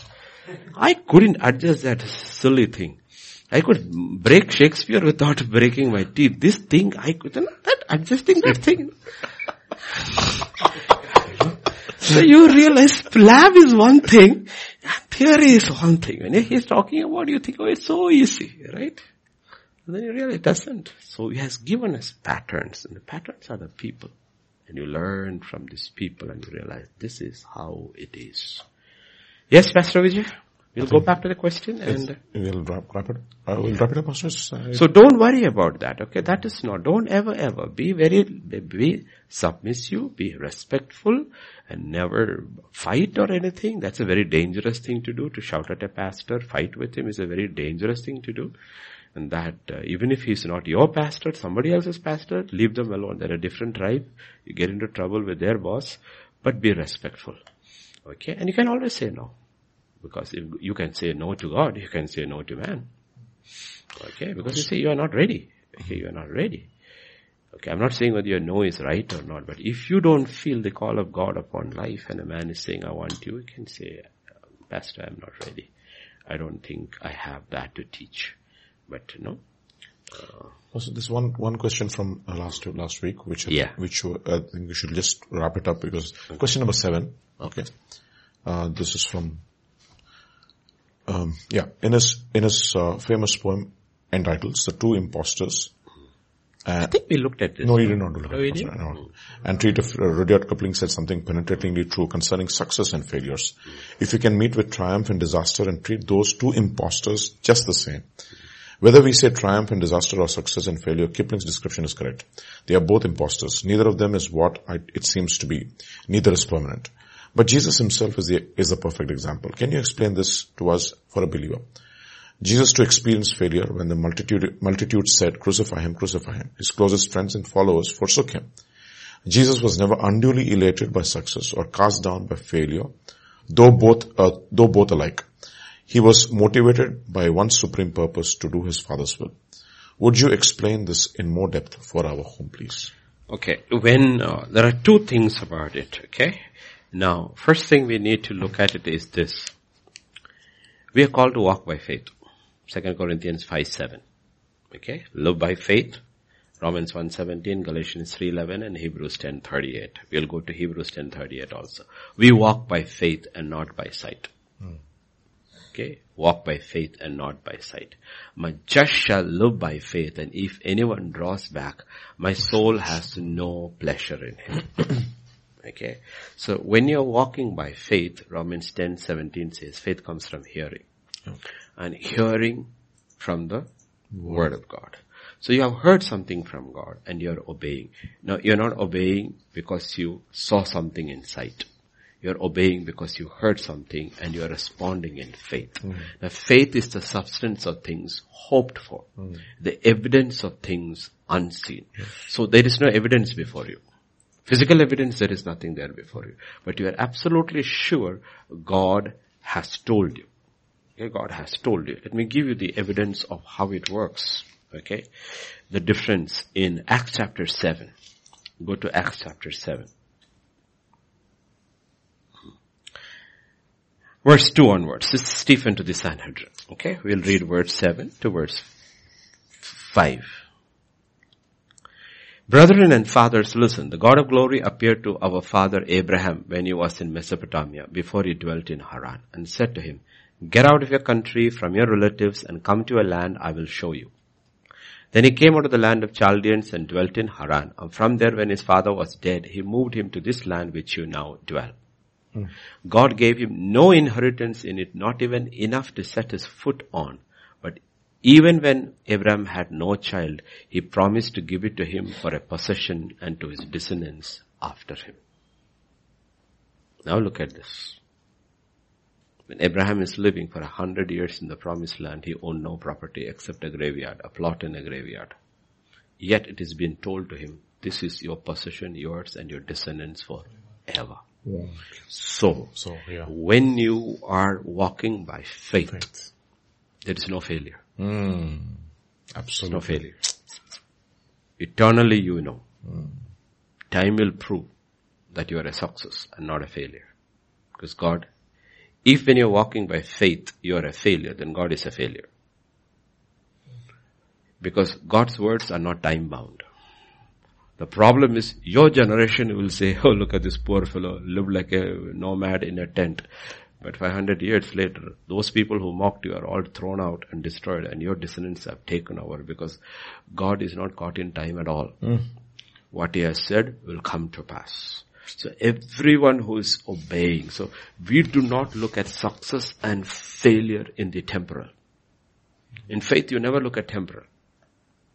Speaker 1: I couldn't adjust that silly thing. I could break Shakespeare without breaking my teeth. This thing, I couldn't, adjusting that thing. so you realize lab is one thing, theory is one thing. When he's talking about, you think, oh, it's so easy, right? And then you realize it doesn't. So he has given us patterns, and the patterns are the people. And you learn from these people and you realize this is how it is. Yes, Pastor Vijay? We'll go back to the question and...
Speaker 2: We'll wrap, wrap it, uh, we'll wrap it up, Pastor.
Speaker 1: So don't worry about that, okay? That is not, don't ever ever be very, be submissive, be respectful and never fight or anything. That's a very dangerous thing to do, to shout at a pastor, fight with him is a very dangerous thing to do. And that uh, even if he's not your pastor, somebody else's pastor, leave them alone. They're a different tribe. You get into trouble with their boss, but be respectful. Okay? And you can always say no. Because if you can say no to God, you can say no to man. Okay? Because you say you are not ready. Okay, you are not ready. Okay, I'm not saying whether your no is right or not, but if you don't feel the call of God upon life and a man is saying, I want you, you can say, Pastor, I'm not ready. I don't think I have that to teach. But, you know,
Speaker 2: uh, also, this one one question from uh, last last week, which
Speaker 1: yeah.
Speaker 2: which uh, I think we should just wrap it up because question number seven. Okay, uh, this is from um, yeah in his in his uh, famous poem entitled "The Two Impostors."
Speaker 1: I think we looked at this.
Speaker 2: No, you did not.
Speaker 1: No, we
Speaker 2: Pastor,
Speaker 1: didn't?
Speaker 2: no. And treat of uh, Rudyard Kipling said something penetratingly true concerning success and failures. If you can meet with triumph and disaster and treat those two impostors just the same, whether we say triumph and disaster or success and failure, Kipling's description is correct. They are both impostors. Neither of them is what I, it seems to be. Neither is permanent. But Jesus himself is the, is the perfect example. Can you explain this to us for a believer? Jesus to experience failure when the multitude, multitude said, crucify him, crucify him. His closest friends and followers forsook him. Jesus was never unduly elated by success or cast down by failure, though both, uh, though both alike. He was motivated by one supreme purpose to do his Father's will. Would you explain this in more depth for our home, please?
Speaker 1: Okay, when, uh, there are two things about it, okay? Now, first thing we need to look at it is this. We are called to walk by faith. 2 Corinthians 5, 7. Okay? Live by faith. Romans 1.17, Galatians 3.11 and Hebrews 10.38. We'll go to Hebrews 10.38 also. We walk by faith and not by sight. Hmm. Okay? Walk by faith and not by sight. My just shall live by faith and if anyone draws back, my soul has no pleasure in him. okay? So when you're walking by faith, Romans 10:17 says faith comes from hearing. And hearing from the word of God. So you have heard something from God and you're obeying. Now you're not obeying because you saw something in sight. You're obeying because you heard something and you're responding in faith. Hmm. Now faith is the substance of things hoped for. Hmm. The evidence of things unseen. So there is no evidence before you. Physical evidence, there is nothing there before you. But you are absolutely sure God has told you. Okay, God has told you. Let me give you the evidence of how it works. Okay. The difference in Acts chapter 7. Go to Acts chapter 7. Verse 2 onwards. This is Stephen to the Sanhedrin. Okay. We'll read verse 7 to verse 5. Brethren and fathers, listen. The God of glory appeared to our father Abraham when he was in Mesopotamia before he dwelt in Haran and said to him, Get out of your country, from your relatives, and come to a land I will show you. Then he came out of the land of Chaldeans and dwelt in Haran. And from there, when his father was dead, he moved him to this land which you now dwell. Hmm. God gave him no inheritance in it, not even enough to set his foot on. Even when Abraham had no child, he promised to give it to him for a possession and to his descendants after him. Now look at this. When Abraham is living for a hundred years in the promised land, he owned no property except a graveyard, a plot in a graveyard. Yet it is being told to him, this is your possession, yours and your descendants forever. So,
Speaker 2: So, yeah.
Speaker 1: when you are walking by faith,
Speaker 2: Faith.
Speaker 1: there is no failure. Hmm.
Speaker 2: Absolutely.
Speaker 1: No failure. Eternally you know. Time will prove that you are a success and not a failure. Because God, if when you're walking by faith, you are a failure, then God is a failure. Because God's words are not time bound. The problem is your generation will say, oh look at this poor fellow, live like a nomad in a tent. But 500 years later, those people who mocked you are all thrown out and destroyed and your descendants have taken over because God is not caught in time at all. Hmm. What he has said will come to pass. So everyone who is obeying, so we do not look at success and failure in the temporal. In faith you never look at temporal.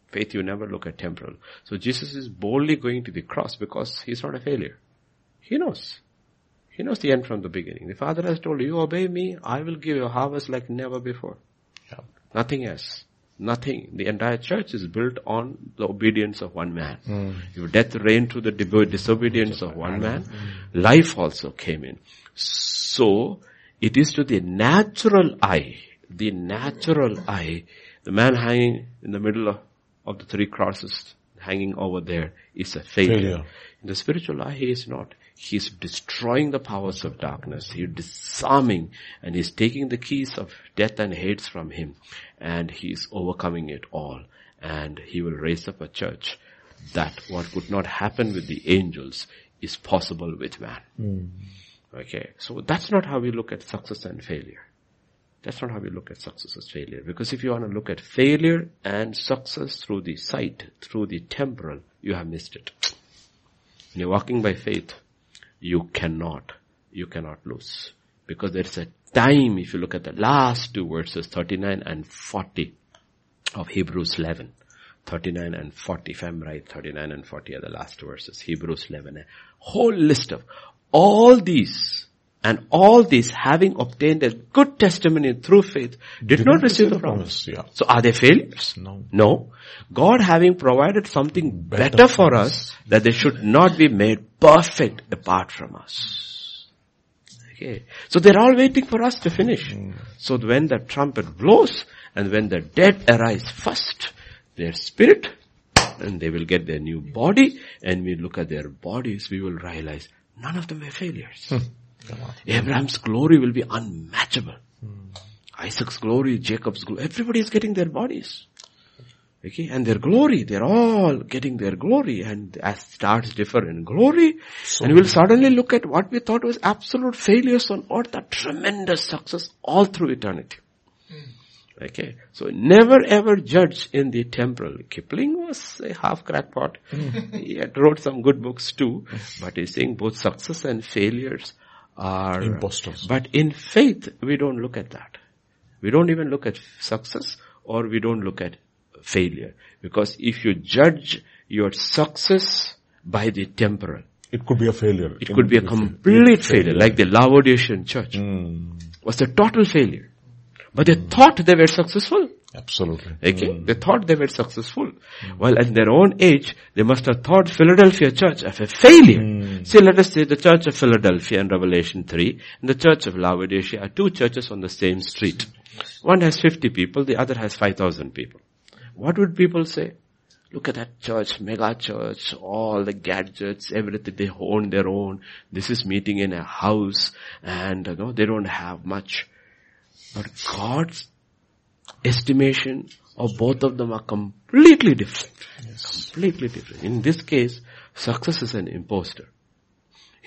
Speaker 1: Faith you never look at temporal. So Jesus is boldly going to the cross because he's not a failure. He knows. He knows the end from the beginning. The Father has told you, obey me, I will give you a harvest like never before.
Speaker 2: Yeah.
Speaker 1: Nothing else. Nothing. The entire church is built on the obedience of one man. Hmm. If death reigned through the disobedience of one man, life also came in. So, it is to the natural eye, the natural eye, the man hanging in the middle of, of the three crosses, hanging over there, is a failure.
Speaker 2: Failure.
Speaker 1: In the spiritual eye, he is not. He is destroying the powers of darkness. He's disarming and he's taking the keys of death and Hades from him and he's overcoming it all. And he will raise up a church that what could not happen with the angels is possible with man. Hmm. Okay. So that's not how we look at success and failure. That's not how we look at success as failure. Because if you want to look at failure and success through the sight, through the temporal, you have missed it. When you're walking by faith, you cannot, you cannot lose. Because there's a time, if you look at the last two verses, 39 and 40 of Hebrews 11. 39 and 40, if I'm right, 39 and 40 are the last verses. Hebrews 11. A whole list of all these and all these having obtained a good testimony through faith did, did not, receive the promise. promise. Yeah. So are they failures?
Speaker 2: No.
Speaker 1: No. God having provided something better, better for us that they should not be made perfect apart from us. Okay. So they're all waiting for us to finish. Mm. So when the trumpet blows and when the dead arise first, their spirit and they will get their new body and we look at their bodies, we will realize none of them were failures. Hmm. Abraham's glory will be unmatchable. Hmm. Isaac's glory, Jacob's glory, everybody is getting their bodies. Okay, and their glory, they're all getting their glory and as stars differ in glory, so and we'll suddenly look at what we thought was absolute failures on earth, a tremendous success all through eternity. Okay. So never ever judge in the temporal. Kipling was a half crackpot. he had wrote some good books too, but he's saying both success and failures are
Speaker 2: impostors.
Speaker 1: But in faith, we don't look at that. We don't even look at success or we don't look at failure. Because if you judge your success by the temporal,
Speaker 2: it could be a failure.
Speaker 1: It could be a complete failure, failure, like the Laodicean church mm. was a total failure. But they thought they were successful.
Speaker 2: Absolutely.
Speaker 1: Okay? Mm. They thought they were successful. Mm. While in their own age, they must have thought Philadelphia church as a failure. Mm. See, let us say the church of Philadelphia in Revelation 3 and the church of Laodicea are two churches on the same street. One has 50 people, the other has 5,000 people. What would people say? Look at that church, mega church, all the gadgets, everything, they own their own. This is meeting in a house and you know, they don't have much. But God's estimation of both of them are completely different. Yes. Completely different. In this case, success is an imposter.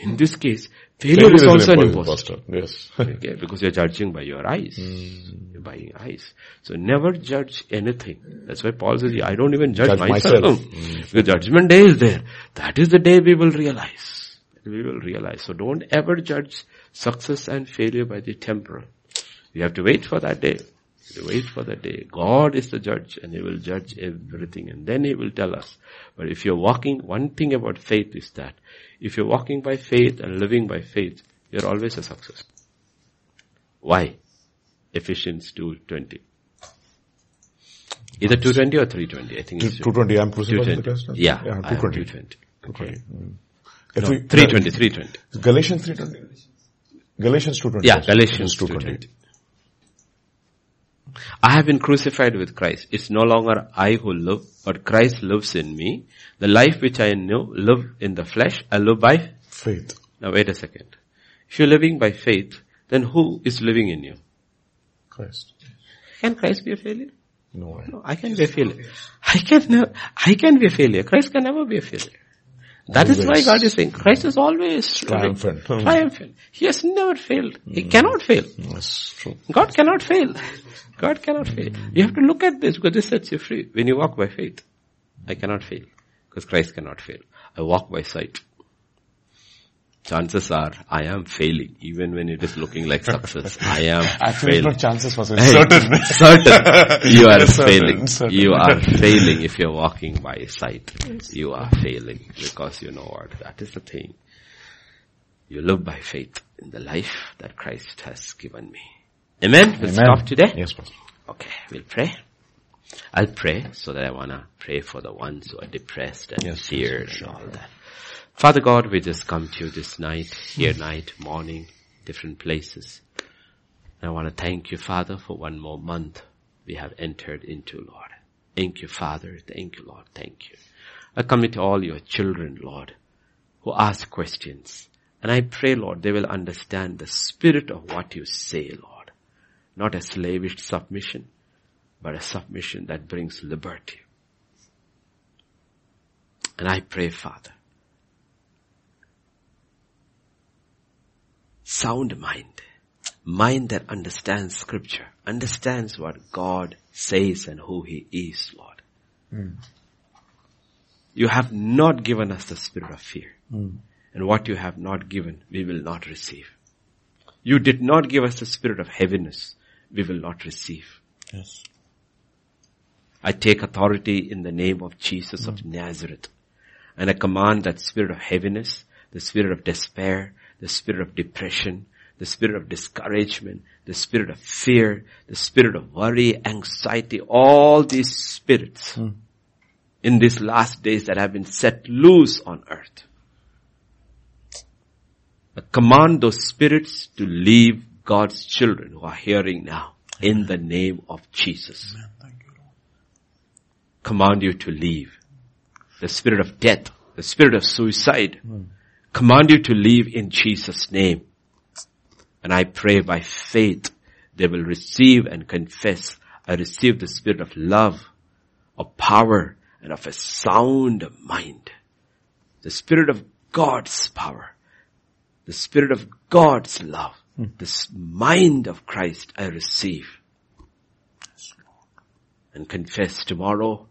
Speaker 1: In this case, failure, failure is, is also an imposter.
Speaker 2: imposter. Yes.
Speaker 1: okay, because you're judging by your eyes. Mm. You're buying eyes. So never judge anything. That's why Paul says, I don't even judge, judge myself. myself. Mm. The judgment day is there. That is the day we will realize. We will realize. So don't ever judge success and failure by the temporal. You have to wait for that day. Wait for that day. God is the judge and He will judge everything and then He will tell us. But if you're walking, one thing about faith is that if you're walking by faith and living by faith, you're always a success. Why? Ephesians 2.20. Either 220 or 320, I think it's
Speaker 2: 220, I'm crucified
Speaker 1: Yeah,
Speaker 2: yeah 220. 220.
Speaker 1: Okay. Mm. No, 320, 320.
Speaker 2: Galatians 320. Galatians 220.
Speaker 1: Yeah, Galatians 220. I have been crucified with Christ. It's no longer I who live, but Christ lives in me. The life which I know, live in the flesh, I live by
Speaker 2: faith.
Speaker 1: Now wait a second. If you're living by faith, then who is living in you?
Speaker 2: Christ.
Speaker 1: Can Christ be a failure?
Speaker 2: No.
Speaker 1: No, I can be a failure. I can never, I can be a failure. Christ can never be a failure. That always. is why God is saying Christ is always
Speaker 2: triumphant.
Speaker 1: Triumphant. He has never failed. He mm. cannot fail.
Speaker 2: That's true.
Speaker 1: God cannot fail. God cannot fail. You have to look at this because this sets you free. When you walk by faith, I cannot fail because Christ cannot fail. I walk by sight. Chances are I am failing even when it is looking like success. I am
Speaker 2: Actually, failing. not chances for certain.
Speaker 1: certain. You are failing. Certain. You are failing if you're walking by sight. You are failing because you know what? That is the thing. You live by faith in the life that Christ has given me. Amen. We'll Amen. stop today.
Speaker 2: Yes, Pastor.
Speaker 1: Okay, we'll pray. I'll pray so that I wanna pray for the ones who are depressed and yes, feared and all that. Father God, we just come to you this night, here mm. night, morning, different places. And I want to thank you, Father, for one more month we have entered into, Lord. Thank you, Father. Thank you, Lord. Thank you. I commit all your children, Lord, who ask questions. And I pray, Lord, they will understand the spirit of what you say, Lord. Not a slavish submission, but a submission that brings liberty. And I pray, Father, sound mind. mind that understands scripture, understands what God says and who he is, Lord. Hmm. You have not given us the spirit of fear. Hmm. And what you have not given, we will not receive. You did not give us the spirit of heaviness. We will not receive.
Speaker 2: Yes.
Speaker 1: I take authority in the name of Jesus of hmm. Nazareth. And I command that spirit of heaviness, the spirit of despair, the spirit of depression, the spirit of discouragement, the spirit of fear, the spirit of worry, anxiety, all these spirits in these last days that have been set loose on earth. I command those spirits to leave God's children who are hearing now in the name of Jesus. Command you to leave. The spirit of death, the spirit of suicide, command you to leave in Jesus' name. And I pray by faith they will receive and confess. I receive the spirit of love, of power, and of a sound mind. The spirit of God's power. The spirit of God's love. Hmm. This mind of Christ I receive. And confess tomorrow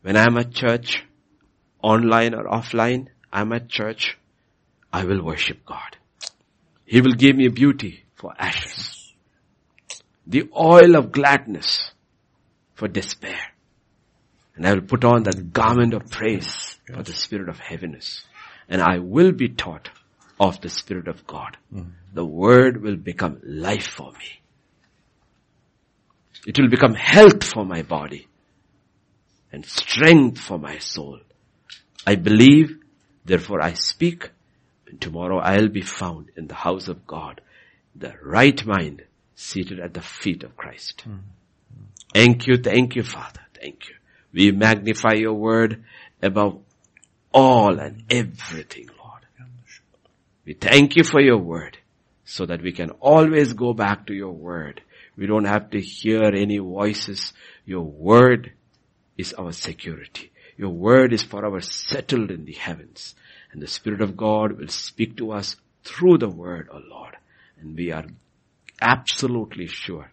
Speaker 1: when I'm at church, online or offline, I'm at church, I will worship God. He will give me beauty for ashes. The oil of gladness for despair. And I will put on that garment of praise for the spirit of heaviness. And I will be taught of the spirit of God. Mm-hmm. The word will become life for me. It will become health for my body and strength for my soul. I believe, therefore I speak, and tomorrow I'll be found in the house of God, the right mind, seated at the feet of Christ. Hmm. Thank you, thank you, Father, thank you. We magnify your word above all and everything, Lord. We thank you for your word so that we can always go back to your word. We don't have to hear any voices. Your word is our security. Your word is forever settled in the heavens. And the Spirit of God will speak to us through the word, O Lord. And we are absolutely sure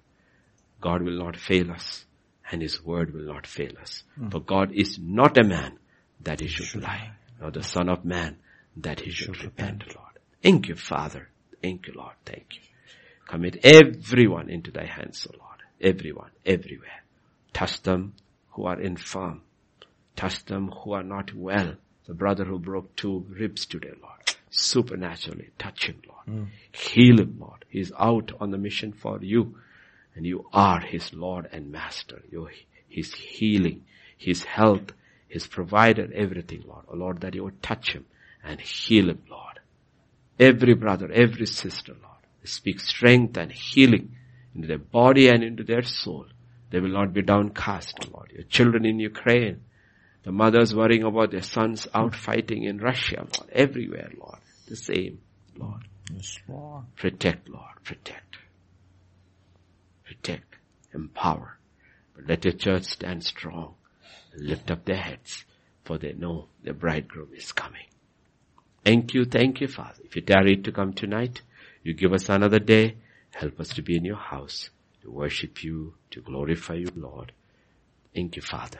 Speaker 1: God will not fail us and His word will not fail us. Hmm. For God is not a man that He should, lie, nor the Son of Man that He should, repent, Lord. Thank you, Father. Thank you, Lord. Thank you. Commit everyone into thy hands, O Lord. Everyone, everywhere. Touch them who are infirm. Touch them who are not well. The brother who broke two ribs today, Lord. Supernaturally touch him, Lord. Hmm. Heal him, Lord. He's out on the mission for you. And you are his Lord and Master. You, his healing, his health, his provider, everything, Lord. Oh Lord, that you would touch him and heal him, Lord. Every brother, every sister, Lord. Speak strength and healing into their body and into their soul. They will not be downcast, Lord. Your children in Ukraine, the mothers worrying about their sons out fighting in Russia, Lord. Everywhere, Lord. The same, Lord.
Speaker 2: Yes, Lord.
Speaker 1: Protect, Lord. Protect. Protect. Empower. But let your church stand strong lift up their heads for they know the bridegroom is coming. Thank you, thank you, Father. If you tarry to come tonight, you give us another day. Help us to be in your house, to worship you, to glorify you, Lord. Thank you, Father.